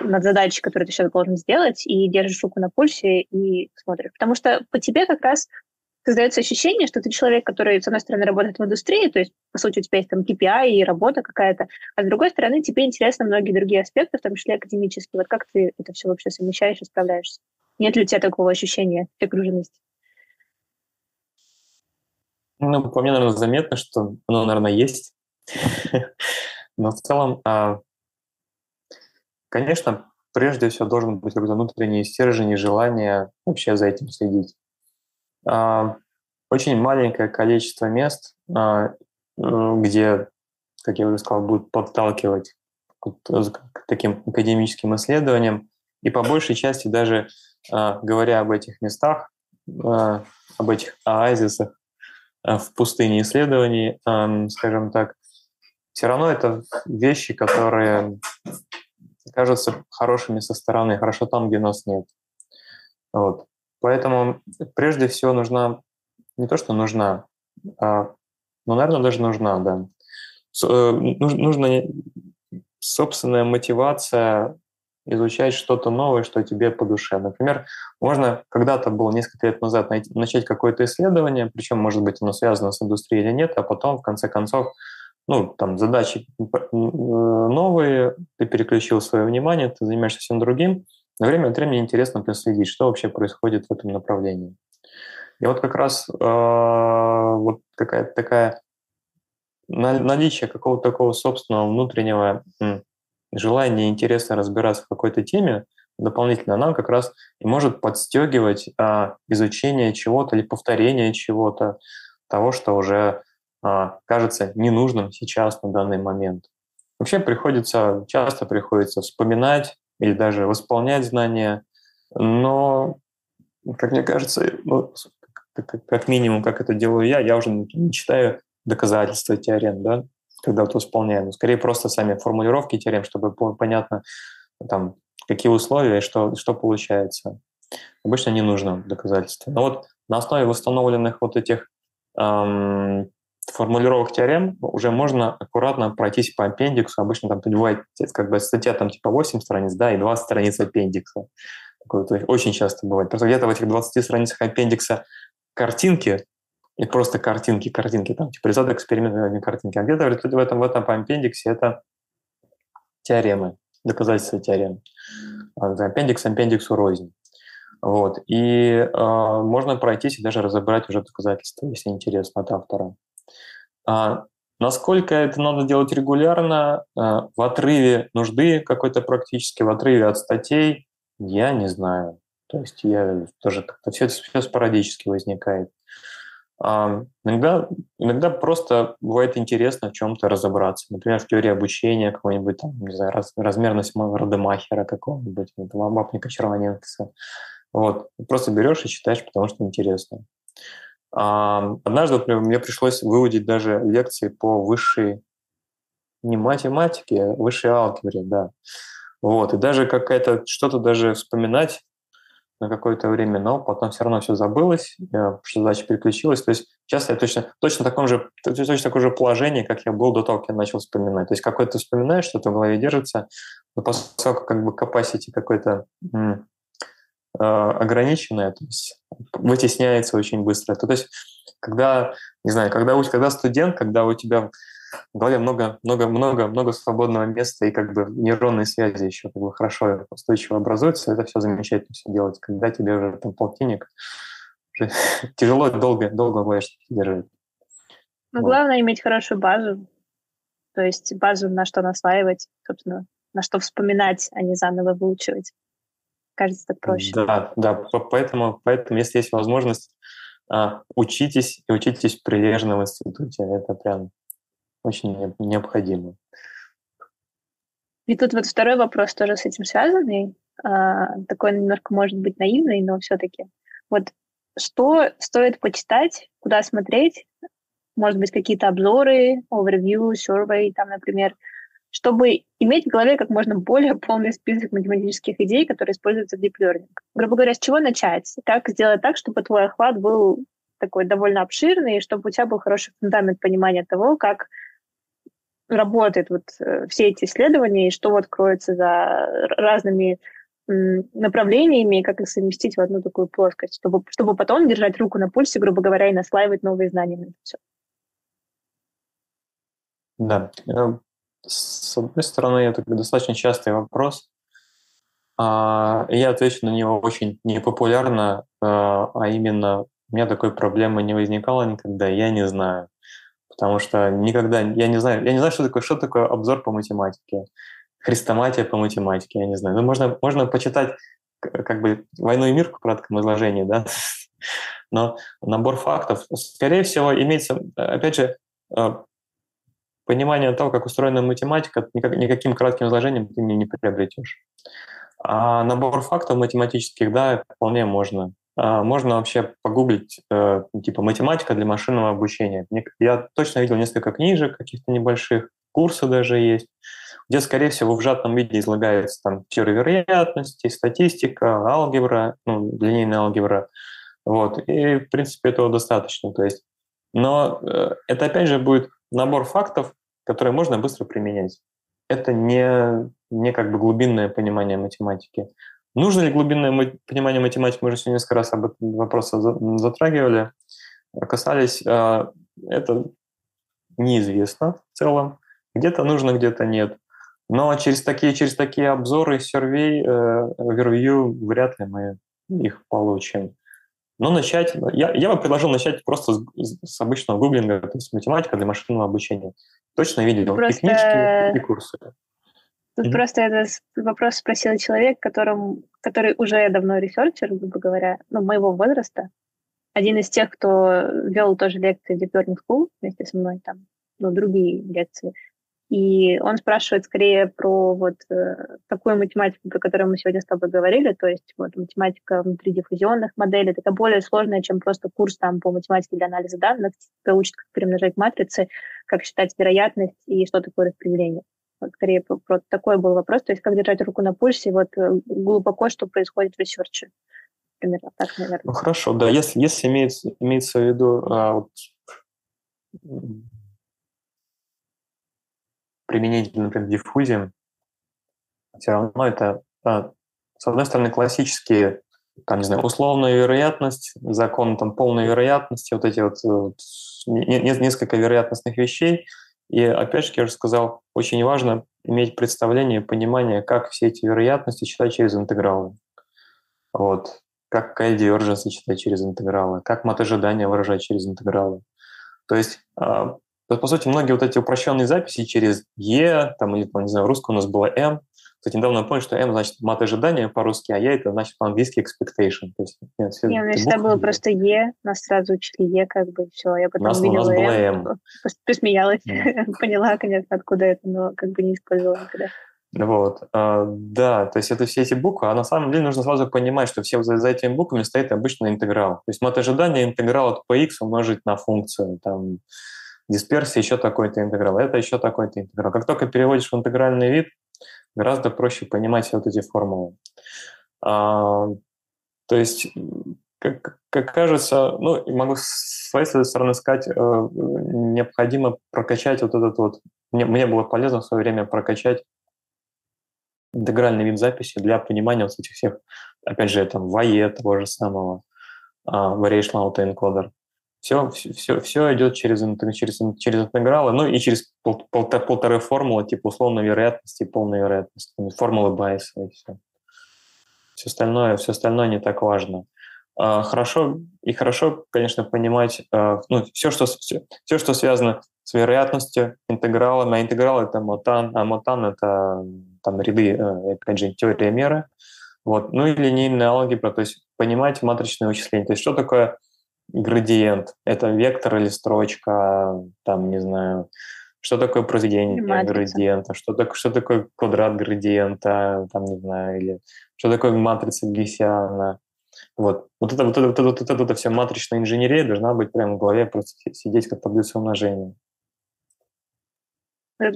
над задачей, которую ты сейчас должен сделать, и держишь руку на пульсе и смотришь? Потому что по тебе как раз создается ощущение, что ты человек, который, с одной стороны, работает в индустрии, то есть, по сути, у тебя есть там KPI и работа какая-то, а с другой стороны, тебе интересны многие другие аспекты, в том числе академические. Вот как ты это все вообще совмещаешь и справляешься? Нет ли у тебя такого ощущения перегруженности? Ну, по мне, наверное, заметно, что оно, наверное, есть. Но в целом, а, конечно, прежде всего должен быть какой-то внутренний стержень и желание вообще за этим следить. А, очень маленькое количество мест, а, где, как я уже сказал, будут подталкивать к таким академическим исследованиям. И по большей части даже говоря об этих местах, об этих оазисах, в пустыне исследований, скажем так, все равно это вещи, которые кажутся хорошими со стороны, хорошо там, где нас нет. Вот. Поэтому прежде всего нужна, не то что нужна, а, ну, наверное, даже нужна, да. Э, нужна собственная мотивация изучать что-то новое, что тебе по душе. Например, можно когда-то было несколько лет назад начать какое-то исследование, причем, может быть, оно связано с индустрией или нет, а потом, в конце концов, ну, там, задачи новые, ты переключил свое внимание, ты занимаешься всем другим, но время от времени интересно проследить, что вообще происходит в этом направлении. И вот как раз э, вот какая-то такая наличие какого-то такого собственного внутреннего желание интересно разбираться в какой-то теме дополнительно нам как раз и может подстегивать а, изучение чего-то или повторение чего-то, того, что уже а, кажется ненужным сейчас на данный момент. Вообще приходится, часто приходится вспоминать или даже восполнять знания, но, как мне кажется, ну, как, как минимум, как это делаю я, я уже не читаю доказательства теорем, да, когда вот восполняем. Ну, скорее просто сами формулировки теорем, чтобы понятно, там, какие условия и что, что получается. Обычно не нужно доказательства. Но вот на основе восстановленных вот этих эм, формулировок теорем уже можно аккуратно пройтись по аппендиксу. Обычно там бывает как бы статья там типа 8 страниц, да, и 20 страниц аппендикса. такое очень часто бывает. Просто где-то в этих 20 страницах аппендикса картинки, и просто картинки, картинки, там, типа результат эксперимента, не картинки, а где-то в этом, в этом аппендиксе это теоремы, доказательства теорем. Аппендикс аппендиксу рознь. Вот. И э, можно пройтись и даже разобрать уже доказательства, если интересно от автора. А, насколько это надо делать регулярно, э, в отрыве нужды какой-то практически, в отрыве от статей, я не знаю. То есть я тоже как-то все, все спорадически возникает. Иногда, иногда просто бывает интересно в чем-то разобраться. Например, в теории обучения какой-нибудь, там, не знаю, раз, размерность Родемахера какого-нибудь, лабапника Червоненкса. Вот. Просто берешь и читаешь, потому что интересно. Однажды, например, мне пришлось выводить даже лекции по высшей, не математике, а высшей алгебре, да. Вот. И даже какая-то, что-то даже вспоминать на какое-то время, но потом все равно все забылось, что задача переключилась. То есть сейчас я точно, точно, таком же, точно такое же положение, как я был до того, как я начал вспоминать. То есть какое-то вспоминаешь, что-то в голове держится, но поскольку как бы capacity какой-то а, ограниченная, то есть вытесняется очень быстро. То, то есть, когда, не знаю, когда, когда студент, когда у тебя в голове много, много, много, много свободного места и как бы нейронные связи еще как бы хорошо устойчиво образуются, это все замечательно все делать. Когда тебе уже там полтинник, уже тяжело долго, долго будешь держать. Ну, вот. главное иметь хорошую базу, то есть базу, на что наслаивать, собственно, на что вспоминать, а не заново выучивать кажется так проще. Да, да, поэтому, поэтому если есть возможность, а, учитесь и учитесь прилежно в институте. Это прям очень необходимо. И тут вот второй вопрос тоже с этим связанный, а, такой немножко может быть наивный, но все-таки. Вот что стоит почитать, куда смотреть, может быть, какие-то обзоры, overview, survey, там, например, чтобы иметь в голове как можно более полный список математических идей, которые используются в Deep Learning. Грубо говоря, с чего начать? Как сделать так, чтобы твой охват был такой довольно обширный, и чтобы у тебя был хороший фундамент понимания того, как работают вот э, все эти исследования, и что вот кроется за разными направлениями, и как их совместить в одну такую плоскость, чтобы, чтобы потом держать руку на пульсе, грубо говоря, и наслаивать новые знания на все. Да, э, с одной стороны, это достаточно частый вопрос. А, я отвечу на него очень непопулярно, а, а именно у меня такой проблемы не возникало никогда, я не знаю. Потому что никогда, я не знаю, я не знаю, что такое, что такое обзор по математике, хрестоматия по математике, я не знаю. Ну, можно, можно почитать как бы «Войну и мир» в кратком изложении, да, но набор фактов, скорее всего, имеется, опять же, а, понимание того, как устроена математика, никак, никаким кратким изложением ты не, не приобретешь. А набор фактов математических, да, вполне можно. А можно вообще погуглить, э, типа, математика для машинного обучения. Я точно видел несколько книжек каких-то небольших, курсы даже есть, где, скорее всего, в сжатом виде излагается там теория вероятности, статистика, алгебра, ну, линейная алгебра. Вот. И, в принципе, этого достаточно. То есть, но э, это, опять же, будет набор фактов, которые можно быстро применять. Это не, не как бы глубинное понимание математики. Нужно ли глубинное понимание математики? Мы уже сегодня несколько раз об этом вопросе затрагивали, касались. А, это неизвестно в целом. Где-то нужно, где-то нет. Но через такие, через такие обзоры, сервей, вервью э, вряд ли мы их получим. Но начать, я, я бы предложил начать просто с, с обычного гуглинга, то есть математика для машинного обучения. Точно видел просто... и книжки, и курсы. Тут mm-hmm. просто этот вопрос спросил человек, которым, который уже давно researcher, грубо говоря, ну, моего возраста. Один из тех, кто вел тоже лекции в Deep Learning School вместе со мной, там, ну, другие лекции. И он спрашивает скорее про вот э, такую математику, про которую мы сегодня с тобой говорили, то есть вот математика внутри диффузионных моделей. Это более сложная, чем просто курс там по математике для анализа данных. Тебя учат, как перемножать матрицы, как считать вероятность и что такое распределение. Скорее про, такой был вопрос, то есть как держать руку на пульсе, вот э, глубоко, что происходит в research'е. Примерно так, наверное. Ну хорошо, да, если, если имеется, имеется в виду а, вот, применить, например, диффузии, все равно это а, с одной стороны, классические, там, не знаю, условная вероятность, закон там полной вероятности, вот эти вот, вот несколько вероятностных вещей. И опять же, я уже сказал, очень важно иметь представление, понимание, как все эти вероятности читать через интегралы. Вот. Как k-divergence читать через интегралы, как мат ожидания выражать через интегралы. То есть, а, по сути, многие вот эти упрощенные записи через E, там, или, не знаю, в русском у нас было M, кстати, недавно понял, что M значит мат ожидания по-русски, а E это значит по-английски expectation. То есть, нет, все не, у меня всегда было просто E, нас сразу учили E, как бы, все. Я потом нас, видела у нас было M. M. Посмеялась, yeah. поняла, конечно, откуда это, но как бы не использовала никогда. Вот, а, да, то есть это все эти буквы, а на самом деле нужно сразу понимать, что все за, за этими буквами стоит обычный интеграл. То есть мат ожидания интеграл от px умножить на функцию, там, дисперсия еще такой-то интеграл, это еще такой-то интеграл. Как только переводишь в интегральный вид, гораздо проще понимать вот эти формулы. А, то есть, как, как кажется, ну, могу с своей стороны сказать, э, необходимо прокачать вот этот вот, мне, мне было полезно в свое время прокачать интегральный вид записи для понимания вот этих всех, опять же, там, VAE того же самого, uh, Variational Autoencoder. Все, все, все идет через, через, через интегралы, ну и через пол, пол, полторы формулы, типа условной вероятности, полной вероятности, формулы Байеса и все. Все остальное, все остальное не так важно. А, хорошо, и хорошо, конечно, понимать а, ну, все, что, все, все, что связано с вероятностью, интегралами. А интеграл — это мотан, а мотан — это там ряды, э, опять же, теория меры. Вот. Ну и линейная алгебра, то есть понимать матричное вычисление. То есть что такое градиент. Это вектор или строчка, там, не знаю, что такое произведение градиента, что, так, что такое квадрат градиента, там, не знаю, или что такое матрица Гессиана. Вот. Вот это, вот это, вот это, вот это, вот это вся матричная инженерия должна быть прямо в голове, просто сидеть как таблица умножения.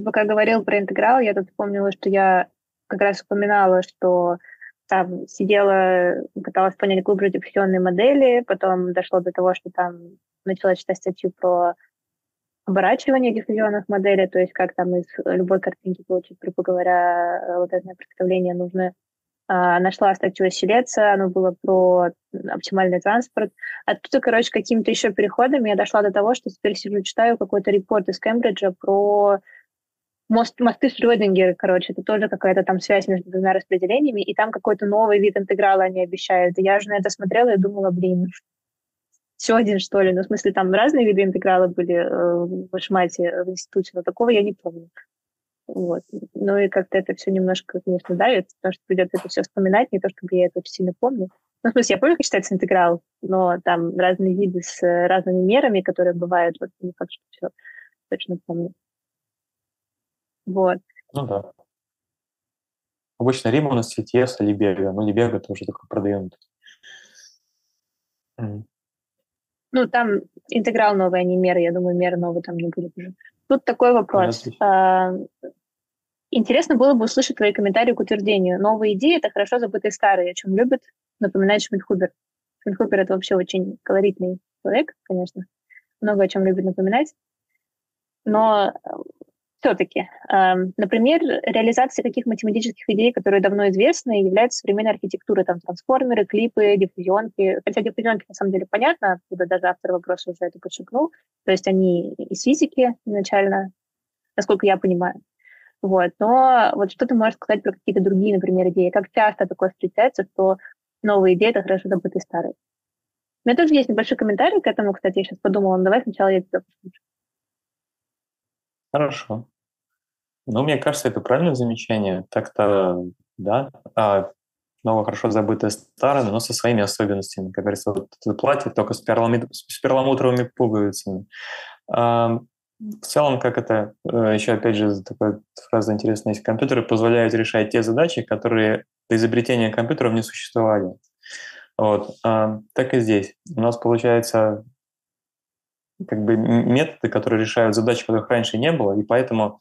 Пока говорил про интеграл, я тут вспомнила, что я как раз упоминала, что там сидела, пыталась понять глубже диффузионные модели, потом дошло до того, что там начала читать статью про оборачивание диффузионных моделей, то есть как там из любой картинки получить, грубо говоря, это представление нужно. А, нашла статью Оселеца, оно было про оптимальный транспорт. Оттуда, короче, какими-то еще переходами я дошла до того, что теперь сижу, читаю какой-то репорт из Кембриджа про Мост, мосты Шрёдингера, короче, это тоже какая-то там связь между двумя распределениями, и там какой-то новый вид интеграла они обещают. И я же на это смотрела и думала, блин, все один, что ли? Ну, в смысле, там разные виды интеграла были э, в Шмате, в институте, но такого я не помню. Вот. Ну и как-то это все немножко, конечно, давит, потому что придется это все вспоминать, не то чтобы я это очень сильно помню. Ну, в смысле, я помню, как читается интеграл, но там разные виды с разными мерами, которые бывают, вот не факт, что все точно помню. Вот. Ну да. Обычно Рим у нас CTS или Бега, но Либега тоже такой продвинутый. Ну, там интеграл новый, а не меры. Я думаю, меры новые там не будет уже. Тут такой вопрос. А, интересно было бы услышать твои комментарии к утверждению. Новые идеи — это хорошо забытые старые, о чем любит напоминать Шмидхубер. Шмидхубер — это вообще очень колоритный человек, конечно. Много о чем любит напоминать. Но все-таки, эм, например, реализация каких математических идей, которые давно известны, является современной архитектурой, там, трансформеры, клипы, диффузионки. Хотя диффузионки, на самом деле, понятно, откуда даже автор вопроса уже это подчеркнул. То есть они из физики изначально, насколько я понимаю. Вот. Но вот что ты можешь сказать про какие-то другие, например, идеи? Как часто такое встречается, что новые идеи — это хорошо забытые старые? У меня тоже есть небольшой комментарий к этому, кстати, я сейчас подумала, но давай сначала я тебя послушаю. Хорошо. Ну, мне кажется, это правильное замечание. Так-то, да, а, снова хорошо забытая старая, но со своими особенностями. Как говорится, вот это платье только с, перламут... с перламутровыми пуговицами. А, в целом, как это, э, еще опять же, такая фраза интересная есть, компьютеры позволяют решать те задачи, которые до изобретения компьютеров не существовали. Вот. А, так и здесь. У нас получается как бы методы, которые решают задачи, которых раньше не было, и поэтому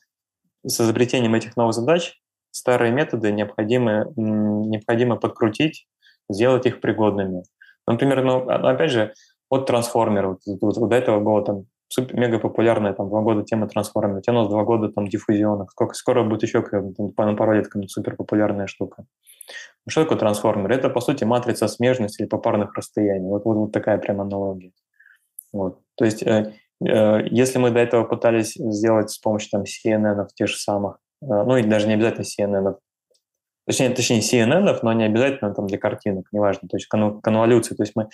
с изобретением этих новых задач старые методы необходимо, необходимо подкрутить, сделать их пригодными. Например, ну, а, опять же, вот трансформер, вот, вот, до этого было там мега популярная там два года тема трансформера, у нас два года там диффузиона, сколько, скоро будет еще на пару лет супер популярная штука. Что такое трансформер? Это, по сути, матрица смежности или попарных расстояний. Вот, вот, вот такая прям аналогия. Вот. То есть, э, если мы до этого пытались сделать с помощью там CNN, тех же самых, э, ну и даже не обязательно CNN, точнее, точнее CNN, но не обязательно там для картинок, неважно, то есть конволюции, то есть мы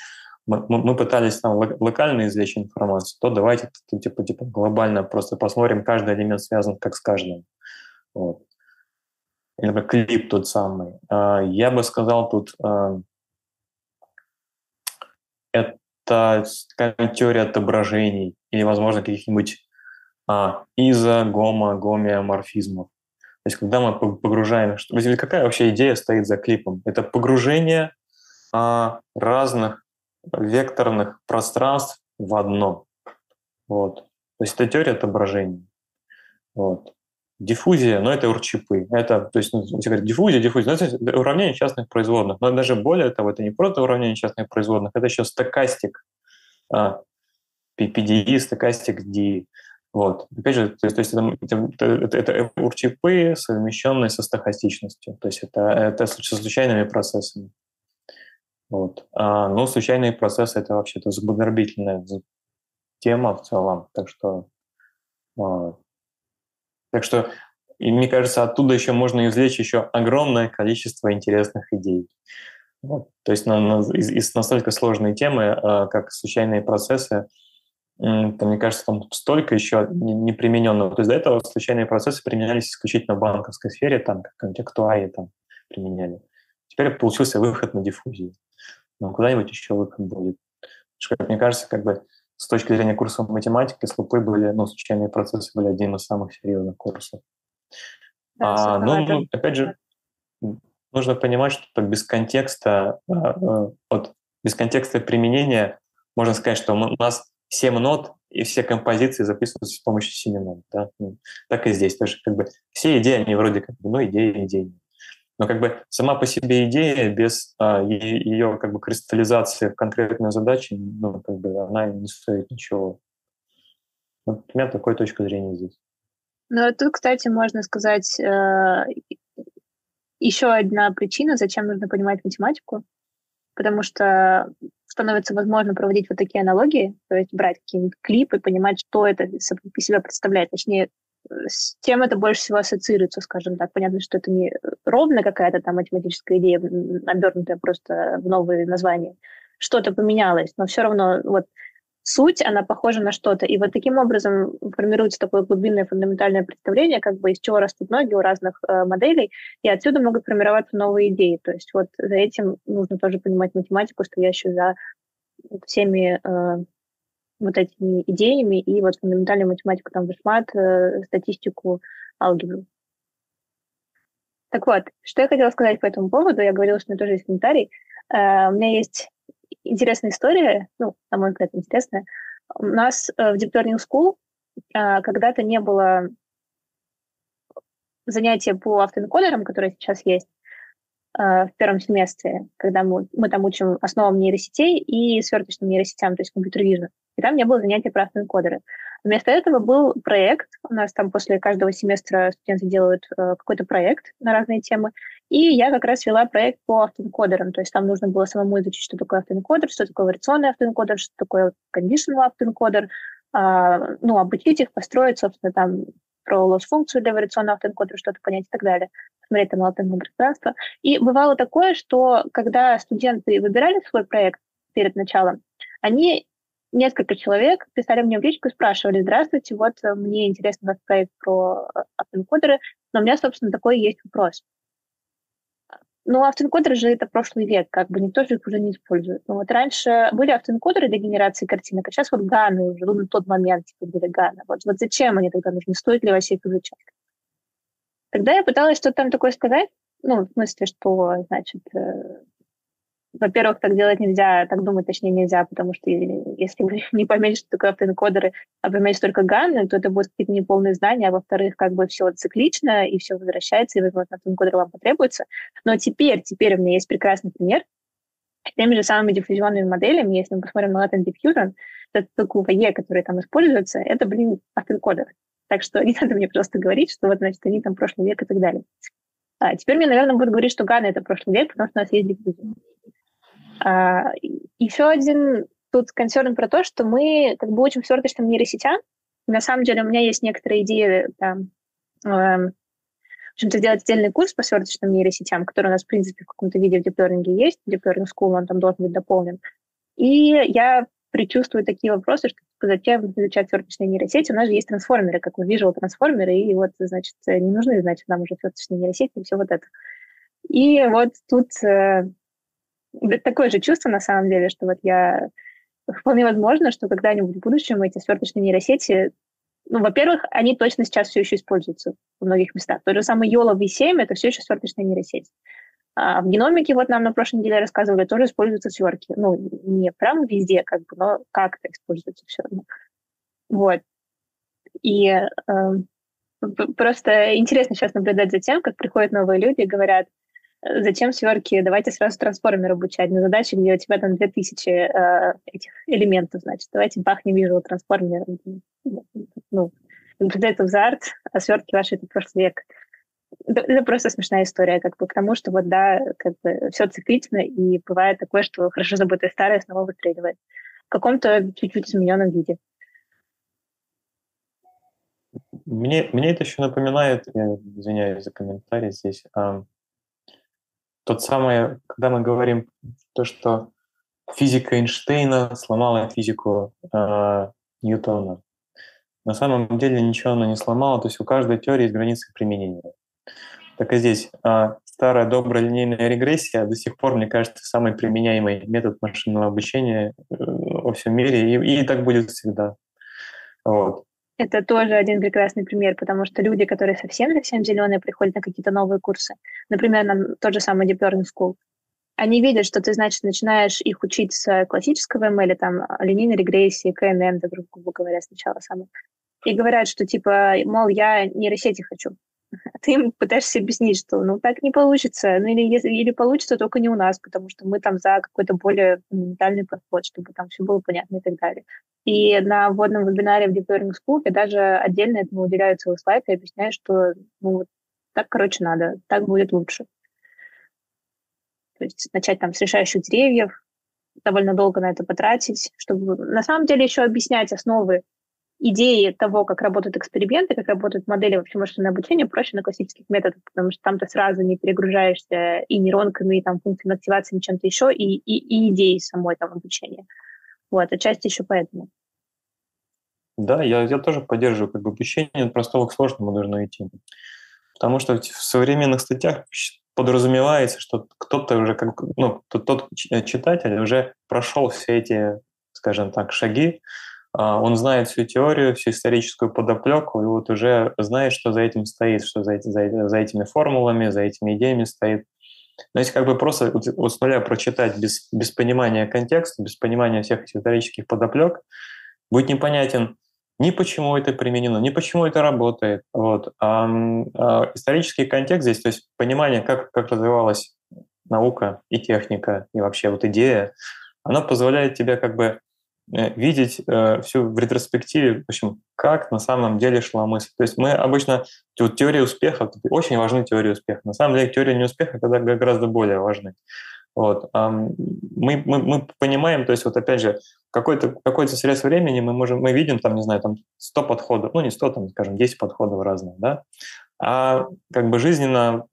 мы, мы пытались там локально извлечь информацию, то давайте типа, типа глобально просто посмотрим, каждый элемент связан как с каждым. Вот. Или, клип тот самый. А, я бы сказал тут, а, это теория отображений или, возможно, каких-нибудь а, изо, гомо, гомеоморфизмов. То есть когда мы погружаем... Или какая вообще идея стоит за клипом? Это погружение разных векторных пространств в одно. Вот. То есть это теория отображения. Вот. Диффузия, но ну, это урчипы. Это, то есть, ну, все говорят, диффузия, диффузия, но это уравнение частных производных. Но даже более того, это не просто уравнение частных производных, это еще стокастик а, PDE, стокастик D. Вот. Опять же, то есть, то есть это, это, это, урчипы, совмещенные со стохастичностью. То есть это, это со случайными процессами. Вот. А, ну, случайные процессы – это вообще-то зубодробительная тема в целом. Так что, а, так что и мне кажется, оттуда еще можно извлечь еще огромное количество интересных идей. Вот. То есть на, на, из, из настолько сложной темы, а, как случайные процессы, то, мне кажется, там столько еще не, не примененного. То есть до этого случайные процессы применялись исключительно в банковской сфере, там как-нибудь там применяли. Теперь получился выход на диффузию но куда-нибудь еще выход будет. Что, мне кажется, как бы с точки зрения курса математики, слупы были, ну, случайные процессы были одним из самых серьезных курсов. Да, а, ну, ну, опять же, нужно понимать, что без контекста, а, а, вот, без контекста применения можно сказать, что у нас 7 нот, и все композиции записываются с помощью 7 нот. Да? Ну, так и здесь. Тоже как бы все идеи, они вроде как бы, ну, идеи, идеи. Но как бы сама по себе идея без а, ее как бы кристаллизации в конкретную задачу, ну, как бы она не стоит ничего. Вот у меня такой точка зрения здесь. Ну, а тут, кстати, можно сказать э, еще одна причина, зачем нужно понимать математику, потому что становится возможно проводить вот такие аналогии, то есть брать какие-нибудь клипы, понимать, что это из себя представляет, точнее, с чем это больше всего ассоциируется, скажем так. Понятно, что это не ровно какая-то там математическая идея, обернутая просто в новые названия. Что-то поменялось, но все равно вот суть, она похожа на что-то. И вот таким образом формируется такое глубинное фундаментальное представление, как бы из чего растут ноги у разных э, моделей, и отсюда могут формироваться новые идеи. То есть вот за этим нужно тоже понимать математику, стоящую за всеми э, вот этими идеями и вот фундаментальную математику, там, вышмат, э, статистику, алгебру. Так вот, что я хотела сказать по этому поводу, я говорила, что у меня тоже есть комментарий. Э, у меня есть интересная история, ну, на мой взгляд, интересная. У нас э, в Deep Learning School когда-то не было занятия по автоэнкодерам, которые сейчас есть, в первом семестре, когда мы, мы там учим основам нейросетей и сверточным нейросетям, то есть компьютер vision и там не было занятия про автоэнкодеры. Вместо этого был проект. У нас там после каждого семестра студенты делают э, какой-то проект на разные темы. И я как раз вела проект по автоэнкодерам. То есть там нужно было самому изучить, что такое автоэнкодер, что такое вариационный автоэнкодер, что такое conditional автоэнкодер, э, ну, обучить их, построить, собственно, там про лосс-функцию для вариационного автоэнкодера что-то понять и так далее. Смотреть там латентное пространство. И бывало такое, что когда студенты выбирали свой проект перед началом, они несколько человек писали мне в личку и спрашивали, здравствуйте, вот э, мне интересно ваш проект про э, автоэнкодеры, но у меня, собственно, такой есть вопрос. Ну, автоэнкодеры же это прошлый век, как бы никто же их уже не использует. Ну, вот раньше были автоэнкодеры для генерации картинок, а сейчас вот ганы уже, ну, на тот момент типа, были ганы. Вот, вот зачем они тогда нужны? Стоит ли вообще их изучать? Тогда я пыталась что-то там такое сказать, ну, в смысле, что, значит, э, во-первых, так делать нельзя, так думать точнее нельзя, потому что если вы не поймете, что такое автоэнкодеры, а поймете только ганы, то это будут какие-то неполные знания, а во-вторых, как бы все циклично, и все возвращается, и, возможно, автоэнкодер вам потребуется. Но теперь, теперь у меня есть прекрасный пример. Теми же самыми диффузионными моделями, если мы посмотрим на Latent Diffusion, то буква E, которые там используются, это, блин, автоэнкодер. Так что не надо мне просто говорить, что вот, значит, они там прошлый век и так далее. А теперь мне, наверное, будут говорить, что Гана — это прошлый век, потому что у нас есть диффузия. А, еще один тут концерн про то, что мы как бы учим сверточным нейросетям. На самом деле у меня есть некоторые идеи там, э, в общем-то, сделать отдельный курс по сверточным нейросетям, который у нас, в принципе, в каком-то виде в Learning есть, Learning School, он там должен быть дополнен. И я предчувствую такие вопросы, что зачем изучать сверточные нейросети? У нас же есть трансформеры, как мы visual трансформеры, и вот, значит, не нужны, значит, нам уже сверточные нейросети и все вот это. И вот тут э, такое же чувство, на самом деле, что вот я... Вполне возможно, что когда-нибудь в будущем эти сверточные нейросети ну, во-первых, они точно сейчас все еще используются в многих местах. Тот же самый YOLO V7 — это все еще сверточная нейросеть. А в геномике, вот нам на прошлой неделе рассказывали, тоже используются сверки. Ну, не прямо везде, как бы, но как-то используются все равно. Вот. И э, просто интересно сейчас наблюдать за тем, как приходят новые люди и говорят, зачем сверки, давайте сразу трансформер обучать на задаче, где у тебя там 2000 э, этих элементов, значит, давайте бахнем visual трансформер. Ну, это за арт, а свертки ваши — это прошлый век. Это, просто смешная история, как бы к тому, что вот, да, как бы все циклично, и бывает такое, что хорошо забытое старое снова выстреливает в каком-то чуть-чуть измененном виде. Мне, мне это еще напоминает, я извиняюсь за комментарий здесь, тот самый, когда мы говорим то, что физика Эйнштейна сломала физику э, Ньютона. На самом деле ничего она не сломала, то есть у каждой теории есть границы применения. Так и здесь э, старая добрая линейная регрессия до сих пор, мне кажется, самый применяемый метод машинного обучения э, во всем мире, и, и так будет всегда. Вот. Это тоже один прекрасный пример, потому что люди, которые совсем-совсем зеленые, приходят на какие-то новые курсы, например, на тот же самый Deep Learning School, они видят, что ты, значит, начинаешь их учить с классического ML, там, линейной регрессии, КНН, грубо говоря, сначала самого, и говорят, что, типа, мол, я нейросети хочу. Ты им пытаешься объяснить, что ну так не получится, ну или, если, или получится только не у нас, потому что мы там за какой-то более фундаментальный подход, чтобы там все было понятно и так далее. И на вводном вебинаре в Deep Learning School я даже отдельно этому уделяю целый слайд и объясняю, что ну, вот так, короче, надо, так будет лучше. То есть начать там с решающих деревьев, довольно долго на это потратить, чтобы на самом деле еще объяснять основы идеи того, как работают эксперименты, как работают модели вообще машинного обучения, проще на классических методах, потому что там ты сразу не перегружаешься и нейронками, и там функциями активации, и чем-то еще, и, и, и идеей самой там обучения. Вот, отчасти еще поэтому. Да, я, я тоже поддерживаю как бы обучение от простого к сложному должно идти. Потому что в современных статьях подразумевается, что кто-то уже, как, ну, тот, тот читатель уже прошел все эти, скажем так, шаги, он знает всю теорию, всю историческую подоплеку, и вот уже знает, что за этим стоит, что за, за, за этими формулами, за этими идеями стоит. Но если как бы просто вот с нуля прочитать без, без понимания контекста, без понимания всех исторических подоплек, будет непонятен ни почему это применено, ни почему это работает. Вот. А, а исторический контекст здесь, то есть понимание, как, как развивалась наука и техника, и вообще вот идея, она позволяет тебе как бы видеть э, всю в ретроспективе, в общем, как на самом деле шла мысль. То есть мы обычно, вот теория успеха, очень важны теории успеха. На самом деле теория неуспеха тогда гораздо более важны. Вот. Мы, мы, мы понимаем, то есть вот опять же, какой-то какой срез времени мы можем, мы видим там, не знаю, там 100 подходов, ну не 100, там, скажем, 10 подходов разных, да, а как бы жизненно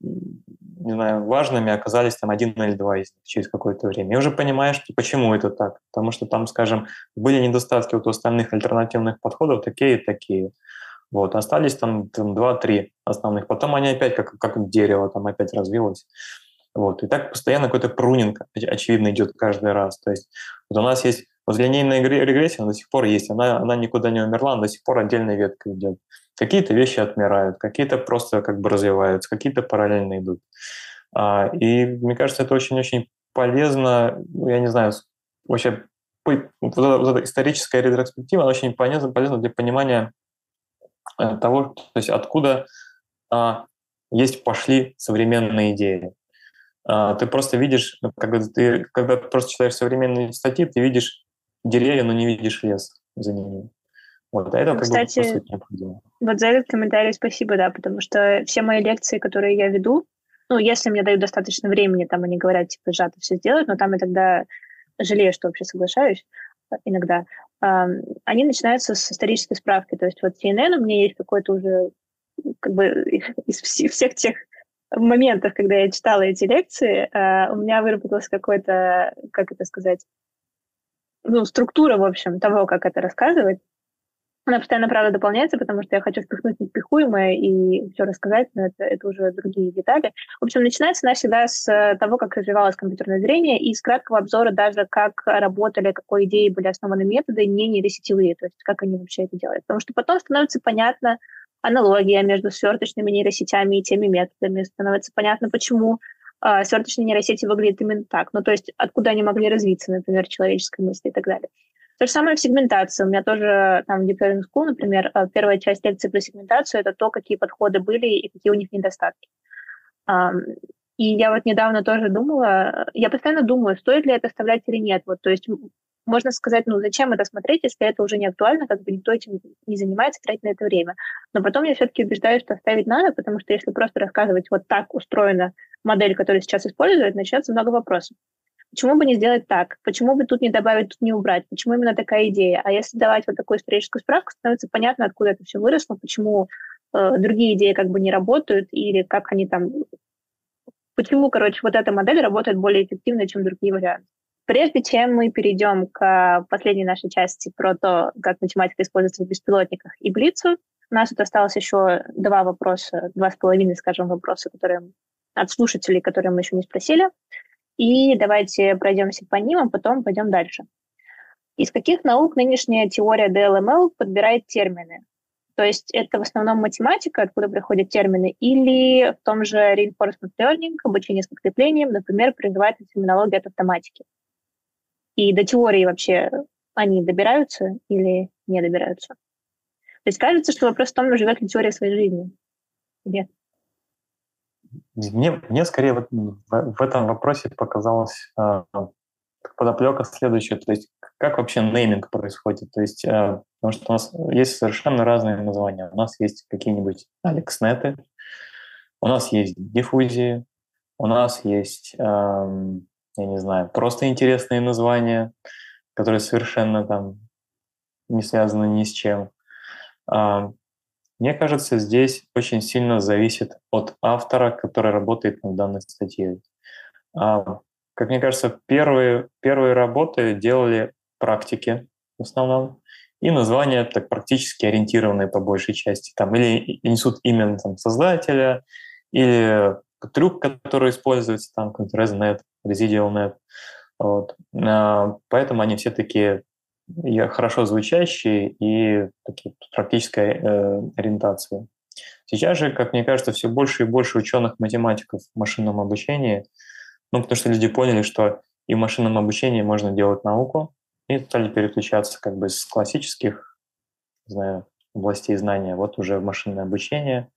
не знаю, важными оказались там один или два из них через какое-то время. И уже понимаешь, почему это так. Потому что там, скажем, были недостатки вот у остальных альтернативных подходов такие и такие. Вот, остались там, там два-три основных. Потом они опять как, как дерево там опять развилось. Вот. И так постоянно какой-то прунинг, очевидно, идет каждый раз. То есть вот у нас есть вот линейная регрессия, она до сих пор есть, она, она никуда не умерла, она до сих пор отдельная ветка идет. Какие-то вещи отмирают, какие-то просто как бы развиваются, какие-то параллельно идут. А, и мне кажется, это очень-очень полезно, ну, я не знаю, вообще вот эта, вот эта историческая ретроспектива, она очень полезна, полезна для понимания э, того, то есть откуда а, есть пошли современные идеи. а, ты просто видишь, когда ты, когда ты просто читаешь современные статьи, ты видишь деревья, но не видишь лес за ними. Вот, а это ну, как кстати, бы, по сути, вот за этот комментарий спасибо, да, потому что все мои лекции, которые я веду, ну, если мне дают достаточно времени, там они говорят, типа, сжато все сделать, но там я тогда жалею, что вообще соглашаюсь иногда, они начинаются с исторической справки. То есть вот CNN у меня есть какой-то уже как бы из всех тех моментов, когда я читала эти лекции, а, у меня выработалась какой-то, как это сказать, ну, структура, в общем, того, как это рассказывать. Она постоянно, правда, дополняется, потому что я хочу впихнуть непихуемое и все рассказать, но это, это уже другие детали. В общем, начинается она всегда с того, как развивалось компьютерное зрение, и с краткого обзора даже, как работали, какой идеи были основаны методы, не нейросетевые, то есть как они вообще это делают. Потому что потом становится понятно аналогия между сверточными нейросетями и теми методами, становится понятно, почему э, сверточные нейросети выглядят именно так. Ну, то есть откуда они могли развиться, например, человеческой мысли и так далее. То же самое в сегментации. У меня тоже там в Deep Learning School, например, э, первая часть лекции про сегментацию — это то, какие подходы были и какие у них недостатки. И я вот недавно тоже думала, я постоянно думаю, стоит ли это оставлять или нет. Вот, то есть можно сказать, ну зачем это смотреть, если это уже не актуально, как бы никто этим не занимается, тратить на это время. Но потом я все-таки убеждаюсь, что оставить надо, потому что если просто рассказывать, вот так устроена модель, которую сейчас используют, начнется много вопросов. Почему бы не сделать так? Почему бы тут не добавить, тут не убрать? Почему именно такая идея? А если давать вот такую историческую справку, становится понятно, откуда это все выросло, почему э, другие идеи как бы не работают, или как они там... Почему, короче, вот эта модель работает более эффективно, чем другие варианты. Прежде чем мы перейдем к последней нашей части про то, как математика используется в беспилотниках и Блицу, у нас тут осталось еще два вопроса, два с половиной, скажем, вопроса, которые от слушателей, которые мы еще не спросили. И давайте пройдемся по ним, а потом пойдем дальше. Из каких наук нынешняя теория DLML подбирает термины? То есть это в основном математика, откуда приходят термины, или в том же reinforcement learning, обучение с подкреплением, например, призывается терминология от автоматики. И до теории вообще они добираются или не добираются? То есть кажется, что вопрос в том, живет ли теория своей жизни. Нет. Мне, мне скорее в, в этом вопросе показалось э, подоплека следующая, то есть как вообще нейминг происходит, то есть э, потому что у нас есть совершенно разные названия. У нас есть какие-нибудь алекснеты, у нас есть диффузии, у нас есть, э, я не знаю, просто интересные названия, которые совершенно там не связаны ни с чем. Мне кажется, здесь очень сильно зависит от автора, который работает над данной статьей. А, как мне кажется, первые, первые работы делали практики в основном, и названия так практически ориентированные по большей части. Там, или несут имя там, создателя, или трюк, который используется, там, ResNet, ResidualNet. Вот. А, поэтому они все такие хорошо звучащие и такие практической э, ориентации. Сейчас же, как мне кажется, все больше и больше ученых-математиков в машинном обучении, ну, потому что люди поняли, что и в машинном обучении можно делать науку, и стали переключаться как бы с классических, не знаю, областей знания, вот уже в машинное обучение.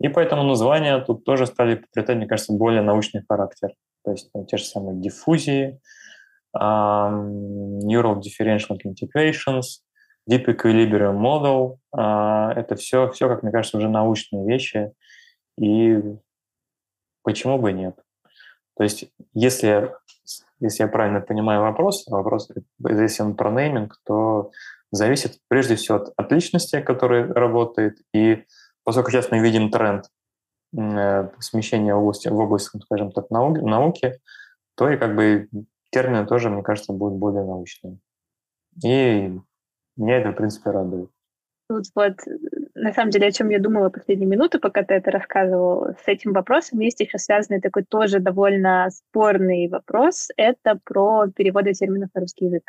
И поэтому названия тут тоже стали приобретать, мне кажется, более научный характер. То есть ну, те же самые диффузии, Neural Differential Integrations, Deep Equilibrium Model. А, это все, все, как мне кажется, уже научные вещи. И почему бы нет? То есть, если, если я правильно понимаю вопрос, вопрос, если он про нейминг, то зависит прежде всего от, от личности, которая работает, и поскольку сейчас мы видим тренд э, смещения в области, в области, скажем так, науки, науки, то и как бы термины тоже, мне кажется, будут более научные. И меня это, в принципе, радует. Вот, вот, на самом деле, о чем я думала последние минуты, пока ты это рассказывал, с этим вопросом есть еще связанный такой тоже довольно спорный вопрос. Это про переводы терминов на русский язык.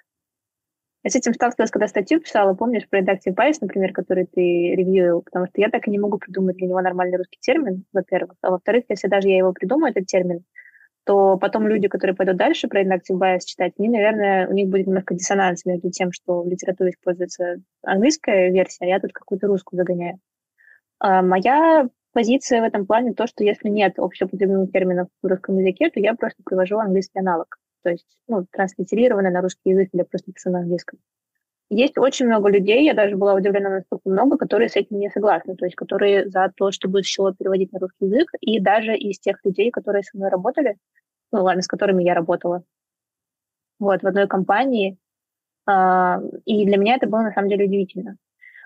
Я с этим сталкивалась, когда статью писала, помнишь, про Reductive Bias, например, который ты ревьюил, потому что я так и не могу придумать для него нормальный русский термин, во-первых. А во-вторых, если даже я его придумаю, этот термин, то потом люди, которые пойдут дальше про inductive bias читать, они, наверное, у них будет немножко диссонанс между тем, что в литературе используется английская версия, а я тут какую-то русскую загоняю. А моя позиция в этом плане то, что если нет общеупотребимых терминов в русском языке, то я просто привожу английский аналог. То есть, ну, транслитерированный на русский язык или просто пишу на английском. Есть очень много людей, я даже была удивлена, насколько много, которые с этим не согласны, то есть которые за то, чтобы все переводить на русский язык, и даже из тех людей, которые со мной работали, ну ладно, с которыми я работала, вот, в одной компании, э, и для меня это было на самом деле удивительно.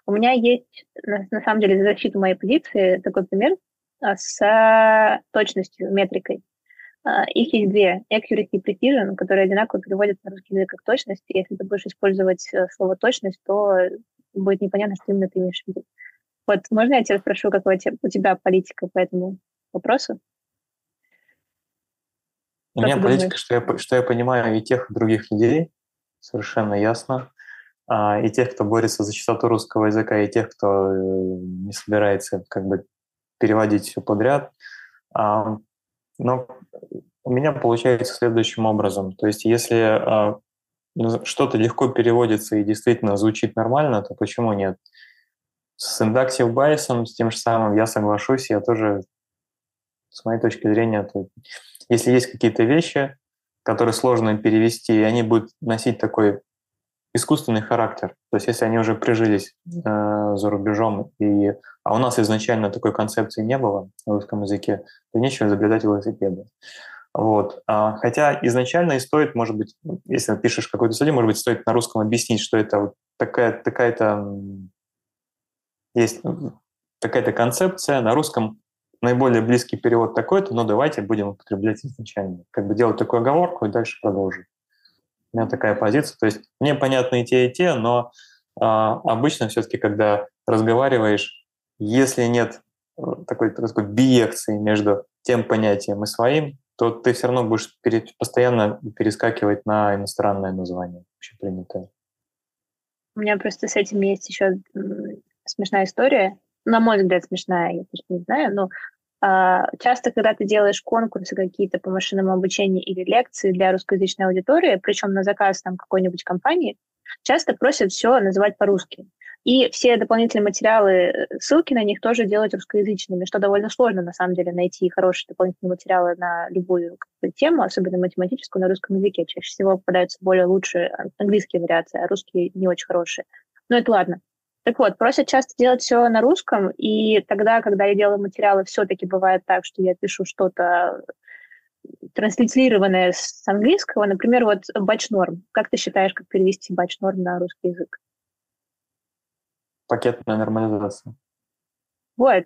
У меня есть, на, самом деле, за защиту моей позиции такой пример а, с точностью, метрикой. Uh, их есть две, accuracy и precision, которые одинаково переводят на русский язык как точность. Если ты будешь использовать uh, слово точность, то будет непонятно, что именно ты имеешь в виду. Вот, можно я тебя спрошу, какая у тебя политика по этому вопросу? У меня политика, что я, что я понимаю и тех, и других людей, совершенно ясно. А, и тех, кто борется за чистоту русского языка, и тех, кто э, не собирается как бы переводить все подряд. А, но у меня получается следующим образом. То есть если а, ну, что-то легко переводится и действительно звучит нормально, то почему нет? С индактив байсом, с тем же самым я соглашусь, я тоже, с моей точки зрения, то, если есть какие-то вещи, которые сложно перевести, и они будут носить такой искусственный характер. То есть если они уже прижились э, за рубежом, и, а у нас изначально такой концепции не было на русском языке, то нечего изобретать велосипеды. Вот. А, хотя изначально и стоит, может быть, если пишешь какой-то статью, может быть, стоит на русском объяснить, что это вот такая, такая-то есть какая-то концепция, на русском наиболее близкий перевод такой-то, но давайте будем употреблять изначально. Как бы делать такую оговорку и дальше продолжить. У меня такая позиция. То есть мне понятны и те, и те, но а, обычно все-таки, когда разговариваешь, если нет э, такой, такой биекции между тем понятием и своим, то ты все равно будешь пере, постоянно перескакивать на иностранное название, общепринятое. У меня просто с этим есть еще смешная история. На мой взгляд, смешная, я просто не знаю, но часто, когда ты делаешь конкурсы какие-то по машинному обучению или лекции для русскоязычной аудитории, причем на заказ там какой-нибудь компании, часто просят все называть по-русски. И все дополнительные материалы, э, ссылки на них тоже делать русскоязычными, что довольно сложно, на самом деле, найти хорошие дополнительные материалы на любую тему, особенно математическую, на русском языке. Чаще всего попадаются более лучшие английские вариации, а русские не очень хорошие. Но это ладно. Так вот, просят часто делать все на русском, и тогда, когда я делаю материалы, все-таки бывает так, что я пишу что-то транслитерированное с английского, например, вот батч-норм. Как ты считаешь, как перевести батч-норм на русский язык? Пакетная нормализация. Вот.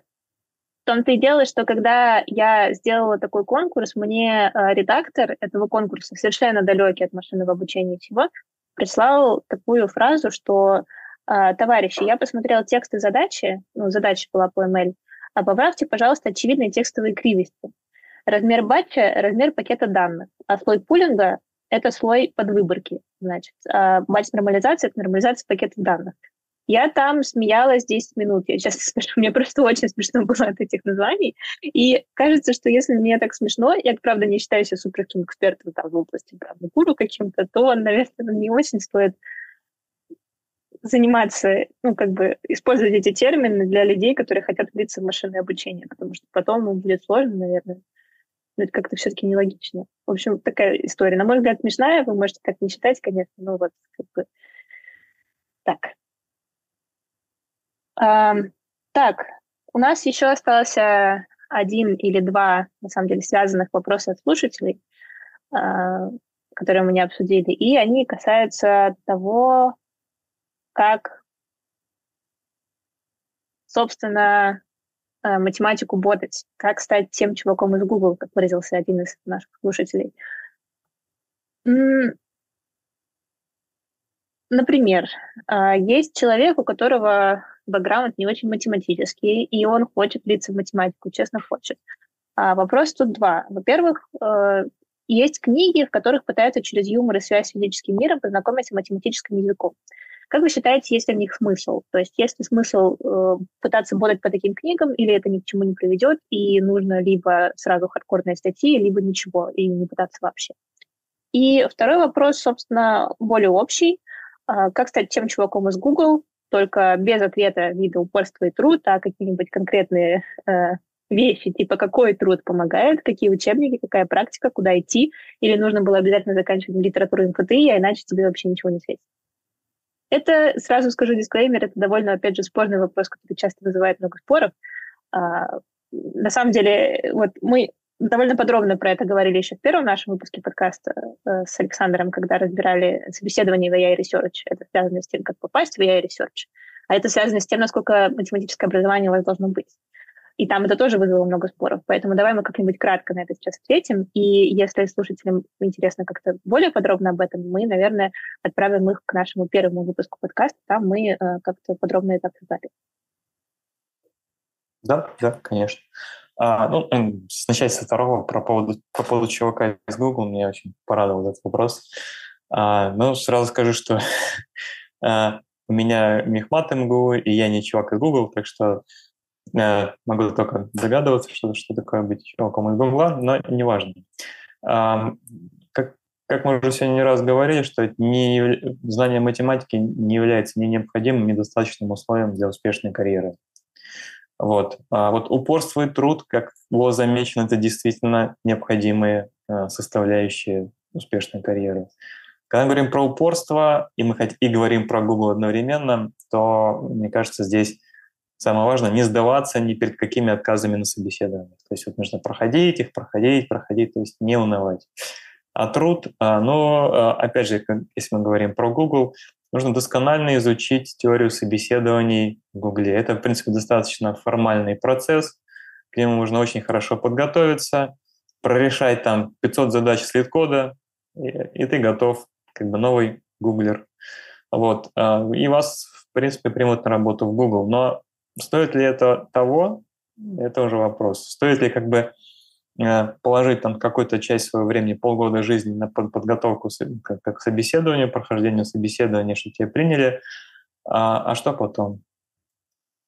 В том-то и дело, что когда я сделала такой конкурс, мне э, редактор этого конкурса, совершенно далекий от машинного обучения всего, прислал такую фразу, что товарищи, я посмотрел тексты задачи, ну, задача была по ML, а поправьте, пожалуйста, очевидные текстовые кривости. Размер батча – размер пакета данных, а слой пулинга – это слой подвыборки, значит. А батч нормализация – это нормализация пакетов данных. Я там смеялась 10 минут, я честно скажу, мне просто очень смешно было от этих названий. И кажется, что если мне так смешно, я, правда, не считаю себя суперским экспертом там, в области правда, гуру каким-то, то, наверное, не очень стоит заниматься, ну, как бы использовать эти термины для людей, которые хотят влиться в машинное обучение, потому что потом ему будет сложно, наверное. Но это как-то все-таки нелогично. В общем, такая история. На мой взгляд, смешная, вы можете так не считать, конечно, но вот как бы так. А, так, у нас еще остался один или два, на самом деле, связанных вопроса от слушателей, а, которые мы не обсудили, и они касаются того, как, собственно, э, математику ботать, как стать тем чуваком из Google, как выразился один из наших слушателей. Например, э, есть человек, у которого бэкграунд не очень математический, и он хочет влиться в математику, честно хочет. А вопрос тут два. Во-первых, э, есть книги, в которых пытаются через юмор и связь с физическим миром познакомиться с математическим языком. Как вы считаете, есть ли в них смысл? То есть есть ли смысл э, пытаться бодать по таким книгам, или это ни к чему не приведет, и нужно либо сразу хардкорные статьи, либо ничего, и не пытаться вообще? И второй вопрос, собственно, более общий. Э, как стать тем чуваком из Google, только без ответа вида упорства и труд, а какие-нибудь конкретные э, вещи, типа какой труд помогает, какие учебники, какая практика, куда идти, или нужно было обязательно заканчивать литературу МФТИ, а иначе тебе вообще ничего не светит. Это, сразу скажу дисклеймер, это довольно, опять же, спорный вопрос, который часто вызывает много споров. А, на самом деле, вот мы довольно подробно про это говорили еще в первом нашем выпуске подкаста э, с Александром, когда разбирали собеседование в AI Research. Это связано с тем, как попасть в AI Research. А это связано с тем, насколько математическое образование у вас должно быть. И там это тоже вызвало много споров. Поэтому давай мы как-нибудь кратко на это сейчас ответим. И если слушателям интересно как-то более подробно об этом, мы, наверное, отправим их к нашему первому выпуску подкаста. Там мы э, как-то подробно это обсуждали. Да, да, конечно. А, ну, начать со второго про поводу, по поводу чувака из Google. Меня очень порадовал этот вопрос. А, ну, сразу скажу, что а, у меня мехмат МГУ, и я не чувак из Google, так что могу только догадываться, что, что такое быть чуваком из Google, но неважно. Как, как мы уже сегодня не раз говорили, что не, знание математики не является ни необходимым, ни достаточным условием для успешной карьеры. Вот. А вот упорство и труд, как было замечено, это действительно необходимые э, составляющие успешной карьеры. Когда мы говорим про упорство, и мы хоть и говорим про Google одновременно, то, мне кажется, здесь самое важное не сдаваться ни перед какими отказами на собеседовании. То есть вот нужно проходить их, проходить, проходить, то есть не унывать. А труд, а, но а, опять же, если мы говорим про Google, нужно досконально изучить теорию собеседований в Гугле. Это, в принципе, достаточно формальный процесс, к нему можно очень хорошо подготовиться, прорешать там 500 задач слит-кода, и, и ты готов, как бы новый гуглер. Вот. А, и вас, в принципе, примут на работу в Google. Но стоит ли это того, это уже вопрос. Стоит ли как бы Э, положить там какую-то часть своего времени, полгода жизни на подготовку как, к собеседованию, прохождению собеседования, что тебя приняли, а, а что потом?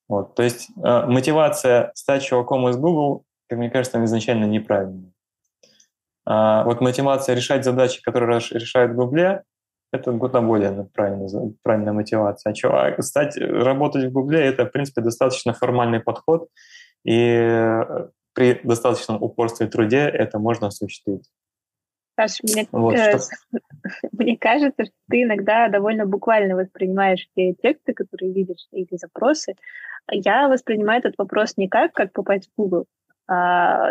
Вот, то есть э, мотивация стать чуваком из Google, как мне кажется, изначально неправильная. А вот мотивация решать задачи, которые решает в Гугле, это куда более правильная, мотивация. А чувак, стать, работать в Гугле, это, в принципе, достаточно формальный подход, и э, при достаточном упорстве и труде это можно осуществить. Саш, мне, вот, э, мне кажется, что ты иногда довольно буквально воспринимаешь те тексты, которые видишь, или запросы. Я воспринимаю этот вопрос не как, как попасть в Google,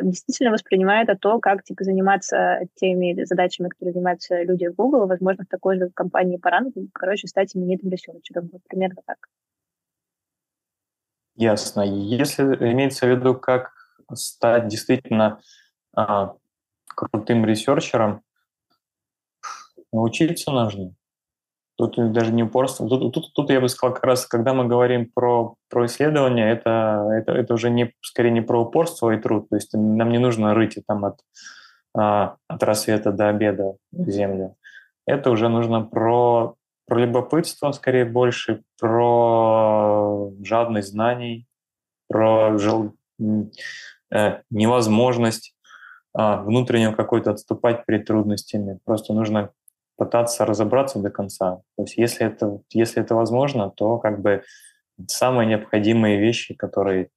действительно воспринимаю это то, как типа, заниматься теми задачами, которые занимаются люди в Google, возможно, в такой же компании по рангу, короче, стать именитым researcher'ом. Вот примерно так. Ясно. Если имеется в виду, как стать действительно а, крутым researcher'ом, научиться нужно. Тут даже не упорство. Тут, тут, тут я бы сказал, как раз, когда мы говорим про, про исследование, это, это, это уже не, скорее не про упорство и труд. То есть нам не нужно рыть там от, а, от рассвета до обеда землю. Это уже нужно про, про любопытство, скорее больше, про жадность знаний, про жел Э, невозможность а, внутренне какой-то отступать перед трудностями. Просто нужно пытаться разобраться до конца. То есть если это, если это возможно, то как бы самые необходимые вещи, которые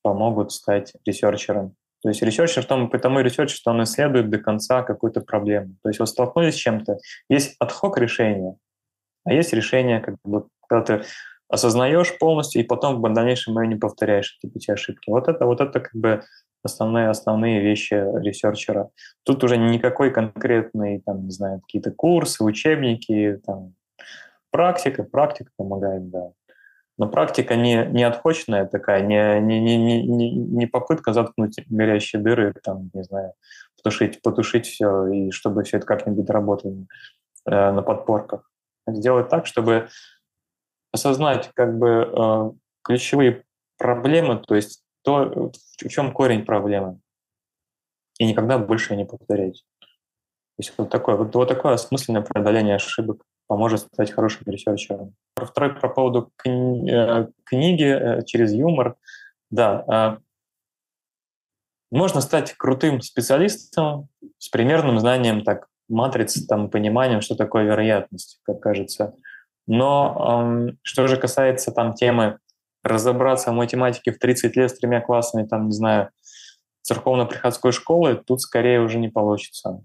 помогут стать researcher ом. То есть researcher в том, потому и researcher, что он исследует до конца какую-то проблему. То есть вы столкнулись с чем-то, есть ad hoc решения, а есть решение, как бы, когда ты осознаешь полностью, и потом в дальнейшем ее не повторяешь, эти пути ошибки. Вот это, вот это как бы основные, основные вещи researcher а. Тут уже никакой конкретный, там, не знаю, какие-то курсы, учебники, там, практика, практика помогает, да. Но практика не, не ad hoc енная такая, не, не, не, не, не попытка заткнуть горящие дыры, там, не знаю, потушить, потушить все, и чтобы все это как-нибудь работало э, на подпорках. Сделать так, чтобы осознать как бы э, ключевые проблемы, то есть то, в чем корень проблемы, и никогда больше не повторять. То есть вот такое, вот, вот такое осмысленное преодоление ошибок поможет стать хорошим researcher ом. Второй по поводу кни- э, книги э, через юмор. Да, можно стать крутым специалистом с примерным знанием так, матрицы, там, пониманием, что такое вероятность, как кажется. Но э, что же касается там темы разобраться в математике в 30 лет с тремя классами, там, не знаю, церковно-приходской школы, тут скорее уже не получится,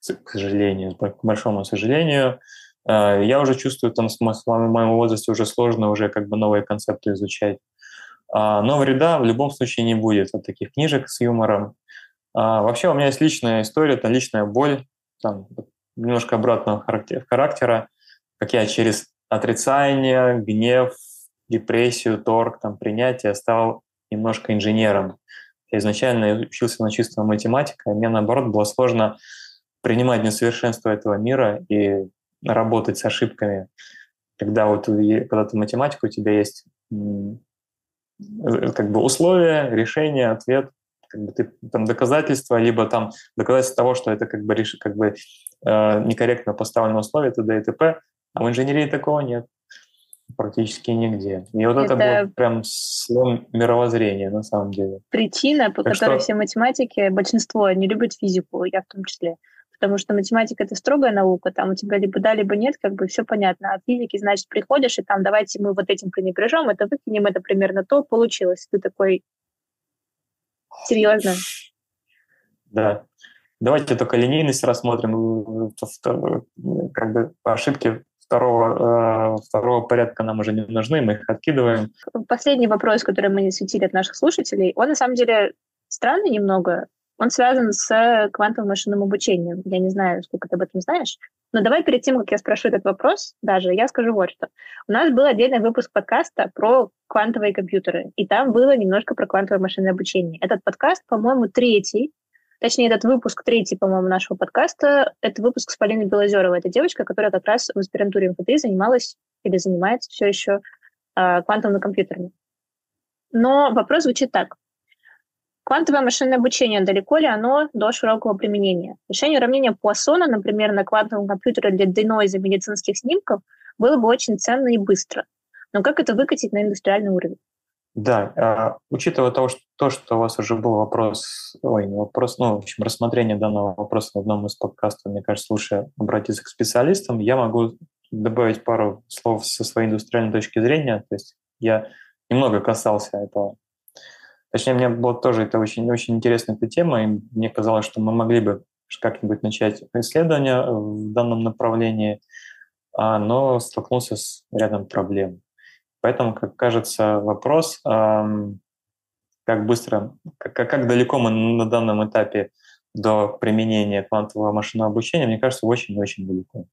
к сожалению, к большому сожалению. Э, я уже чувствую, там, с моем возрасте уже сложно уже как бы новые концепты изучать. А, но вреда в любом случае не будет от таких книжек с юмором. А, вообще у меня есть личная история, это личная боль, там, немножко обратного характера, как я через отрицание, гнев, депрессию, торг, там, принятие стал немножко инженером. Я изначально учился на чистого математика, и мне, наоборот, было сложно принимать несовершенство этого мира и работать с ошибками. Когда вот когда ты математика, у тебя есть как бы условия, решение, ответ, как бы ты, там доказательства, либо там доказательство того, что это как бы, реш, как бы э, некорректно поставленное условие, т.д. и т.п. А в инженерии такого нет практически нигде. И вот это, это был прям слом мировоззрения на самом деле. Причина, по так которой что... все математики, большинство не любят физику, я в том числе. Потому что математика — это строгая наука, там у тебя либо да, либо нет, как бы все понятно. А физики, значит, приходишь, и там давайте мы вот этим пренебрежем, это выкинем, это примерно то, получилось. Ты такой, серьезно? Да. Давайте только линейность рассмотрим. Как бы ошибки второго, э, второго порядка нам уже не нужны, мы их откидываем. Последний вопрос, который мы не светили от наших слушателей, он на самом деле странный немного. Он связан с квантовым машинным обучением. Я не знаю, сколько ты об этом знаешь. Но давай перед тем, как я спрошу этот вопрос, даже я скажу вот что. У нас был отдельный выпуск подкаста про квантовые компьютеры, и там было немножко про квантовое машинное обучение. Этот подкаст, по-моему, третий Точнее, этот выпуск, третий, по-моему, нашего подкаста, это выпуск с Полиной Белозеровой. Это девочка, которая как раз в аспирантуре МФТИ занималась или занимается все еще э, квантовыми компьютерами. Но вопрос звучит так. Квантовое машинное обучение, далеко ли оно до широкого применения? Решение уравнения Пуассона, например, на квантовом компьютере для денойза медицинских снимков было бы очень ценно и быстро. Но как это выкатить на индустриальный уровень? Да, а, учитывая то, что, то, что у вас уже был вопрос, ой, не вопрос, ну, в общем, рассмотрение данного вопроса в одном из подкастов, мне кажется, лучше обратиться к специалистам. Я могу добавить пару слов со своей индустриальной точки зрения. То есть я немного касался этого. Точнее, мне было тоже это очень, очень интересная эта тема, и мне казалось, что мы могли бы как-нибудь начать исследование в данном направлении, а, но столкнулся с рядом проблем. Поэтому, как кажется, вопрос, как быстро, как, как далеко мы на данном этапе до применения квантового машинного обучения, мне кажется, очень-очень далеко.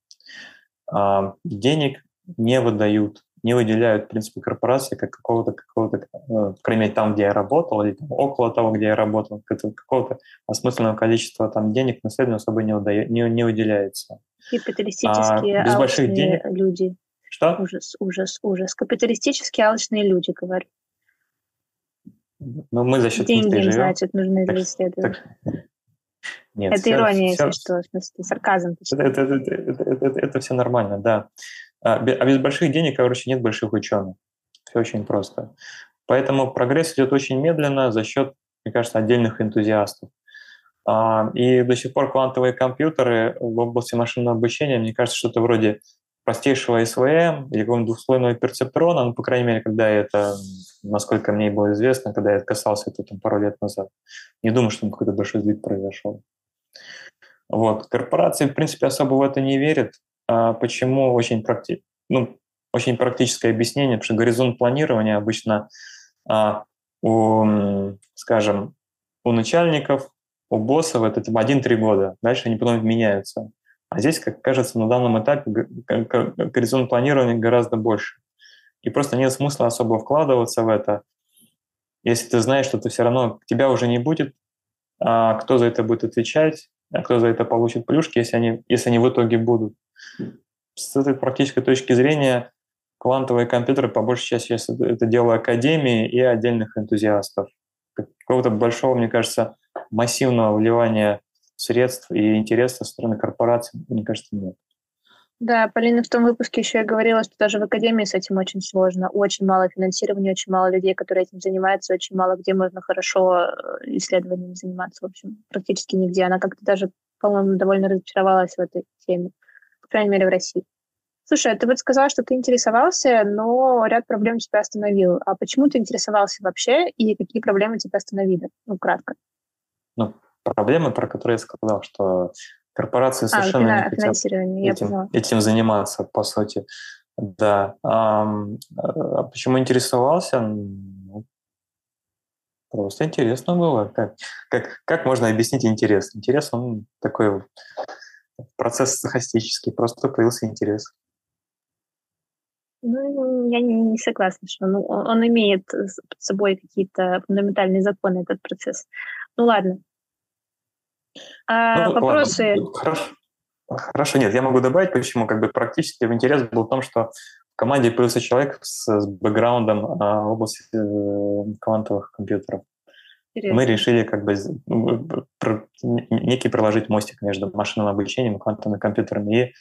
Денег не выдают, не выделяют, в принципе, корпорации как какого-то, какого-то, ну, мере, там, где я работал, или там, около того, где я работал, какого-то осмысленного количества там денег наследованию особо не, выдает, не, не выделяется. Капиталистические а, без больших денег, люди. Что? Ужас, ужас, ужас. Капиталистически алчные люди, говорю. Ну, мы за счет Деньги им, значит, нужны для исследования. Нет, это все, ирония, все, если что, в смысле, сарказм. Это, это, это, это, это, это все нормально, да. А, а без больших денег, короче, нет больших ученых. Все очень просто. Поэтому прогресс идет очень медленно за счет, мне кажется, отдельных энтузиастов. А, и до сих пор квантовые компьютеры в области машинного обучения, мне кажется, что-то вроде простейшего СВМ или какого-нибудь двухслойного перцептрона, ну, по крайней мере, когда это, насколько мне было известно, когда я касался этого там, пару лет назад. Не думаю, что какой-то большой сдвиг произошел. Вот. Корпорации, в принципе, особо в это не верят. А почему? Очень, практи... ну, очень практическое объяснение, потому что горизонт планирования обычно а, у, скажем, у начальников, у боссов это типа 1-3 года. Дальше они потом меняются. А здесь, как кажется, на данном этапе горизонт планирования гораздо больше. И просто нет смысла особо вкладываться в это, если ты знаешь, что ты все равно, тебя уже не будет, а кто за это будет отвечать, а кто за это получит плюшки, если они, если они в итоге будут. С этой практической точки зрения квантовые компьютеры по большей части сейчас это дело академии и отдельных энтузиастов. Какого-то большого, мне кажется, массивного вливания средств и интереса со стороны корпораций, мне кажется, нет. Да, Полина в том выпуске еще я говорила, что даже в академии с этим очень сложно. Очень мало финансирования, очень мало людей, которые этим занимаются, очень мало где можно хорошо э, исследованием заниматься. В общем, практически нигде. Она как-то даже, по-моему, довольно разочаровалась в этой теме. По крайней мере, в России. Слушай, а ты вот сказала, что ты интересовался, но ряд проблем тебя остановил. А почему ты интересовался вообще и какие проблемы тебя остановили? Ну, кратко. Ну, проблемы, про которые я сказал, что корпорации а, совершенно а, не хотят этим, этим заниматься, по сути. Да. А, а почему интересовался? Ну, просто интересно было. Как, как, как можно объяснить интерес? Интерес, он такой процесс стохастический, просто появился интерес. Ну, я не согласна, что ну, он имеет под собой какие-то фундаментальные законы, этот процесс. Ну ладно. А, ну, вопросы? Ладно. Хорошо. Хорошо, нет, я могу добавить, почему. Как бы практически интерес был в том, что в команде появился человек с, с бэкграундом а, в области э, квантовых компьютеров. Интересно. Мы решили как бы про, некий проложить мостик между машинным обучением и квантовыми компьютерами и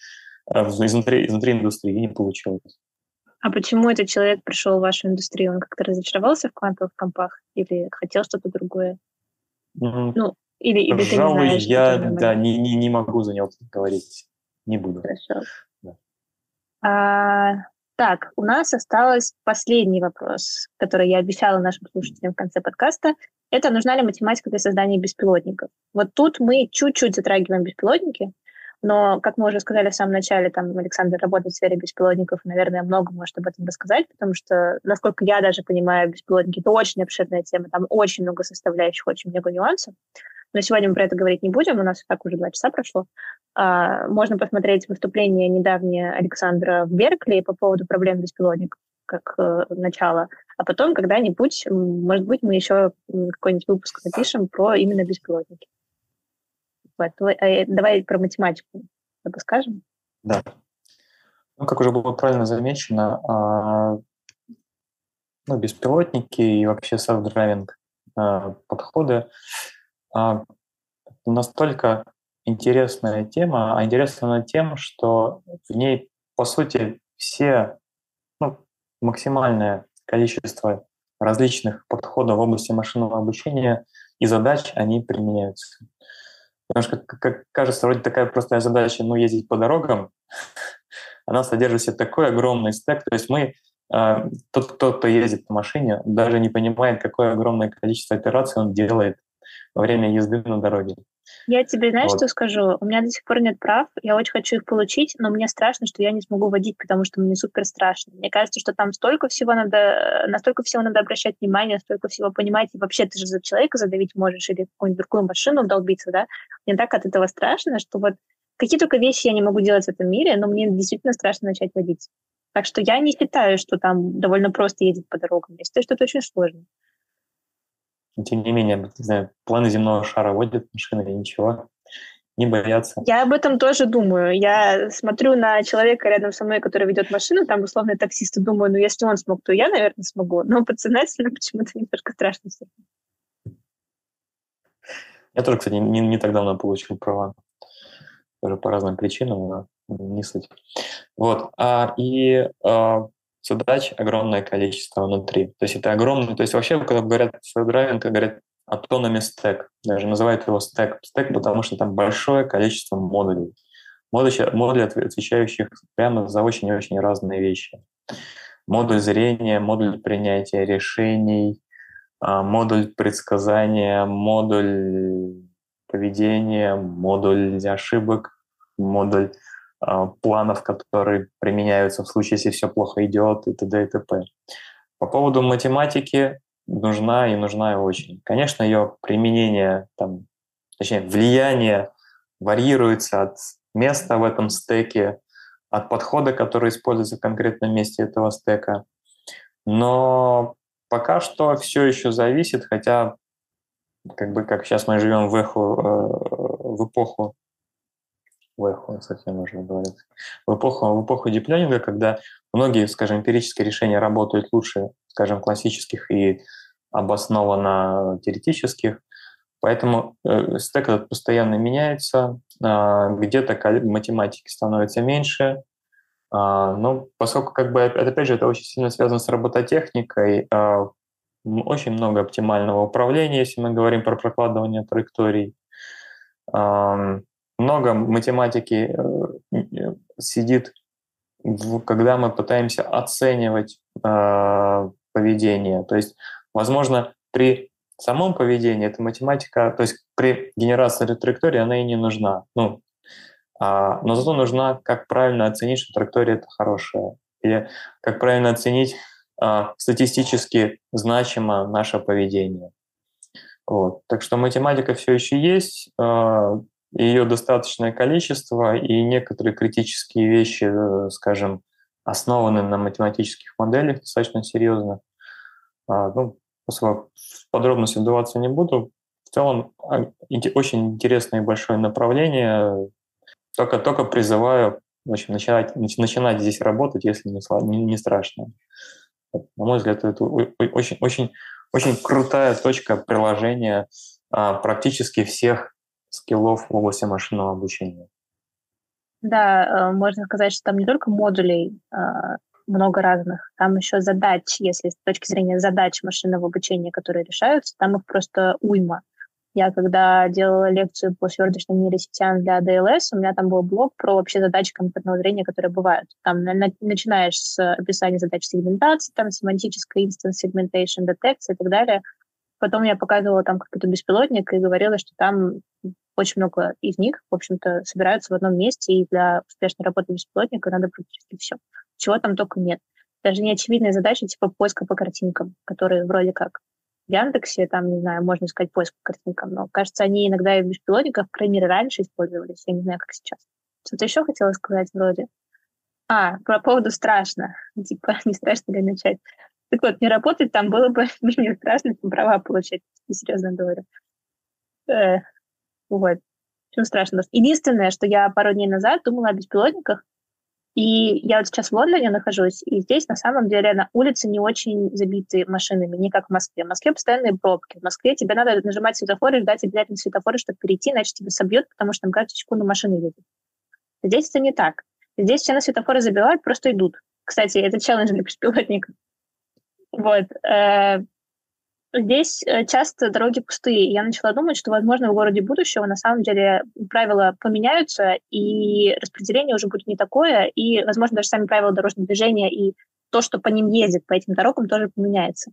э, изнутри, изнутри индустрии и не получилось. А почему этот человек пришел в вашу индустрию? Он как-то разочаровался в квантовых компах или хотел что-то другое? Mm-hmm. Ну, или, или ты не знаешь, я да, не, не, не могу за него говорить. Не буду. Хорошо. Да. А, так, у нас осталось последний вопрос, который я обещала нашим слушателям в конце подкаста. Это нужна ли математика для создания беспилотников? Вот тут мы чуть-чуть затрагиваем беспилотники, но, как мы уже сказали в самом начале, там Александр работает в сфере беспилотников, и, наверное, много может об этом рассказать, потому что, насколько я даже понимаю, беспилотники — это очень обширная тема, там очень много составляющих, очень много нюансов. Но сегодня мы про это говорить не будем, у нас и так уже два часа прошло. А, можно посмотреть выступление недавнее Александра в Беркли по поводу проблем беспилотников как э, начало, а потом когда-нибудь, может быть, мы еще какой-нибудь выпуск напишем про именно беспилотники. Вот. А, давай про математику скажем. Да. Ну, как уже было правильно замечено, а, ну, беспилотники и вообще self-driving а, подходы настолько интересная тема, а интересна она тем, что в ней, по сути, все, ну, максимальное количество различных подходов в области машинного обучения и задач, они применяются. Потому что, как, как кажется, вроде такая простая задача, ну, ездить по дорогам, она содержит себе такой огромный стек. То есть мы, э, тот, кто, кто ездит по машине, даже не понимает, какое огромное количество операций он делает во время езды на дороге. Я тебе, знаешь, вот. что скажу? У меня до сих пор нет прав, я очень хочу их получить, но мне страшно, что я не смогу водить, потому что мне супер страшно. Мне кажется, что там столько всего надо, настолько всего надо обращать внимание, столько всего понимать, и вообще ты же за человека задавить можешь или какую-нибудь другую машину долбиться, да? Мне так от этого страшно, что вот какие только вещи я не могу делать в этом мире, но мне действительно страшно начать водить. Так что я не считаю, что там довольно просто ездить по дорогам. Я считаю, что это очень сложно тем не менее, не знаю, планы земного шара водят машины и ничего, не боятся. Я об этом тоже думаю. Я смотрю на человека рядом со мной, который ведет машину, там условно таксист, и думаю, ну если он смог, то я, наверное, смогу. Но подсознательно почему-то немножко страшно все. Я тоже, кстати, не, не так давно получил права. Тоже по разным причинам, но не суть. Вот. А, и а, задач огромное количество внутри. То есть это огромный, то есть вообще, когда говорят self-driving, говорят autonomy stack, даже называют его stack, stack, потому что там большое количество модулей. Модули, модули, отвечающих прямо за очень и очень разные вещи. Модуль зрения, модуль принятия решений, а, модуль предсказания, модуль поведения, модуль ошибок, модуль планов, которые применяются в случае, если все плохо идет и т.д. и т.п. По поводу математики нужна и нужна очень. Конечно, ее применение, там, точнее, влияние варьируется от места в этом стеке, от подхода, который используется в конкретном месте этого стека. Но пока что все еще зависит, хотя как бы как сейчас мы живем в, эху, э, в эпоху в эхо совсем можно говорить. В эпоху, в эпоху диплёнинга, когда многие, скажем, эмпирические решения работают лучше, скажем, классических и обоснованно теоретических, Поэтому э, стек этот постоянно меняется, э, где-то математики становится меньше, э, но поскольку, как бы, опять же, это очень сильно связано с робототехникой, э, очень много оптимального управления, если мы говорим про прокладывание траекторий, много математики э, сидит когда мы пытаемся оценивать э, поведение. То есть, возможно, при самом поведении эта математика, то есть при генерации траектории она и не нужна. Ну, а, но зато нужна, как правильно оценить, что траектория это хорошая, или как правильно оценить а, статистически значимо наше поведение. Вот. Так что математика все еще есть, а, ее достаточное количество, и некоторые критические вещи, э, скажем, основаны на математических моделях достаточно серьезно. А, ну, в подробности вдаваться не буду. В целом, а, очень интересное и большое направление. Только, только призываю в общем, начинать, начинать здесь работать, если не, не, страшно. На мой взгляд, это очень, очень, очень крутая точка приложения а, практически всех скиллов в области машинного обучения. Да, э, можно сказать, что там не только модулей а, много разных, там еще задач, если с точки зрения задач машинного обучения, которые решаются, там их просто уйма. Я когда делала лекцию по свердочным нейросетям для DLS, у меня там был блог про вообще задачи компьютерного зрения, которые бывают. Там на, начинаешь с описания задач сегментации, там семантическая instance segmentation, detection и так далее. Потом я показывала там какой-то беспилотник и говорила, что там очень много из них, в общем-то, собираются в одном месте, и для успешной работы беспилотника надо практически все. Чего там только нет. Даже неочевидные задачи типа поиска по картинкам, которые вроде как в Яндексе, там, не знаю, можно искать поиск по картинкам, но, кажется, они иногда и в беспилотниках, по крайней мере, раньше использовались, я не знаю, как сейчас. Что-то еще хотела сказать вроде. А, по поводу страшно. Типа, не страшно ли начать? Так вот, не работать там было бы менее страшно, чем права получать, серьезно говорю. Э, вот. Чем страшно. Единственное, что я пару дней назад думала о беспилотниках, и я вот сейчас в Лондоне нахожусь, и здесь на самом деле на улице не очень забиты машинами, не как в Москве. В Москве постоянные пробки. В Москве тебе надо нажимать светофоры ждать обязательно светофоры, чтобы перейти, иначе тебя собьет, потому что там каждую секунду машины едет. Здесь это не так. Здесь все на светофоры забивают, просто идут. Кстати, это челлендж для беспилотников. Вот. Э, Здесь э, часто дороги пустые. Я начала думать, что, возможно, в городе будущего на самом деле правила поменяются, и распределение уже будет не такое, и, возможно, даже сами правила дорожного движения и то, что по ним ездит, по этим дорогам, тоже поменяется.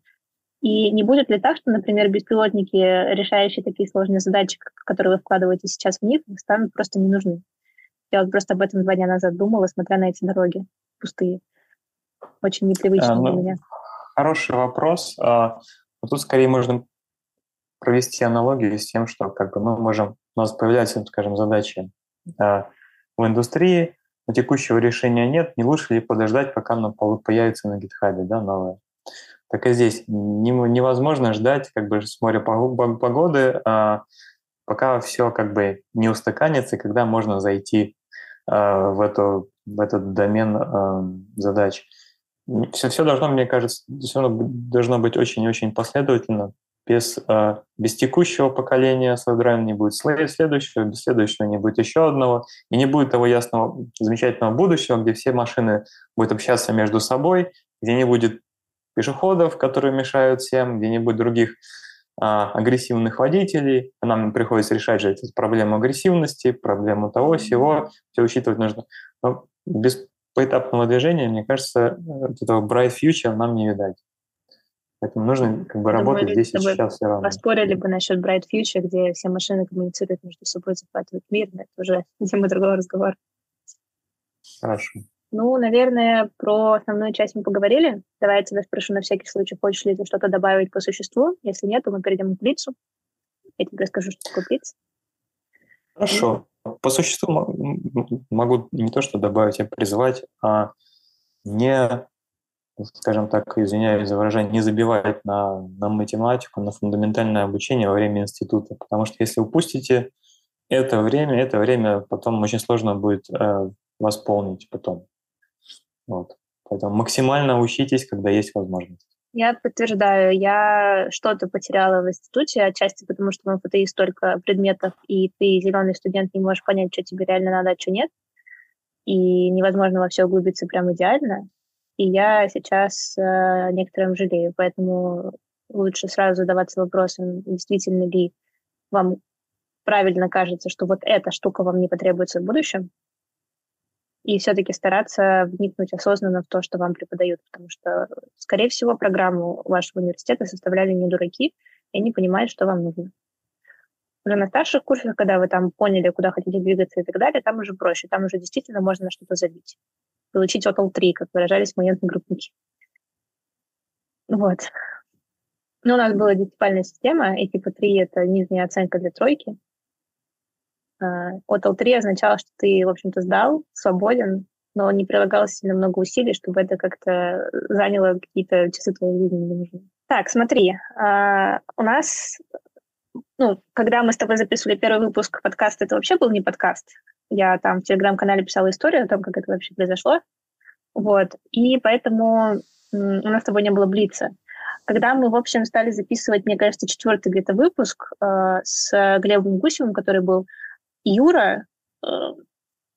И не будет ли так, что, например, беспилотники, решающие такие сложные задачи, которые вы вкладываете сейчас в них, станут просто не нужны? Я вот просто об этом два дня назад думала, смотря на эти дороги пустые. Очень непривычно а, ну, для меня. Хороший вопрос. А, но тут скорее можно провести аналогию с тем, что как бы мы можем, у нас появляются, скажем, задачи э, в индустрии, но текущего решения нет, не лучше ли подождать, пока оно появится на GitHub, да, новое. Так и здесь невозможно ждать как бы с моря погоды, а, пока все как бы не устаканится, когда можно зайти а, в, эту, в этот домен а, задач все, все должно, мне кажется, все должно быть очень-очень последовательно. Без, э, без текущего поколения Slideline не будет следующего, без следующего не будет еще одного, и не будет того ясного, замечательного будущего, где все машины будут общаться между собой, где не будет пешеходов, которые мешают всем, где не будет других а, агрессивных водителей. Нам приходится решать же эту проблему агрессивности, проблему того, всего, все учитывать нужно. Но без поэтапного движения, мне кажется, вот этого bright future нам не видать. Поэтому нужно как бы работать здесь и сейчас все равно. Поспорили бы насчет Bright Future, где все машины коммуницируют между собой, захватывают мир, но это уже тема другого разговора. Хорошо. Ну, наверное, про основную часть мы поговорили. Давай я тебя спрошу на всякий случай, хочешь ли ты что-то добавить по существу? Если нет, то мы перейдем к Блицу. Я тебе расскажу, что такое Блиц. Хорошо. По существу могу не то что добавить, а призывать, а не, скажем так, извиняюсь за выражение, не забивать на, на математику, на фундаментальное обучение во время института. Потому что если упустите это время, это время потом очень сложно будет э, восполнить потом. Вот. Поэтому максимально учитесь, когда есть возможность. Я подтверждаю, я что-то потеряла в институте, отчасти потому, что в ФТИ столько предметов, и ты, зеленый студент, не можешь понять, что тебе реально надо, а что нет. И невозможно во все углубиться прям идеально. И я сейчас э, некоторым жалею, поэтому лучше сразу задаваться вопросом, действительно ли вам правильно кажется, что вот эта штука вам не потребуется в будущем, и все-таки стараться вникнуть осознанно в то, что вам преподают, потому что, скорее всего, программу вашего университета составляли не дураки, и они понимают, что вам нужно. Уже на старших курсах, когда вы там поняли, куда хотите двигаться и так далее, там уже проще, там уже действительно можно на что-то забить. Получить отл 3, как выражались моментные группники. Вот. Ну, у нас была десятипальная система, и типа 3 — это нижняя оценка для тройки. Отл 3 означало, что ты, в общем-то, сдал, свободен, но не прилагалось сильно много усилий, чтобы это как-то заняло какие-то часы твоей жизни. Так, смотри, а, у нас, ну, когда мы с тобой записывали первый выпуск подкаста, это вообще был не подкаст. Я там в телеграм-канале писала историю о том, как это вообще произошло. Вот. И поэтому у нас с тобой не было блица. Когда мы, в общем, стали записывать, мне кажется, четвертый где-то выпуск э, с Глебом Гусевым, который был, Юра, э,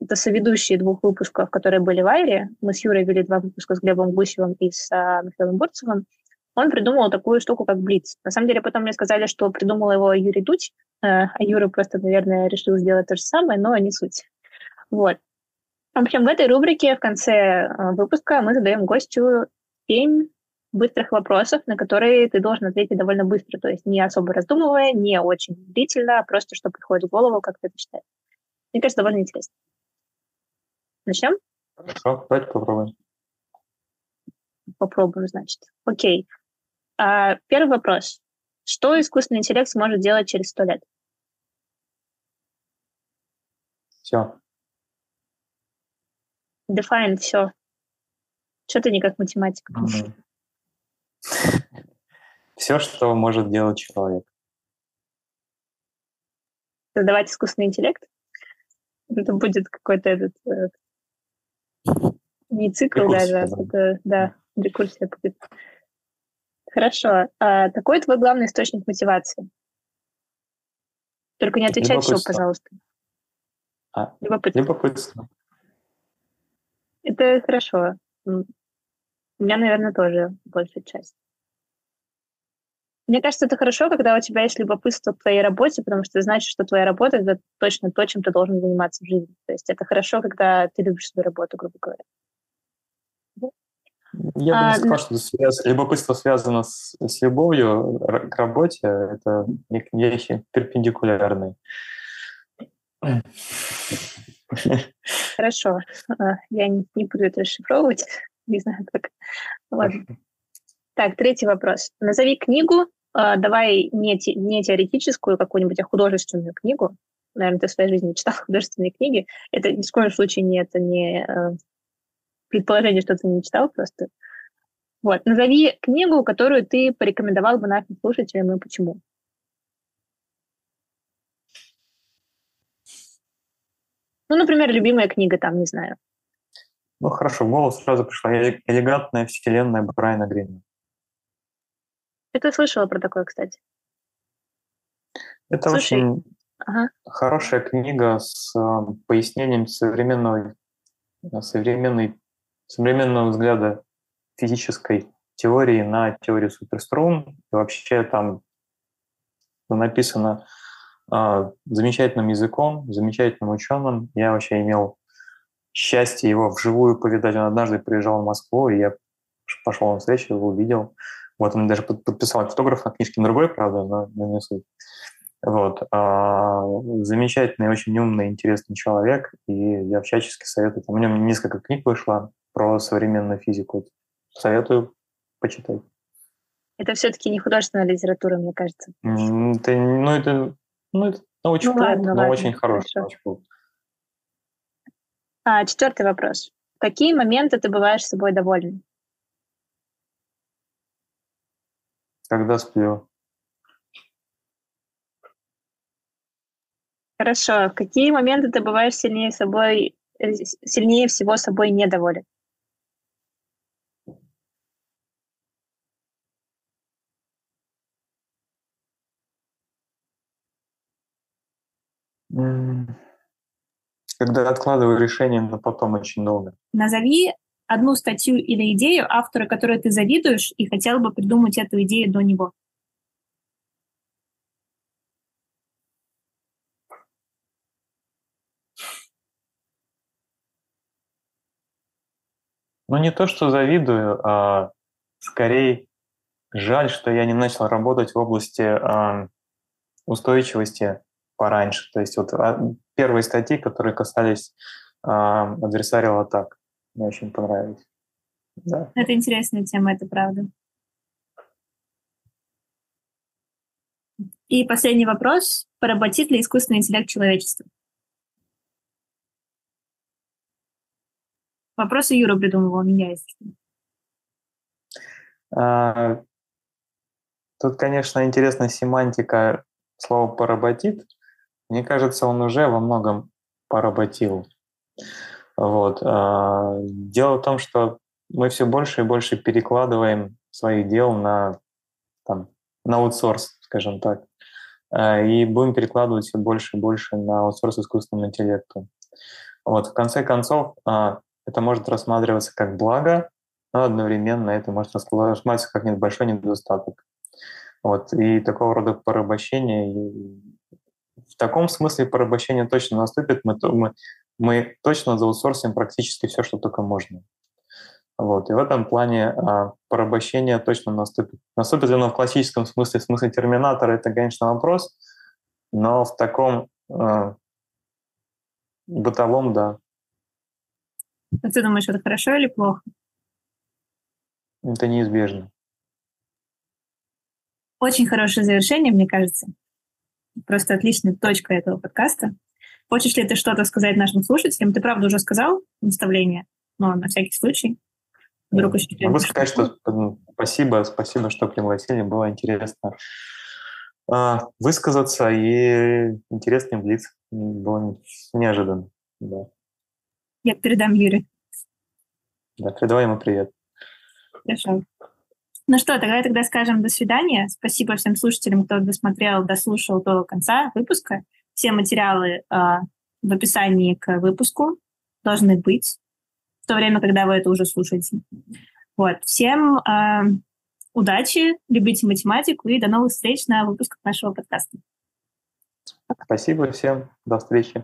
это соведущие двух выпусков, которые были в Айре. Мы с Юрой вели два выпуска с Глебом Гусевым и с э, Михаилом Бурцевым. Он придумал такую штуку, как Блиц. На самом деле, потом мне сказали, что придумал его Юрий Дудь, э, а Юра просто, наверное, решил сделать то же самое, но не суть. Вот. В общем, в этой рубрике в конце э, выпуска мы задаем гостю семь быстрых вопросов, на которые ты должен ответить довольно быстро, то есть не особо раздумывая, не очень длительно, а просто что приходит в голову, как ты это считаешь. Мне кажется, довольно интересно. Начнем? Хорошо, давайте попробуем. Попробуем, значит. Окей. А, первый вопрос. Что искусственный интеллект сможет делать через сто лет? Все. Define все. Что ты не как математик? Mm-hmm. Все, что может делать человек. Создавать искусственный интеллект? Это будет какой-то этот... Э, не цикл даже, а это, да, рекурсия будет. Хорошо. А какой твой главный источник мотивации? Только не отвечай все, пожалуйста. А, любопытство. Любопытство. Это хорошо. У меня, наверное, тоже большая часть. Мне кажется, это хорошо, когда у тебя есть любопытство к твоей работе, потому что значит, что твоя работа — это точно то, чем ты должен заниматься в жизни. То есть это хорошо, когда ты любишь свою работу, грубо говоря. Я бы не а, сказал, что связ... любопытство связано с, с любовью к работе. Это вещи перпендикулярные. Хорошо. А, я не, не буду это расшифровывать не знаю как. Ладно. Так, третий вопрос. Назови книгу, э, давай не, те, не теоретическую какую-нибудь, а художественную книгу. Наверное, ты в своей жизни читал художественные книги. Это ни в коем случае не, это не э, предположение, что ты не читал просто. Вот. Назови книгу, которую ты порекомендовал бы нашим слушателям и почему. Ну, например, любимая книга, там, не знаю, ну, хорошо, в голову сразу пришла элегантная вселенная Брайана Грина. Это слышала про такое, кстати. Это Слушай, очень ага. хорошая книга с э, пояснением современного, современной, современного взгляда физической теории на теорию суперструн. И вообще там написано э, замечательным языком, замечательным ученым. Я вообще имел счастье его вживую повидать. Он однажды приезжал в Москву, и я пошел на встречу, его увидел. Вот он даже подписал фотограф на книжке другой, правда, но, не суть. Вот. А, замечательный, очень умный, интересный человек, и я всячески советую. У него несколько книг вышло про современную физику. Советую почитать. Это все-таки не художественная литература, мне кажется. Это, ну, это, ну, это очень ну, ладно, но ладно, очень хороший. Очень а, четвертый вопрос. В какие моменты ты бываешь с собой доволен? Когда сплю. Хорошо. В какие моменты ты бываешь сильнее собой, э, сильнее всего собой недоволен? Когда откладываю решение на потом очень долго. Назови одну статью или идею автора, которой ты завидуешь, и хотел бы придумать эту идею до него. Ну, не то, что завидую, а скорее жаль, что я не начал работать в области а, устойчивости пораньше. То есть вот а, первые статьи, которые касались а, adversarial атак, мне очень понравились. Да. Это интересная тема, это правда. И последний вопрос. Поработит ли искусственный интеллект человечество? Вопросы Юра придумывал, меня есть. А, тут, конечно, интересная семантика слова «поработит». Мне кажется, он уже во многом поработил. Вот. А, дело в том, что мы все больше и больше перекладываем своих дел на, там, на аутсорс, скажем так. А, и будем перекладывать все больше и больше на аутсорс искусственному интеллекту. Вот, в конце концов, а, это может рассматриваться как благо, но одновременно это может рассматриваться как небольшой недостаток. Вот, и такого рода порабощение, таком смысле порабощение точно наступит, мы, мы, мы точно заутсорсим практически все, что только можно. Вот. И в этом плане а, порабощение точно наступит. Наступит ли оно в классическом смысле, в смысле терминатора, это, конечно, вопрос, но в таком а, бытовом, да. А ты думаешь, это хорошо или плохо? Это неизбежно. Очень хорошее завершение, мне кажется. Просто отличная точка этого подкаста. Хочешь ли ты что-то сказать нашим слушателям? Ты, правда, уже сказал наставление, но на всякий случай. Вдруг еще Могу сказать, что спасибо, спасибо, что пригласили, было интересно а, высказаться и интересный блиц. Было неожиданно. Да. Я передам Юре. Да, передавай ему привет. Хорошо. Ну что, тогда тогда скажем до свидания. Спасибо всем слушателям, кто досмотрел, дослушал до конца выпуска. Все материалы э, в описании к выпуску должны быть в то время, когда вы это уже слушаете. Вот. Всем э, удачи, любите математику и до новых встреч на выпусках нашего подкаста. Спасибо всем. До встречи.